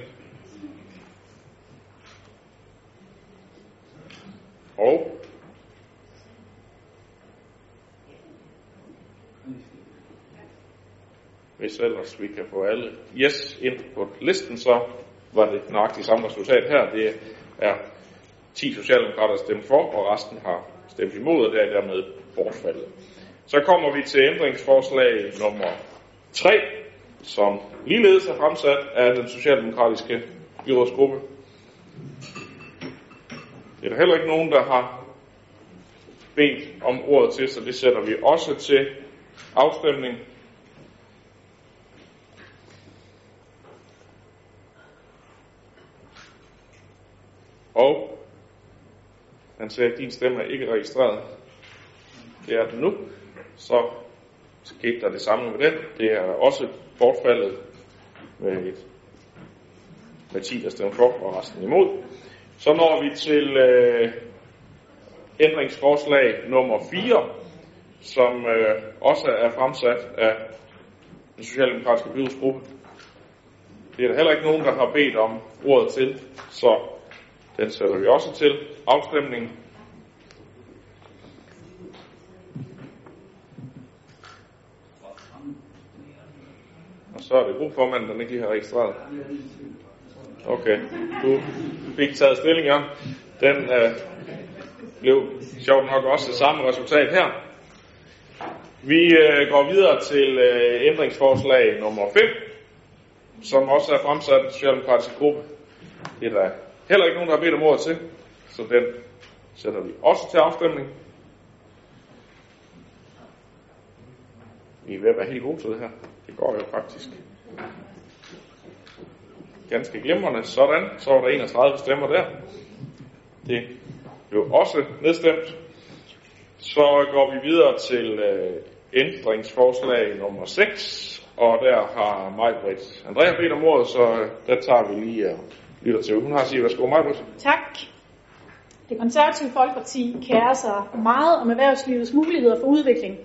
Og hvis ellers vi kan få alle yes ind på listen, så var det nøjagtigt samme resultat her. Det er 10 socialdemokrater, stemt for, og resten har stemt imod, og det er dermed bortfaldet. Så kommer vi til ændringsforslag nummer 3, som ligeledes er fremsat af den socialdemokratiske byrådsgruppe. Det er der heller ikke nogen, der har bedt om ordet til, så det sætter vi også til afstemning. Og han sagde, at din stemme er ikke registreret. Det er den nu. Så skete der det samme med den. Det er også bortfaldet med, et, med 10, der stemmer for og resten imod. Så når vi til øh, ændringsforslag nummer 4, som øh, også er fremsat af den socialdemokratiske byrådsgruppe. Det er der heller ikke nogen, der har bedt om ordet til, så den sætter vi også til afstemning. Og så er det gruppeformanden, der ikke lige har registreret. Okay, du fik taget stilling, ja. Den øh, blev sjovt nok også det samme resultat her. Vi øh, går videre til øh, ændringsforslag nummer 5, som også er fremsat af den socialdemokratiske gruppe. Det er der heller ikke nogen, der har bedt om ordet til, så den sætter vi også til afstemning. Vi er ved at være helt gode til det her. Det går jo faktisk ganske glimrende. Sådan, så var der 31 stemmer der. Det blev også nedstemt. Så går vi videre til øh, ændringsforslag nummer 6, og der har Majbrit Andrea bedt om ordet, så øh, der tager vi lige og lytter til. Hun har sige, værsgo Majbrit. Tak. Det konservative Folkeparti kærer sig meget om erhvervslivets muligheder for udvikling,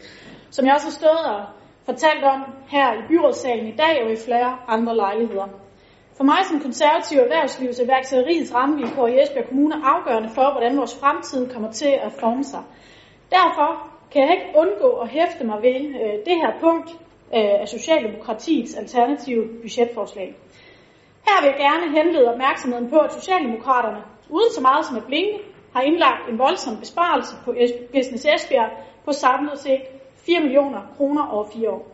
som jeg også har stået og fortalt om her i byrådssalen i dag og i flere andre lejligheder. For mig som konservativ erhvervslivs så iværksætteriets rammevilkår i Esbjerg Kommune er afgørende for, hvordan vores fremtid kommer til at forme sig. Derfor kan jeg ikke undgå at hæfte mig ved øh, det her punkt øh, af Socialdemokratiets alternative budgetforslag. Her vil jeg gerne henlede opmærksomheden på, at Socialdemokraterne, uden så meget som at blinke, har indlagt en voldsom besparelse på Business Esbjerg på samlet set 4 millioner kroner over fire år.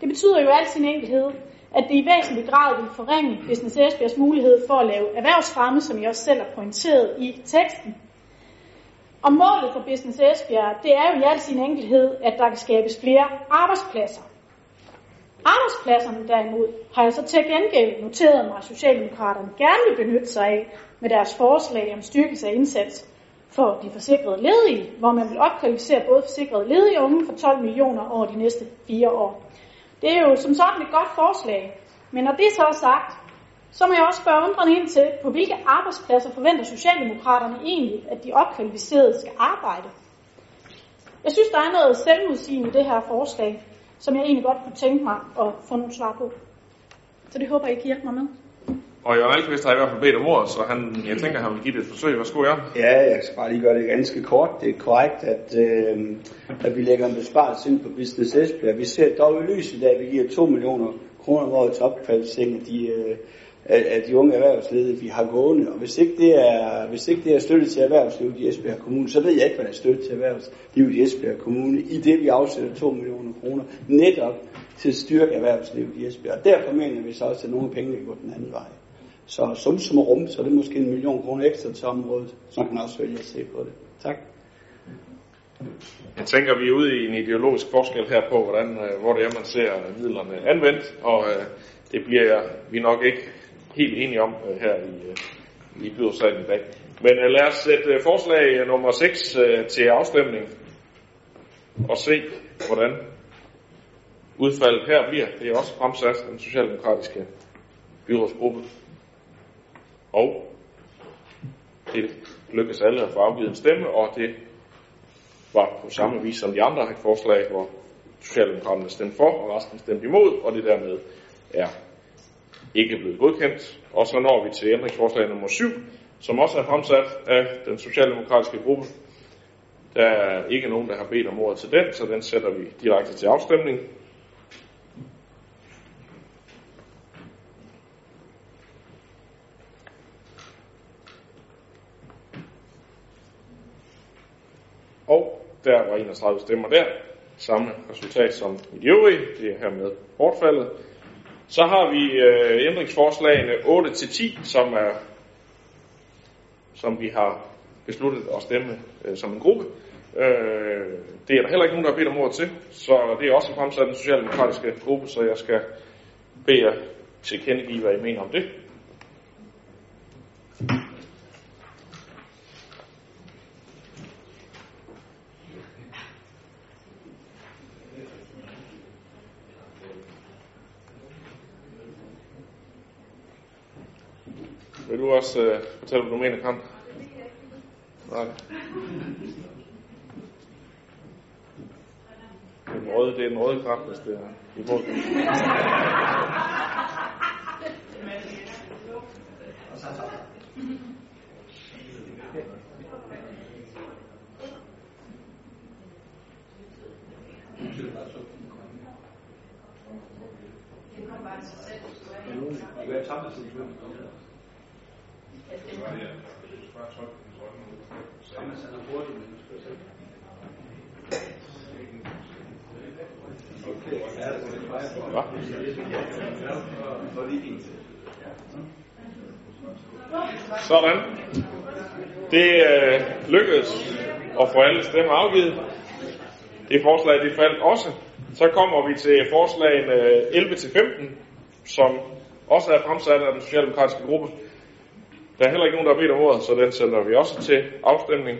Det betyder jo alt sin enkelhed, at det i væsentlig grad vil forringe Business Esbjergs mulighed for at lave erhvervsfremme, som jeg også selv har pointeret i teksten. Og målet for Business Esbjerg, det er jo i al sin enkelhed, at der kan skabes flere arbejdspladser. Arbejdspladserne derimod har jeg så til gengæld noteret mig, at Socialdemokraterne gerne vil benytte sig af med deres forslag om styrkelse af indsats for de forsikrede ledige, hvor man vil opkvalificere både forsikrede ledige unge for 12 millioner over de næste fire år. Det er jo som sådan et godt forslag, men når det så er sagt, så må jeg også spørge undrende ind til, på hvilke arbejdspladser forventer Socialdemokraterne egentlig, at de opkvalificerede skal arbejde? Jeg synes, der er noget selvmodsigende i det her forslag, som jeg egentlig godt kunne tænke mig at få nogle svar på. Så det håber jeg, I kan hjælpe mig med. Og Jørgen Alkvist har i hvert fald bedt om ordet, så han, jeg tænker, han vil give det et forsøg. Værsgo, Jørgen. Ja, jeg skal bare lige gøre det ganske kort. Det er korrekt, at, øh, at vi lægger en besparelse ind på Business Esbjerg. Vi ser dog i lyset af, at vi giver 2 millioner kroner om året til opkvalificering af de, øh, af de unge erhvervsledere, vi har gående. Og hvis ikke det er, hvis ikke det er støtte til erhvervslivet i Esbjerg Kommune, så ved jeg ikke, hvad der er støtte til erhvervslivet i Esbjerg Kommune, i det vi afsætter 2 millioner kroner netop til at styrke erhvervslivet i Esbjerg. Og derfor mener vi så også, at nogle penge kan gå den anden vej. Så som som rum, så er det måske en million kroner ekstra til området, så kan man også vælge at se på det. Tak. Jeg tænker, vi er ude i en ideologisk forskel her på, hvordan, øh, hvor det er, man ser midlerne anvendt, og øh, det bliver vi nok ikke helt enige om øh, her i, i byrådsalen i dag. Men lad os sætte forslag nummer 6 til afstemning og se, hvordan udfaldet her bliver. Det er også fremsat den socialdemokratiske byrådsgruppe. Og det lykkedes alle at få afgivet en stemme, og det var på samme vis som de andre forslag, hvor Socialdemokraterne stemte for, og resten stemte imod, og det dermed er ikke blevet godkendt. Og så når vi til ændringsforslag nummer 7, som også er fremsat af den socialdemokratiske gruppe. Der er ikke nogen, der har bedt om ordet til den, så den sætter vi direkte til afstemning. Og der var 31 stemmer der. Samme resultat som i de øvrige. Det er hermed bortfaldet. Så har vi øh, ændringsforslagene 8-10, som er som vi har besluttet at stemme øh, som en gruppe. Øh, det er der heller ikke nogen, der har bedt om ordet til, så det er også fremsat den socialdemokratiske gruppe, så jeg skal bede jer tilkendegive, hvad I mener om det. Vil du også øh, fortælle, hvad du mener, Kram? Nej. Det er den røde, det er den røde kraft, hvis det er i forhold til. Sådan. Det øh, lykkedes at få alle stemmer afgivet. Det forslag, det faldt også. Så kommer vi til forslagen 11-15, øh, som også er fremsat af den socialdemokratiske gruppe. Der er heller ikke nogen, der har bedt om ordet, så den sender vi også til afstemning.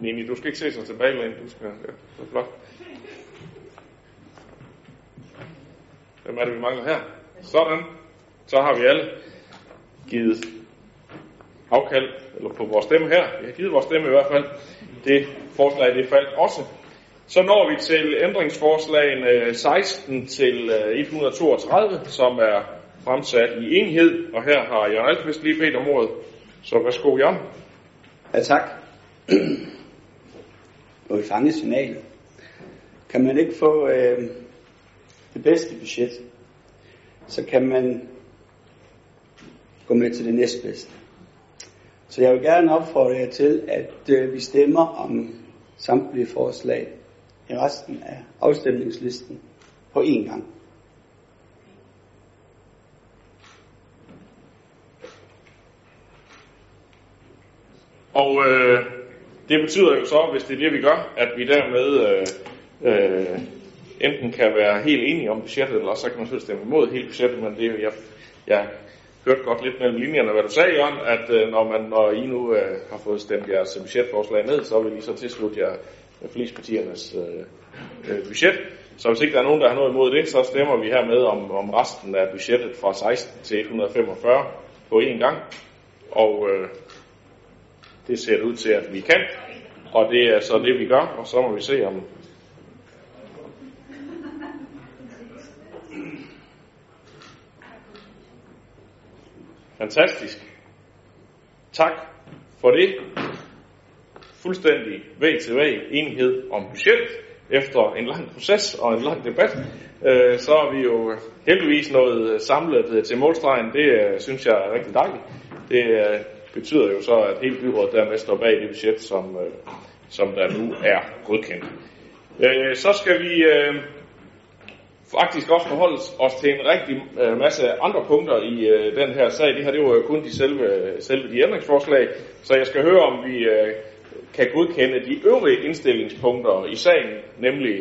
Nini, du skal ikke se sig tilbage men du skal, ja, det er flot. Hvem er det, vi mangler her? Sådan. Så har vi alle givet afkald eller på vores stemme her. Vi har givet vores stemme i hvert fald. Det forslag, det faldt også. Så når vi til ændringsforslagene øh, 16 til øh, 132, som er fremsat i enhed, og her har Jørgen Altqvist lige bedt om ordet. Så værsgo, Jørgen. Ja, tak. Må vi fange signalet. Kan man ikke få øh, det bedste budget, så kan man gå med til det næstbedste. Så jeg vil gerne opfordre jer til, at øh, vi stemmer om samtlige forslag i resten af afstemningslisten på én gang. Og øh, det betyder jo så, hvis det er det, vi gør, at vi dermed øh, øh, enten kan være helt enige om budgettet, eller så kan man selvfølgelig stemme imod hele budgettet, men det er jo, jeg, jeg hørte godt lidt mellem linjerne, hvad du sagde, Jørgen, at øh, når, man, når I nu øh, har fået stemt jeres budgetforslag ned, så vil I så tilslutte jer øh, flespartiernes øh, øh, budget. Så hvis ikke der er nogen, der har noget imod det, så stemmer vi hermed om, om resten af budgettet fra 16 til 145 på én gang. Og øh, det ser det ud til, at vi kan. Og det er så det, vi gør, og så må vi se, om Fantastisk. Tak for det. Fuldstændig væg til væg enighed om budget efter en lang proces og en lang debat. Øh, så er vi jo heldigvis nået øh, samlet øh, til målstregen. Det øh, synes jeg er rigtig dejligt. Det øh, betyder jo så, at hele byrådet dermed står bag det budget, som, øh, som der nu er godkendt. Så skal vi faktisk også forholde os til en rigtig øh, masse andre punkter i øh, den her sag. Det her det var jo kun de selve, selve de ændringsforslag, så jeg skal høre, om vi øh, kan godkende de øvrige indstillingspunkter i sagen, nemlig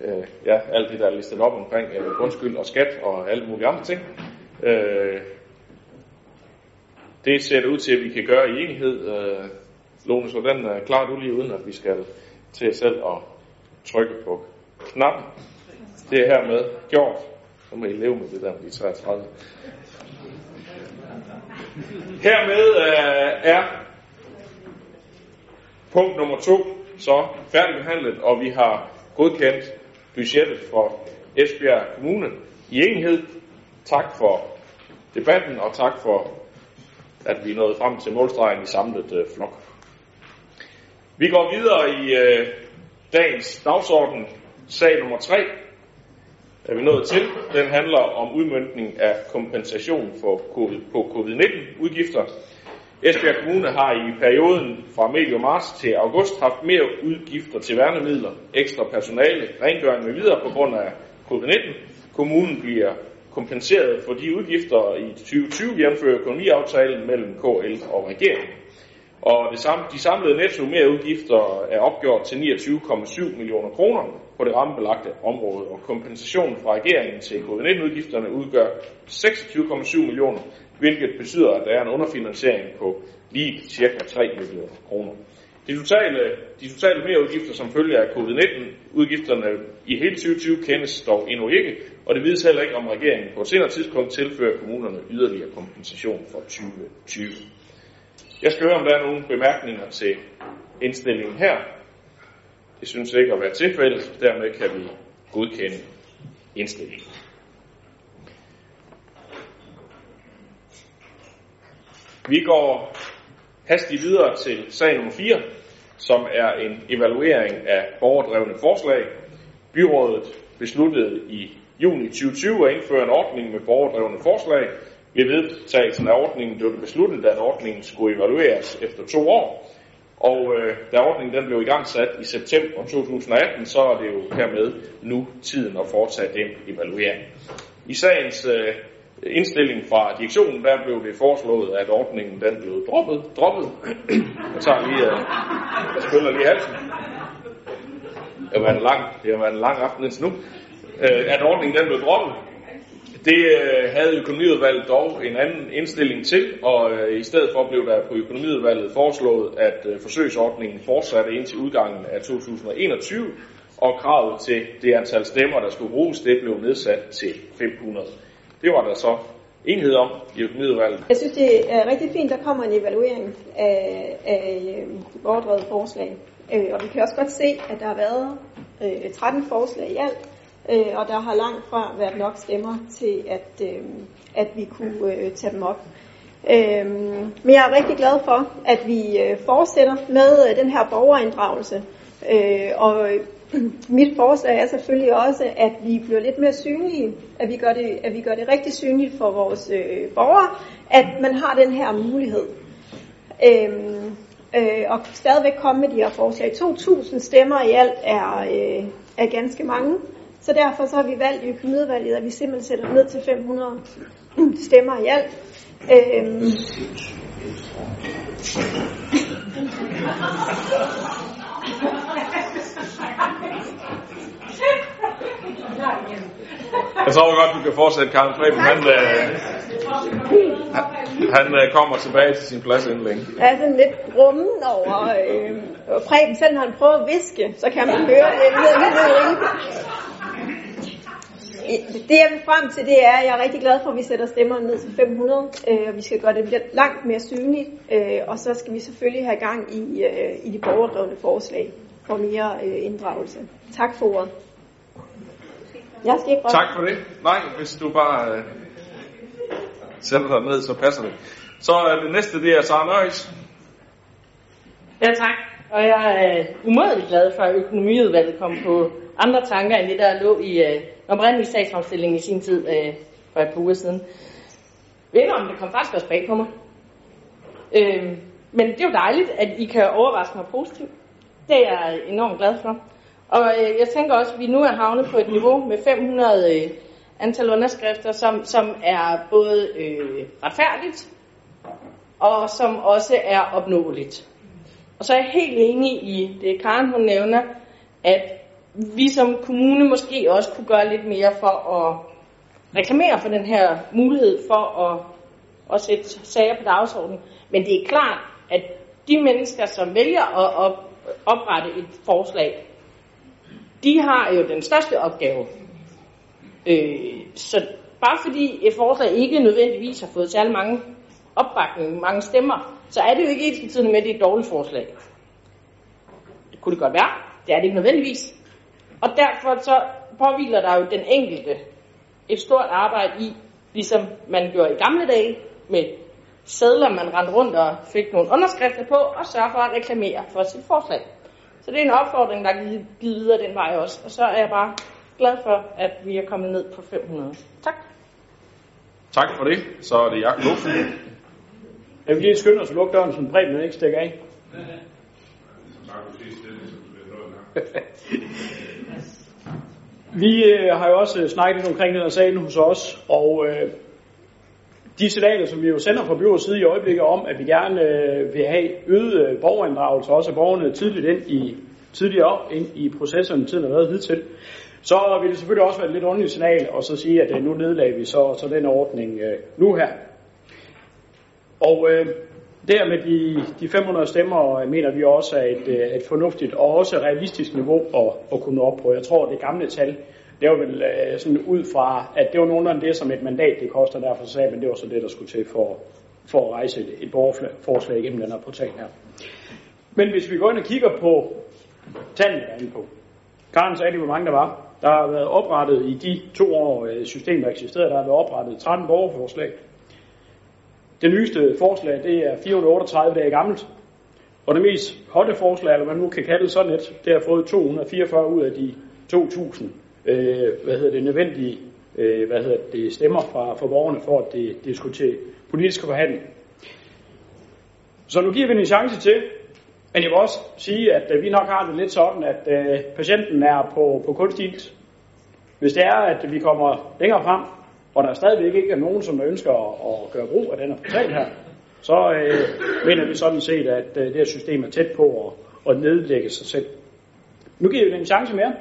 øh, ja, alt det, der er listet op omkring øh, grundskyld og skat og alle mulige andre ting. Øh, det ser det ud til, at vi kan gøre i enighed. Øh, Lone, så den er klar du lige uden, at vi skal til selv at trykke på knappen. Det er hermed gjort. Så må I leve med det der med de 33. Hermed øh, er punkt nummer to så færdigbehandlet, og vi har godkendt budgettet for Esbjerg Kommune i enhed. Tak for debatten, og tak for, at vi nåede frem til målstregen i samlet øh, flok. Vi går videre i øh, dagens dagsorden, sag nummer 3, er vi nået til. Den handler om udmyndning af kompensation for COVID, på covid-19 udgifter. Esbjerg Kommune har i perioden fra medio marts til august haft mere udgifter til værnemidler, ekstra personale, rengøring med videre på grund af covid-19. Kommunen bliver kompenseret for de udgifter i 2020 jævnfører økonomiaftalen mellem KL og regeringen. Og det samme, de samlede netto mere udgifter er opgjort til 29,7 millioner kroner på det rammebelagte område, og kompensationen fra regeringen til covid-19-udgifterne udgør 26,7 millioner, hvilket betyder, at der er en underfinansiering på lige ca. 3 millioner kroner. De totale, de totale merudgifter som følge af covid-19-udgifterne i hele 2020 kendes dog endnu ikke, og det vides heller ikke, om regeringen på et senere tidspunkt tilfører kommunerne yderligere kompensation for 2020. Jeg skal høre, om der er nogle bemærkninger til indstillingen her. Det synes ikke at være tilfældet, dermed kan vi godkende indstillingen. Vi går hastigt videre til sag nummer 4, som er en evaluering af borgerdrevne forslag. Byrådet besluttede i juni 2020 at indføre en ordning med borgerdrevne forslag. Ved vedtagelsen af ordningen blev det besluttet, at ordningen skulle evalueres efter to år. Og øh, da ordningen den blev i gang sat i september 2018, så er det jo hermed nu tiden at foretage den evaluering. I sagens øh, indstilling fra direktionen, der blev det foreslået, at ordningen den blev droppet. droppet. Jeg tager lige, øh, jeg spiller lige halsen. Det har været en lang, det har været en lang aften indtil nu. Øh, at ordningen den blev droppet. Det øh, havde økonomiudvalget dog en anden indstilling til, og øh, i stedet for blev der på økonomiudvalget foreslået, at øh, forsøgsordningen fortsatte indtil udgangen af 2021, og kravet til det antal stemmer, der skulle bruges, det blev nedsat til 500. Det var der så enighed om i økonomiudvalget. Jeg synes, det er rigtig fint, der kommer en evaluering af, af øh, overdrevet forslag. Øh, og vi kan også godt se, at der har været øh, 13 forslag i alt, øh, og der har langt fra været nok stemmer til, at, øh, at vi kunne øh, tage dem op. Øh, men jeg er rigtig glad for, at vi øh, fortsætter med øh, den her borgerinddragelse. Øh, og [clears throat] mit forslag er selvfølgelig også, at vi bliver lidt mere synlige, at vi gør det, at vi gør det rigtig synligt for vores øh, borgere, at man har den her mulighed. Øhm, øh, og stadigvæk komme med de her forslag. 2.000 stemmer i alt er, øh, er ganske mange, så derfor så har vi valgt i økonomiudvalget, at vi simpelthen sætter ned til 500 stemmer i alt. Øhm, Jeg tror godt, du kan fortsætte, Karen Preben. Han, øh, han, øh, kommer tilbage til sin plads inden længe. er sådan lidt brummen over øh, Preben, selv når han prøver at viske, så kan man høre det ned, Det jeg vil frem til, det er, at jeg er rigtig glad for, at vi sætter stemmerne ned til 500, øh, og vi skal gøre det lidt langt mere synligt, øh, og så skal vi selvfølgelig have gang i, øh, i de borgerdrevne forslag for mere øh, inddragelse. Tak for ordet. Jeg skal ikke Tak for det. Nej, hvis du bare øh, sætter dig ned, så passer det. Så er det næste, det er Sara Nøjes. Ja, tak. Og jeg er umådelig glad for, at økonomiudvalget kom på andre tanker, end det, der lå i øh, oprindelige sagsfremstilling i sin tid øh, for et par uger siden. Ved om det kom faktisk også bag på mig. Øh, men det er jo dejligt, at I kan overraske mig positivt. Det er jeg enormt glad for. Og øh, jeg tænker også, at vi nu er havnet på et niveau med 500 øh, antal underskrifter, som, som er både øh, retfærdigt, og som også er opnåeligt. Og så er jeg helt enig i det, Karen hun nævner, at vi som kommune måske også kunne gøre lidt mere for at reklamere for den her mulighed for at, at sætte sager på dagsordenen. Men det er klart, at de mennesker, som vælger at, op, oprette et forslag, de har jo den største opgave. Øh, så bare fordi et forslag ikke nødvendigvis har fået særlig mange opbakning, mange stemmer, så er det jo ikke ens betydende med, at det er et dårligt forslag. Det kunne det godt være. Det er det ikke nødvendigvis. Og derfor så påviler der jo den enkelte et stort arbejde i, ligesom man gjorde i gamle dage, med sædler, man rendte rundt og fik nogle underskrifter på, og sørge for at reklamere for sit forslag. Så det er en opfordring, der er givet videre den vej også. Og så er jeg bare glad for, at vi er kommet ned på 500. Tak. Tak for det. Så er det Jakob Olsen. Jeg vil lige skynde os at lukke døren, så Preben ikke stikker af. [laughs] [laughs] Vi øh, har jo også øh, snakket lidt omkring den her sagen hos os, og øh, de signaler, som vi jo sender fra byrådets side i øjeblikket om, at vi gerne øh, vil have øget øh, borgerinddragelse, også af borgerne tidligt ind i, tidligere ind i processerne, tiden har været hidtil, så vil det selvfølgelig også være et lidt underligt signal at så sige, at øh, nu nedlagde vi så, så den ordning øh, nu her. Og øh, der med de, de 500 stemmer øh, mener vi også er et, øh, et fornuftigt og også realistisk niveau at, at kunne op på. Jeg tror, det gamle tal, det var vel øh, sådan ud fra, at det var nogenlunde det, som et mandat det koster, derfor sagde men det var så det, der skulle til for, for at rejse et, et borgerforslag igennem den her portal her. Men hvis vi går ind og kigger på tallene, der er på, Karen sagde, hvor mange der var. Der har været oprettet i de to år, systemet har eksisteret, der har været oprettet 13 borgerforslag. Det nyeste forslag, det er 438 dage gammelt. Og det mest hotte forslag, eller hvad man nu kan kalde sådan et, det har fået 244 ud af de 2.000 øh, hvad hedder det, nødvendige øh, hvad hedder det, stemmer fra, fra borgerne for, at det, det skulle til politiske forhandling. Så nu giver vi en chance til, men jeg vil også sige, at øh, vi nok har det lidt sådan, at øh, patienten er på, på kunstigt. Hvis det er, at vi kommer længere frem, og der stadigvæk ikke er nogen, som ønsker at, at gøre brug af denne portal her, så øh, mener vi sådan set, at øh, det her system er tæt på at, at nedlægge sig selv. Nu giver vi den en chance mere,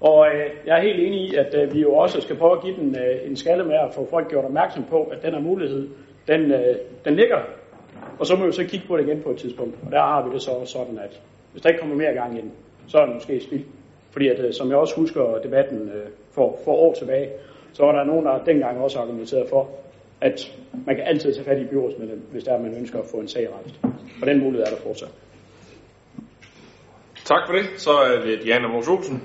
og øh, jeg er helt enig i, at øh, vi jo også skal prøve at give den øh, en skalle med at få folk gjort opmærksom på, at den her mulighed, den, øh, den ligger. Og så må vi så kigge på det igen på et tidspunkt. Og der har vi det så sådan, at hvis der ikke kommer mere gang ind, så er det måske spild. Fordi at, øh, som jeg også husker debatten øh, for, for år tilbage, så var der nogen, der dengang også argumenterede for, at man kan altid tage fat i byrådsmedlem, hvis der er, man ønsker at få en sag rejst. Og den mulighed er der fortsat. Tak for det. Så er det Diana Olsen.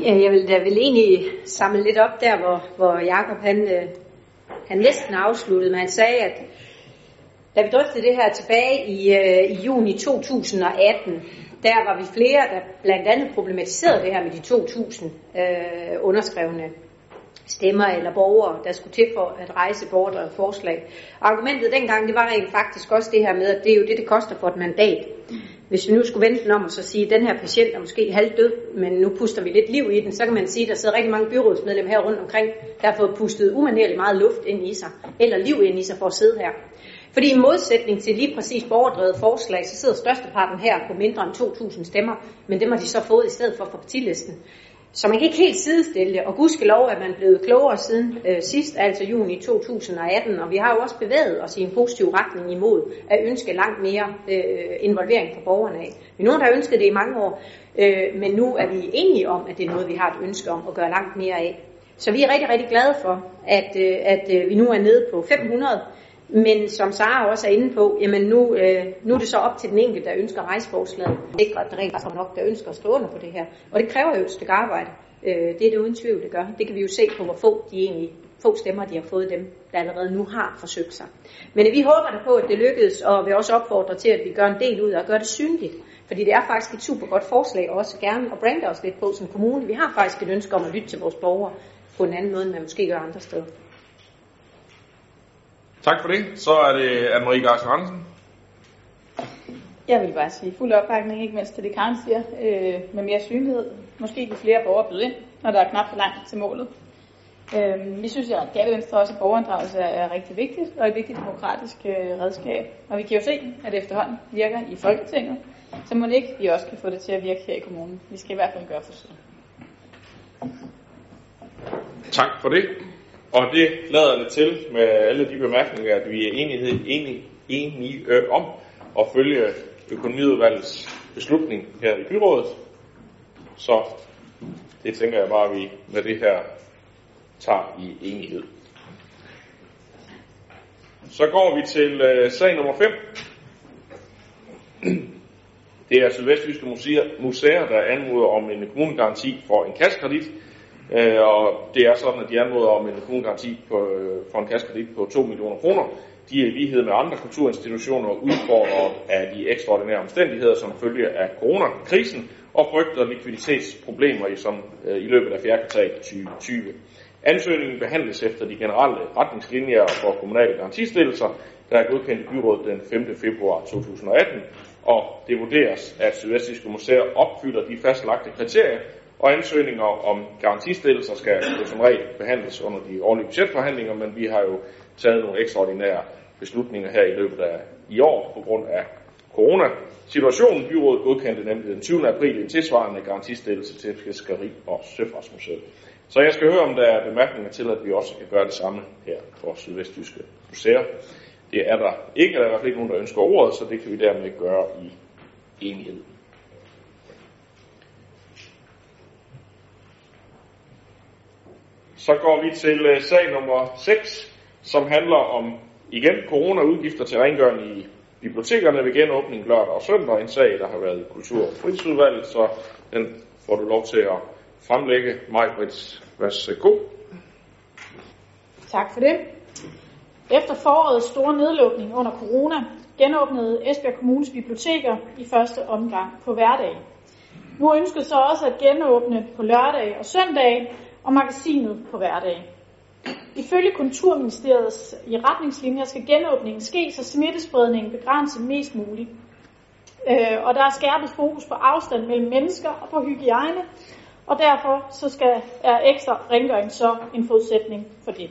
Ja, jeg vil da vel egentlig samle lidt op der, hvor, hvor Jacob han, øh, han næsten afsluttede, men han sagde, at da vi drøftede det her tilbage i, øh, i juni 2018, der var vi flere, der blandt andet problematiserede det her med de 2.000 øh, underskrevne stemmer eller borgere, der skulle til for at rejse borgerdrevet forslag. Argumentet dengang, det var rent faktisk også det her med, at det er jo det, det koster for et mandat. Hvis vi nu skulle vente den om og så sige, at den her patient er måske halvdød, men nu puster vi lidt liv i den, så kan man sige, at der sidder rigtig mange byrådsmedlemmer her rundt omkring, der har fået pustet umanerligt meget luft ind i sig, eller liv ind i sig for at sidde her. Fordi i modsætning til lige præcis borgerdrevet forslag, så sidder størsteparten her på mindre end 2.000 stemmer, men dem har de så fået i stedet for fra partilisten. Så man kan ikke helt sidestille det, og gudskelov er man blevet klogere siden øh, sidst, altså juni 2018, og vi har jo også bevæget os i en positiv retning imod at ønske langt mere øh, involvering fra borgerne af. Vi er nogen, der har ønsket det i mange år, øh, men nu er vi enige om, at det er noget, vi har et ønske om at gøre langt mere af. Så vi er rigtig, rigtig glade for, at, øh, at øh, vi nu er nede på 500, men som Sara også er inde på, jamen nu, øh, nu er det så op til den enkelte, der ønsker rejseforslaget. Ikke at Det er rent faktisk nok, der ønsker at stå under på det her. Og det kræver jo et stykke arbejde. Øh, det er det uden tvivl, det gør. Det kan vi jo se på, hvor få de egentlig få stemmer, de har fået dem, der allerede nu har forsøgt sig. Men vi håber da på, at det lykkedes, og vil også opfordre til, at vi gør en del ud af at gøre det synligt. Fordi det er faktisk et super godt forslag, og også gerne at brande os lidt på som kommune. Vi har faktisk et ønske om at lytte til vores borgere på en anden måde, end man måske gør andre steder. Tak for det. Så er det Anne-Marie Garsen Andersen. Jeg vil bare sige fuld opbakning, ikke mindst til det Karen siger, øh, med mere synlighed. Måske vil flere borgere byde ind, når der er knap for langt til målet. Øh, vi synes i Radikale Venstre også, at borgerinddragelse er rigtig vigtigt, og et vigtigt demokratisk øh, redskab. Og vi kan jo se, at det efterhånden virker i Folketinget. Så må det ikke, vi også kan få det til at virke her i kommunen. Vi skal i hvert fald gøre forsøg. Tak for det. Og det lader det til med alle de bemærkninger, at vi er enighed, enige, enige øh, om at følge økonomiudvalgets beslutning her i byrådet. Så det tænker jeg bare, at vi med det her tager i enighed. Så går vi til øh, sag nummer 5. Det er Sydvestjyske museer, der anmoder om en kommunegaranti for en kassekredit. Øh, og det er sådan, at de anmoder om en kommunegaranti på, øh, for en kassekredit på 2 millioner kroner. De er i lighed med andre kulturinstitutioner udfordret af de ekstraordinære omstændigheder, som følge af coronakrisen, og frygter likviditetsproblemer i, som, øh, i løbet af fjerde kvartal 2020. Ansøgningen behandles efter de generelle retningslinjer for kommunale garantistillelser, der er godkendt i byrådet den 5. februar 2018, og det vurderes, at Sydvestiske Museer opfylder de fastlagte kriterier, og ansøgninger om garantistillelser skal jo som regel behandles under de årlige budgetforhandlinger, men vi har jo taget nogle ekstraordinære beslutninger her i løbet af i år på grund af corona-situationen. Byrådet godkendte nemlig den 20. april en tilsvarende garantistillelse til Fiskeri- og Søfartsmuseet. Så jeg skal høre, om der er bemærkninger til, at vi også kan gøre det samme her for Sydvestjyske Museer. Det er der ikke, eller der er i hvert fald ikke nogen, der ønsker ordet, så det kan vi dermed gøre i enighed. Så går vi til øh, sag nummer 6, som handler om igen corona-udgifter til rengøring i bibliotekerne ved genåbning lørdag og søndag. En sag, der har været i Kultur- og Fritidsudvalget, så den får du lov til at fremlægge. Maj Brits, værsgo. Tak for det. Efter forårets store nedlukning under corona, genåbnede Esbjerg Kommunes biblioteker i første omgang på hverdag. Nu ønskes så også at genåbne på lørdag og søndag, og magasinet på hverdag. Ifølge Kulturministeriets i retningslinjer skal genåbningen ske, så smittespredningen begrænses mest muligt. Øh, og der er skærpet fokus på afstand mellem mennesker og på hygiejne, og derfor så skal, er ekstra rengøring så en forudsætning for det.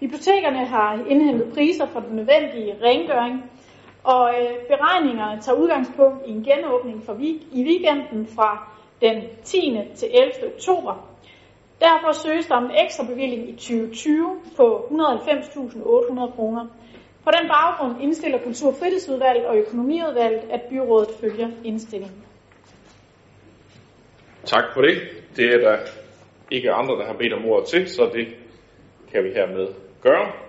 Bibliotekerne har indhentet priser for den nødvendige rengøring, og øh, beregningerne tager udgangspunkt i en genåbning for i weekenden fra den 10. til 11. oktober Derfor søges der om en ekstra bevilling i 2020 på 190.800 kroner. På den baggrund indstiller Kultur- og Fritidsudvalget og Økonomiudvalget, at byrådet følger indstillingen. Tak for det. Det er der ikke andre, der har bedt om ordet til, så det kan vi hermed gøre.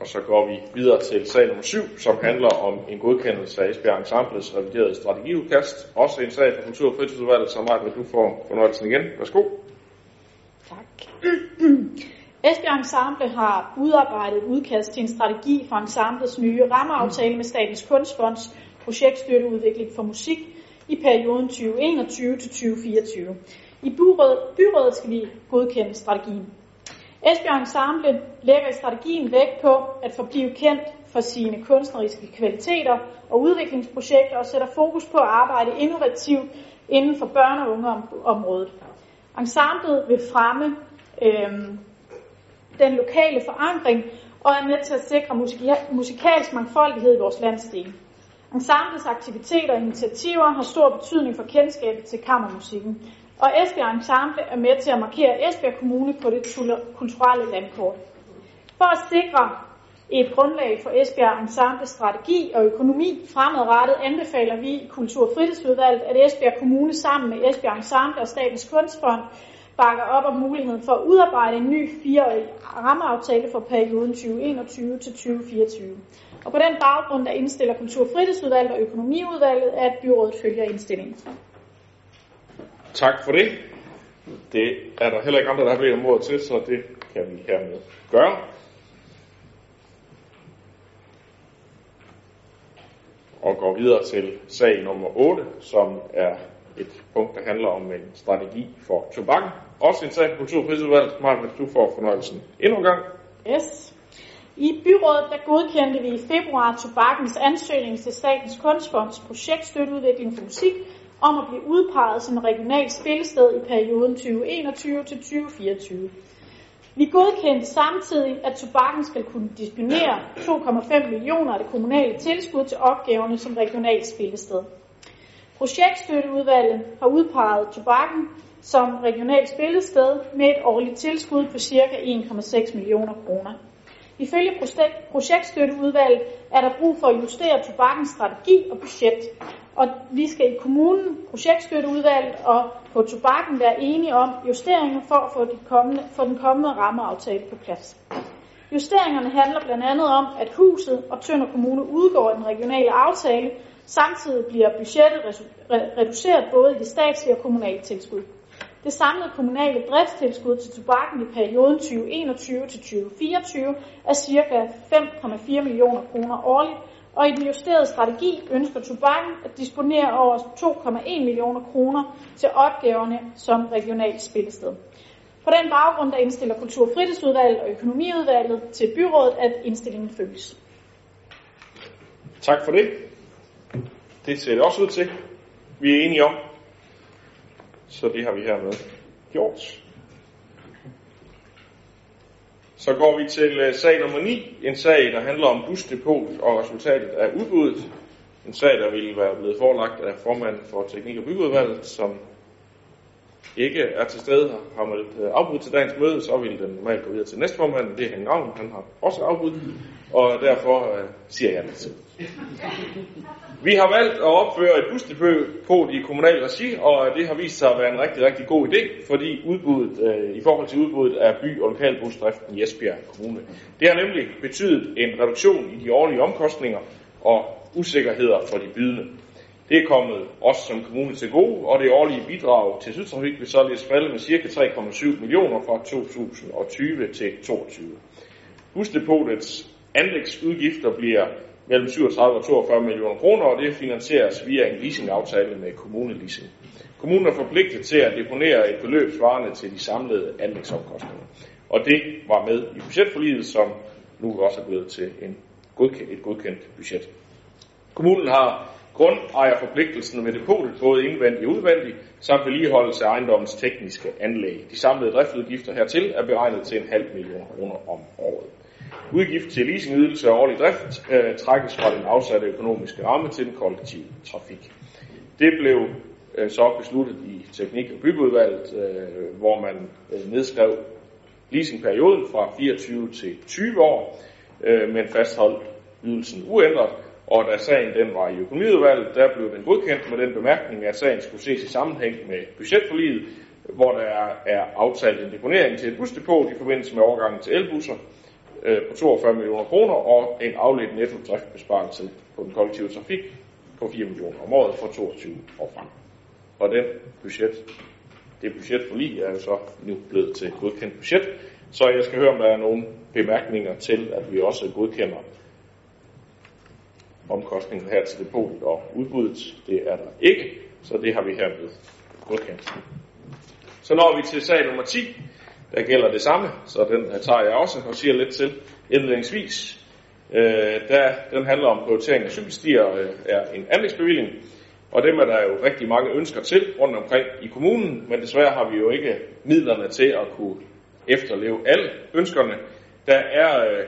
Og så går vi videre til sag nummer 7, som handler om en godkendelse af Esbjerg Ensembles reviderede strategiudkast. Også en sag fra Kultur- og Fritidsudvalget, så Mark, du få fornøjelsen igen. Værsgo. Tak. Esbjerg Ensemble har udarbejdet udkast til en strategi for ensemblets nye rammeaftale med Statens Kunstfonds projektstøtteudvikling for musik i perioden 2021 til 2024. I byrådet, byrådet skal vi godkende strategien. Esbjerg Ensemble lægger i strategien vægt på at forblive kendt for sine kunstneriske kvaliteter og udviklingsprojekter og sætter fokus på at arbejde innovativt inden for børne- og ungeområdet. Ensemblet vil fremme øh, den lokale forankring og er med til at sikre musika- musikalsk mangfoldighed i vores landsdel. Ensemblets aktiviteter og initiativer har stor betydning for kendskabet til kammermusikken, og Esbjerg Ensemble er med til at markere Esbjerg Kommune på det kulturelle landkort. For at sikre et grundlag for Esbjerg Ensemble strategi og økonomi fremadrettet anbefaler vi i Kultur- og Fritidsudvalget, at Esbjerg Kommune sammen med Esbjerg Ensemble og Statens Kunstfond bakker op om muligheden for at udarbejde en ny fireårig rammeaftale for perioden 2021 til 2024. Og på den baggrund der indstiller Kultur- og Fritidsudvalget og Økonomiudvalget, at byrådet følger indstillingen. Tak for det. Det er der heller ikke andre, der har bedt om ordet til, så det kan vi hermed gøre. Og går videre til sag nummer 8, som er et punkt, der handler om en strategi for tobak. Også en sag på Kulturprisudvalget. og hvis du får fornøjelsen endnu en gang. Yes. I byrådet der godkendte vi i februar tobakkens ansøgning til Statens Kunstfonds projektstøtteudvikling for musik om at blive udpeget som regionalt spillested i perioden 2021 til 2024. Vi godkendte samtidig, at tobakken skal kunne disponere 2,5 millioner af det kommunale tilskud til opgaverne som regionalt spillested. Projektstøtteudvalget har udpeget tobakken som regionalt spillested med et årligt tilskud på ca. 1,6 millioner kroner. Ifølge projektstøtteudvalget er der brug for at justere tobakkens strategi og budget, og vi skal i kommunen, projektstøtteudvalget og på tobakken være enige om justeringer for at få, de kommende, for den kommende rammeaftale på plads. Justeringerne handler blandt andet om, at huset og Tønder Kommune udgår den regionale aftale, samtidig bliver budgettet reduceret både i de statslige og kommunale tilskud. Det samlede kommunale driftstilskud til tobakken i perioden 2021-2024 er ca. 5,4 millioner kroner årligt, og i den justerede strategi ønsker tobakken at disponere over 2,1 millioner kroner til opgaverne som regionalt spillested. På den baggrund der indstiller Kultur- og Fritidsudvalget og Økonomiudvalget til byrådet, at indstillingen følges. Tak for det. Det ser det også ud til. Vi er enige om. Så det har vi hermed gjort. Så går vi til øh, sag nummer 9, en sag, der handler om busdepot og resultatet af udbuddet. En sag, der ville være blevet forelagt af formanden for Teknik- og Byggeudvalget, som ikke er til stede og har meldt øh, afbud til dagens møde, så vil den normalt gå videre til næstformanden. Det er Henning Ravn, han har også afbud, og derfor øh, siger jeg det til. Vi har valgt at opføre et busdepot i kommunal regi, og det har vist sig at være en rigtig, rigtig god idé, fordi udbuddet, øh, i forhold til udbuddet af by- og lokalbusdriften i Esbjerg Kommune. Det har nemlig betydet en reduktion i de årlige omkostninger og usikkerheder for de bydende. Det er kommet os som kommune til gode, og det årlige bidrag til Sydtrafik vil således falde med ca. 3,7 millioner fra 2020 til 2022. Busdepotets anlægsudgifter bliver mellem 37 og 42 millioner kroner, og det finansieres via en leasingaftale med kommuneleasing. Kommunen er forpligtet til at deponere et beløb svarende til de samlede anlægsomkostninger. Og det var med i budgetforliget, som nu også er blevet til en godkendt, et godkendt budget. Kommunen har grundejerforpligtelsen med depotet, både indvendigt og udvendigt, samt vedligeholdelse af ejendommens tekniske anlæg. De samlede driftsudgifter hertil er beregnet til en halv million kroner om året. Udgift til leasingydelse og årlig drift øh, trækkes fra den afsatte økonomiske ramme til den kollektive trafik. Det blev øh, så besluttet i teknik- og byggeudvalget, øh, hvor man øh, nedskrev leasingperioden fra 24 til 20 år, øh, men fastholdt ydelsen uændret. Og da sagen den var i økonomiudvalget, der blev den godkendt med den bemærkning, at sagen skulle ses i sammenhæng med budgetforliget, hvor der er aftalt en deponering til et busdepot i forbindelse med overgangen til elbusser, øh, på 42 millioner kroner og en afledt nettodriftbesparelse på den kollektive trafik på 4 millioner om året fra 22 år frem. Og den budget, det budget for lige er jo så nu blevet til godkendt budget, så jeg skal høre, om der er nogle bemærkninger til, at vi også godkender omkostningen her til depotet og udbuddet. Det er der ikke, så det har vi hermed godkendt. Så når vi til sag nummer 10, der gælder det samme, så den tager jeg også og siger lidt til indledningsvis. Øh, der, den handler om prioritering af cykelstier, øh, er en anlægsbevilling, og dem er der jo rigtig mange ønsker til rundt omkring i kommunen, men desværre har vi jo ikke midlerne til at kunne efterleve alle ønskerne. Der er øh,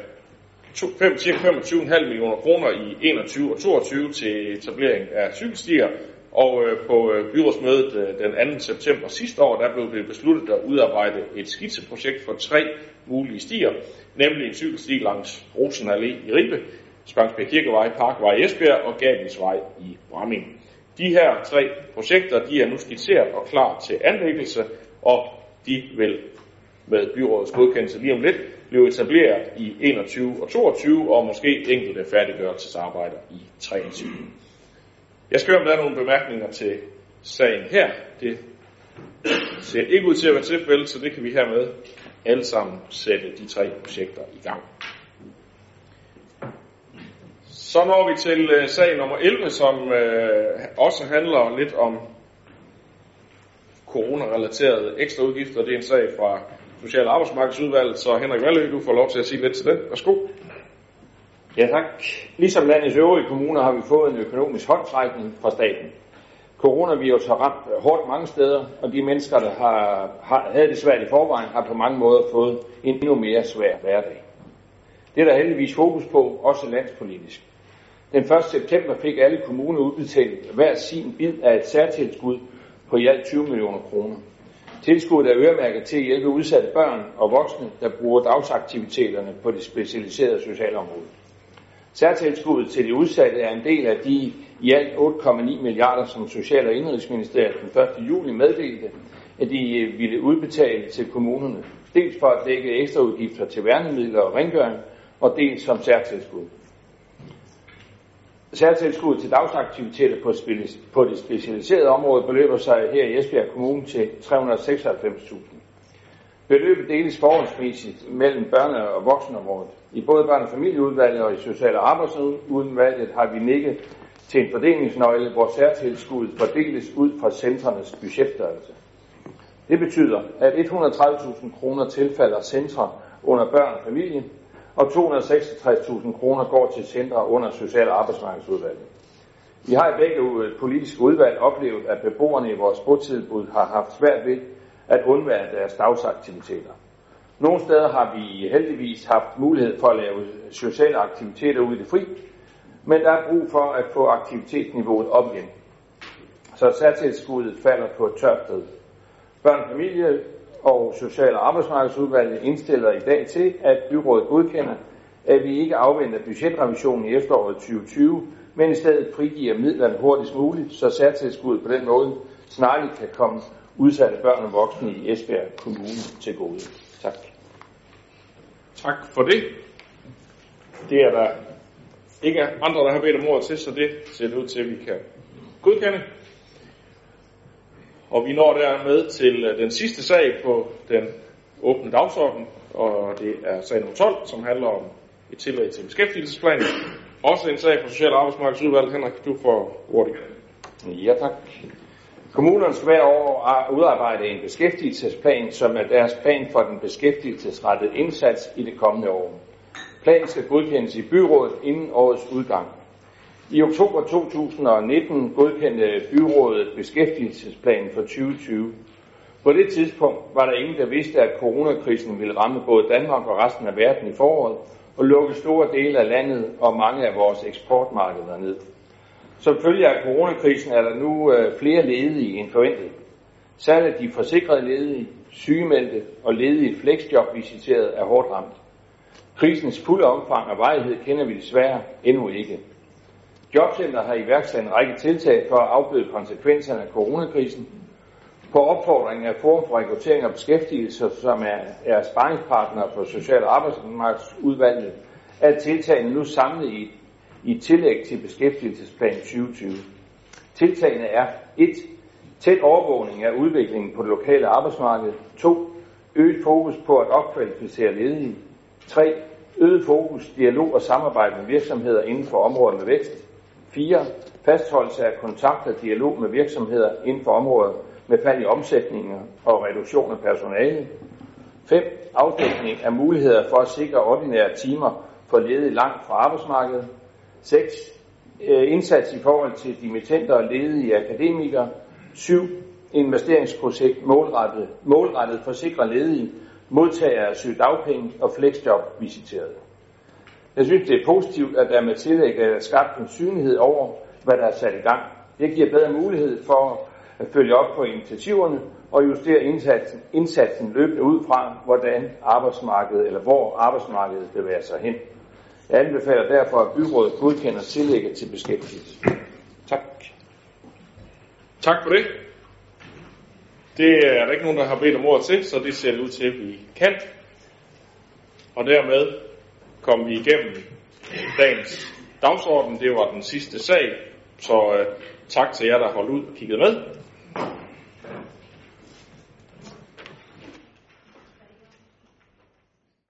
ca. 25,5 millioner kroner i 21 og 22 til etablering af cykelstier, og øh, på øh, byrådsmødet øh, den 2. september sidste år, der blev det besluttet at udarbejde et skitseprojekt for tre mulige stier, nemlig en cykelsti langs Rosen Allé i Ribe, Spangsberg Kirkevej, Parkvej i Esbjerg og Gabelsvej i Bramming. De her tre projekter, de er nu skitseret og klar til anlæggelse, og de vil med byrådets godkendelse lige om lidt blive etableret i 21 og 22, og måske enkelte færdiggørelsesarbejder i 23. Jeg skal høre, om der er nogle bemærkninger til sagen her. Det ser ikke ud til at være tilfældet, så det kan vi hermed alle sammen sætte de tre projekter i gang. Så når vi til øh, sag nummer 11, som øh, også handler lidt om corona-relaterede ekstra udgifter. Det er en sag fra Social- og Arbejdsmarkedsudvalget, så Henrik Valø, du får lov til at sige lidt til den. Værsgo. Ja tak. Ligesom landets øvrige kommuner har vi fået en økonomisk håndtrækning fra staten. Coronavirus har ramt hårdt mange steder, og de mennesker, der har, har, havde det svært i forvejen, har på mange måder fået en endnu mere svær hverdag. Det er der heldigvis fokus på, også landspolitisk. Den 1. september fik alle kommuner udbetalt hver sin bid af et særtilskud på i alt 20 millioner kroner. Tilskuddet er øremærket til at hjælpe udsatte børn og voksne, der bruger dagsaktiviteterne på det specialiserede socialområde. Særtilskuddet til de udsatte er en del af de i alt 8,9 milliarder, som Social- og Indrigsministeriet den 1. juli meddelte, at de øh, ville udbetale til kommunerne. Dels for at dække ekstraudgifter til værnemidler og rengøring, og dels som særtilskud. Særtilskuddet til dagsaktiviteter på, på det specialiserede område beløber sig her i Esbjerg Kommune til 396.000. Beløbet deles forholdsmæssigt mellem børne- og voksenområdet. I både børne- og familieudvalget og i social- og arbejdsudvalget har vi nikket til en fordelingsnøgle, hvor særtilskuddet fordeles ud fra centrenes budgetstørrelse. Det betyder, at 130.000 kroner tilfalder centre under børn og familie, og 266.000 kroner går til centre under Social- og Arbejdsmarkedsudvalget. Vi har i begge politiske udvalg oplevet, at beboerne i vores botilbud har haft svært ved at undvære deres dagsaktiviteter. Nogle steder har vi heldigvis haft mulighed for at lave sociale aktiviteter ude i det fri, men der er brug for at få aktivitetsniveauet op igen. Så særtilskuddet falder på et tørt sted. Børn, familie og Social- og Arbejdsmarkedsudvalget indstiller i dag til, at byrådet godkender, at vi ikke afventer budgetrevisionen i efteråret 2020, men i stedet frigiver midlerne hurtigst muligt, så særtilskuddet på den måde snarligt kan komme udsatte børn og voksne i Esbjerg Kommune til gode. Tak. Tak for det. Det er der ikke andre, der har bedt om ordet til, så det ser det ud til, at vi kan godkende. Og vi når dermed til øh, den sidste sag på den åbne dagsorden, og det er sag nummer 12, som handler om et tillæg til beskæftigelsesplanen. Også en sag for Social- og Arbejdsmarkedsudvalget. Henrik, du får ordet. Ja, tak. Kommunerne skal hver år udarbejde en beskæftigelsesplan, som er deres plan for den beskæftigelsesrettede indsats i det kommende år. Planen skal godkendes i byrådet inden årets udgang. I oktober 2019 godkendte byrådet beskæftigelsesplanen for 2020. På det tidspunkt var der ingen, der vidste, at coronakrisen ville ramme både Danmark og resten af verden i foråret og lukke store dele af landet og mange af vores eksportmarkeder ned. Som følge af coronakrisen er der nu øh, flere ledige end forventet. Særligt de forsikrede ledige, sygemeldte og ledige flexjob visiteret er hårdt ramt. Krisens fulde omfang og vejhed kender vi desværre endnu ikke. Jobcenter har iværksat en række tiltag for at afbøde konsekvenserne af coronakrisen. På opfordring af Forum for Rekruttering og Beskæftigelse, som er, er sparringspartner for Social- og Arbejdsmarkedsudvalget, er tiltagene nu samlet i, i tillæg til Beskæftigelsesplan 2020. Tiltagene er 1. Tæt overvågning af udviklingen på det lokale arbejdsmarked. 2. Øget fokus på at opkvalificere ledige. 3. Øget fokus, dialog og samarbejde med virksomheder inden for områder med vækst. 4. Fastholdelse af kontakt og dialog med virksomheder inden for områder med fald i omsætninger og reduktion af personale. 5. Afdækning af muligheder for at sikre ordinære timer for ledige langt fra arbejdsmarkedet. 6. Øh, indsats i forhold til dimittenter og ledige akademikere. 7. Investeringsprojekt målrettet, målrettet for sikre ledige modtagere af sygedagpenge og flexjob visiteret. Jeg synes, det er positivt, at der med tillæg er skabt en synlighed over, hvad der er sat i gang. Det giver bedre mulighed for at følge op på initiativerne og justere indsatsen, indsatsen løbende ud fra, hvordan arbejdsmarkedet eller hvor arbejdsmarkedet bevæger sig hen. Jeg anbefaler derfor, at byrådet godkender tillægget til beskæftigelse. Tak. Tak for det. Det er der ikke nogen, der har bedt om ord til, så det ser det ud til, at vi kan. Og dermed kom vi igennem dagens dagsorden. Det var den sidste sag, så uh, tak til jer, der holdt ud og kiggede med.